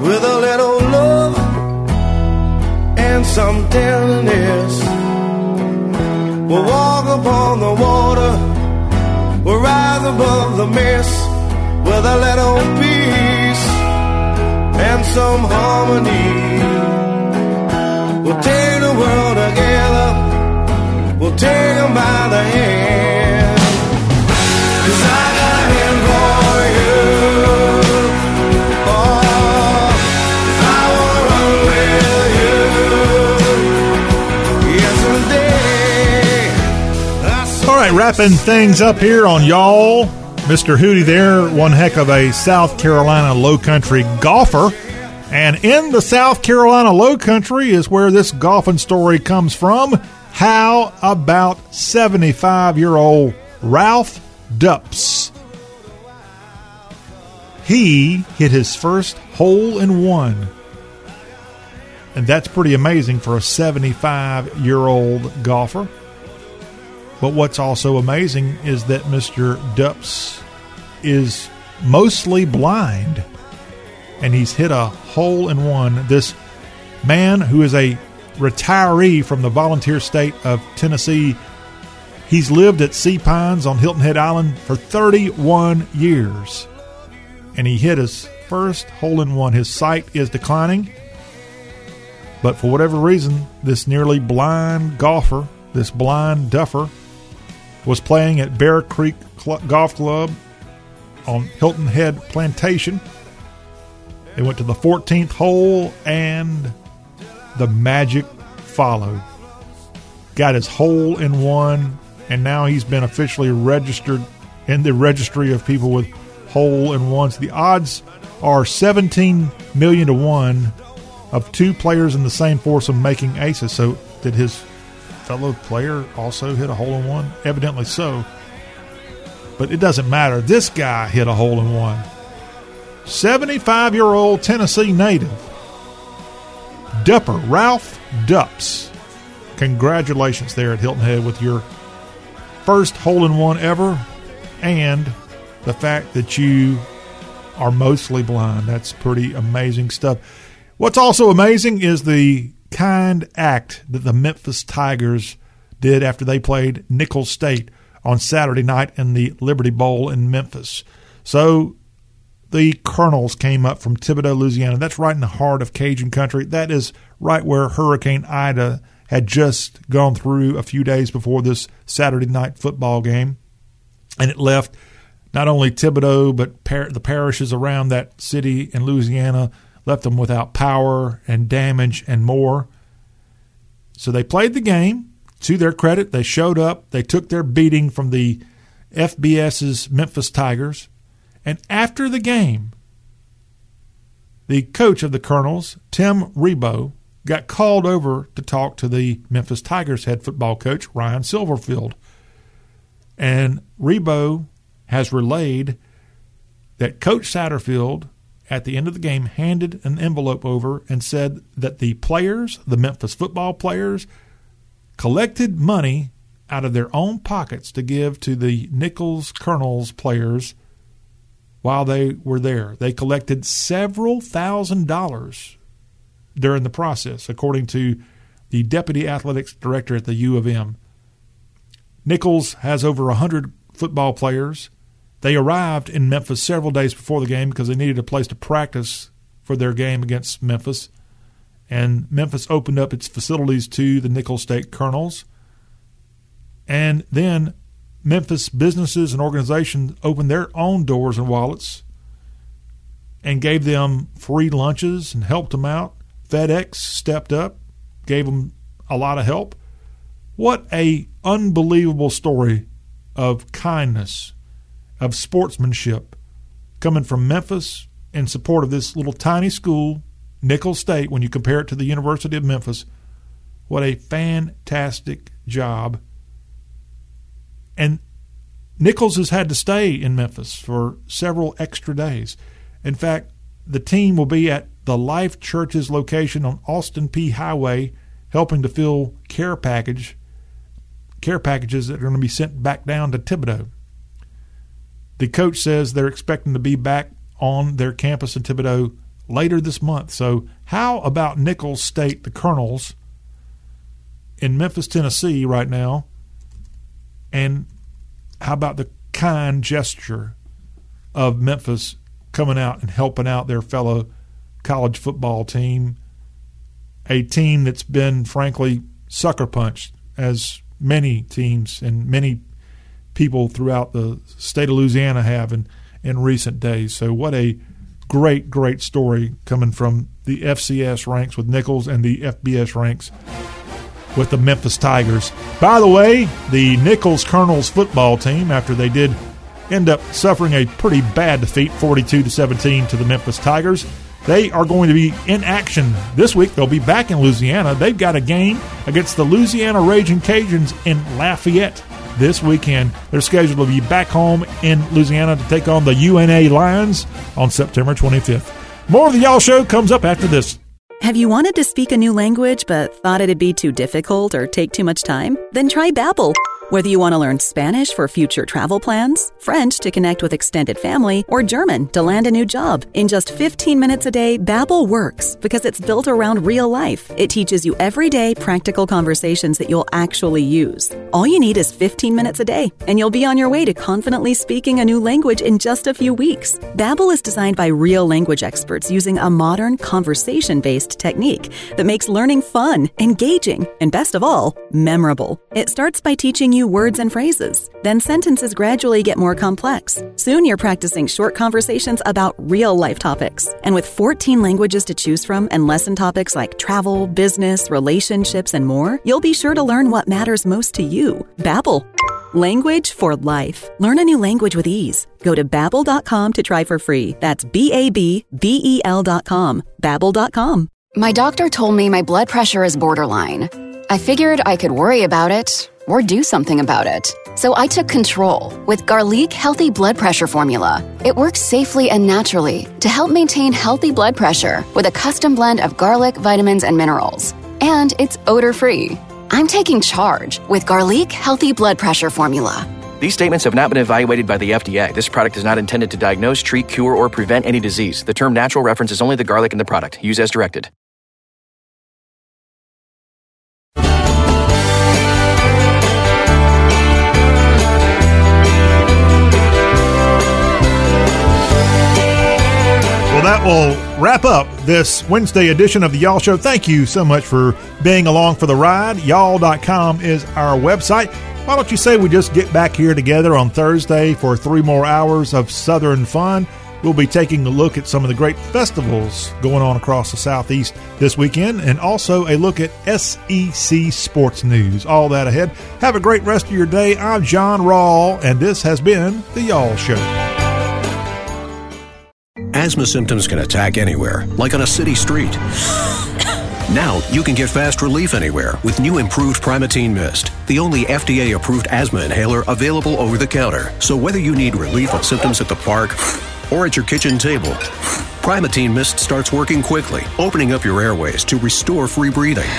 With a little love and some tenderness. We'll walk upon the water, we'll rise above the mist with a little peace and some harmony. We'll take the world together, we'll take them by the hand. Right, wrapping things up here on y'all. Mr. Hootie there, one heck of a South Carolina low country golfer. And in the South Carolina low country is where this golfing story comes from. How about 75 year old Ralph Dupps? He hit his first hole in one. And that's pretty amazing for a 75 year old golfer. But what's also amazing is that Mr. Dupps is mostly blind and he's hit a hole in one. This man who is a retiree from the volunteer state of Tennessee, he's lived at Sea Pines on Hilton Head Island for 31 years. And he hit his first hole in one. His sight is declining. But for whatever reason, this nearly blind golfer, this blind duffer, was playing at Bear Creek Cl- Golf Club on Hilton Head Plantation. They went to the 14th hole and the magic followed. Got his hole in one, and now he's been officially registered in the registry of people with hole in ones. The odds are 17 million to one of two players in the same foursome making aces. So, did his fellow player also hit a hole in one? Evidently so. But it doesn't matter. This guy hit a hole in one. 75 year old Tennessee native, Dupper Ralph Dupps. Congratulations there at Hilton Head with your first hole in one ever and the fact that you are mostly blind. That's pretty amazing stuff. What's also amazing is the kind act that the Memphis Tigers did after they played Nicholls State on Saturday night in the Liberty Bowl in Memphis. So the Colonels came up from Thibodaux, Louisiana. That's right in the heart of Cajun country. That is right where Hurricane Ida had just gone through a few days before this Saturday night football game. And it left not only Thibodaux, but par- the parishes around that city in Louisiana, left them without power and damage and more. So they played the game. To their credit, they showed up. They took their beating from the FBS's Memphis Tigers. And after the game, the coach of the Colonels, Tim Rebowe, got called over to talk to the Memphis Tigers head football coach, Ryan Silverfield. And Rebowe has relayed that Coach Satterfield, at the end of the game, handed an envelope over and said that the players, the Memphis football players, collected money out of their own pockets to give to the Nicholls Colonels players while they were there. They collected several thousand dollars during the process, according to the deputy athletics director at the U of M. Nicholls has over 100 football players. They arrived in Memphis several days before the game because they needed a place to practice for their game against Memphis. And Memphis opened up its facilities to the Nicholls State Colonels. And then Memphis businesses and organizations opened their own doors and wallets and gave them free lunches and helped them out. FedEx stepped up, gave them a lot of help. What a unbelievable story of kindness, of sportsmanship coming from Memphis in support of this little tiny school, Nicholls State, when you compare it to the University of Memphis. What a fantastic job. And Nicholls has had to stay in Memphis for several extra days. In fact, the team will be at the Life Church's location on Austin Peay Highway, helping to fill care package care packages that are going to be sent back down to Thibodaux. The coach says they're expecting to be back on their campus in Thibodaux later this month. So, how about Nicholls State, the Colonels, in Memphis, Tennessee, right now? And how about the kind gesture of Memphis coming out and helping out their fellow college football team, a team that's been, frankly, sucker punched, as many teams and many people throughout the state of Louisiana have in, in recent days. So, what a great, great story coming from the FCS ranks with Nicholls and the FBS ranks with the Memphis Tigers. By the way, the Nicholls Colonels football team, after they did end up suffering a pretty bad defeat, 42 to 17 to the Memphis Tigers, they are going to be in action this week. They'll be back in Louisiana. They've got a game against the Louisiana Raging Cajuns in Lafayette this weekend. They're scheduled to be back home in Louisiana to take on the UNA Lions on September 25th. More of the Y'all Show comes up after this. Have you wanted to speak a new language but thought it'd be too difficult or take too much time? Then try Babbel. Whether you want to learn Spanish for future travel plans, French to connect with extended family, or German to land a new job, in just 15 minutes a day, Babbel works because it's built around real life. It teaches you everyday practical conversations that you'll actually use. All you need is 15 minutes a day, and you'll be on your way to confidently speaking a new language in just a few weeks. Babbel is designed by real language experts using a modern conversation-based technique that makes learning fun, engaging, and best of all, memorable. It starts by teaching you words and phrases. Then sentences gradually get more complex. Soon you're practicing short conversations about real life topics. And with 14 languages to choose from and lesson topics like travel, business, relationships, and more, you'll be sure to learn what matters most to you. Babbel. Language for life. Learn a new language with ease. Go to babbel.com to try for free. That's B A B B E L.com. Babbel.com. My doctor told me my blood pressure is borderline. I figured I could worry about it or do something about it. So I took control with Garlic Healthy Blood Pressure Formula. It works safely and naturally to help maintain healthy blood pressure with a custom blend of garlic, vitamins, and minerals. And it's odor free. I'm taking charge with Garlic Healthy Blood Pressure Formula. These statements have not been evaluated by the FDA. This product is not intended to diagnose, treat, cure, or prevent any disease. The term natural references only the garlic in the product. Use as directed. That will wrap up this Wednesday edition of the Y'all Show. Thank you so much for being along for the ride. Y'all.com is our website. Why don't you say we just get back here together on Thursday for three more hours of Southern fun? We'll be taking a look at some of the great festivals going on across the Southeast this weekend and also a look at SEC sports news. All that ahead. Have a great rest of your day. I'm John Rawl, and this has been The Y'all Show. Asthma symptoms can attack anywhere, like on a city street. *coughs* Now you can get fast relief anywhere with new improved Primatene Mist, the only FDA approved asthma inhaler available over the counter. So whether you need relief of symptoms at the park *coughs* or at your kitchen table, *coughs* Primatene Mist starts working quickly, opening up your airways to restore free breathing.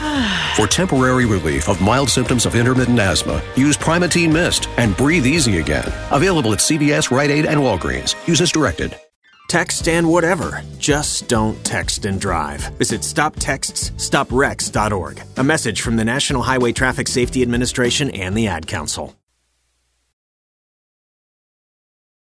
*sighs* For temporary relief of mild symptoms of intermittent asthma, use Primatene Mist and breathe easy again. Available at CVS, Rite Aid, and Walgreens. Use as directed. Text and whatever. Just don't text and drive. Visit stoptextsstopwrecks.org. A message from the National Highway Traffic Safety Administration and the Ad Council.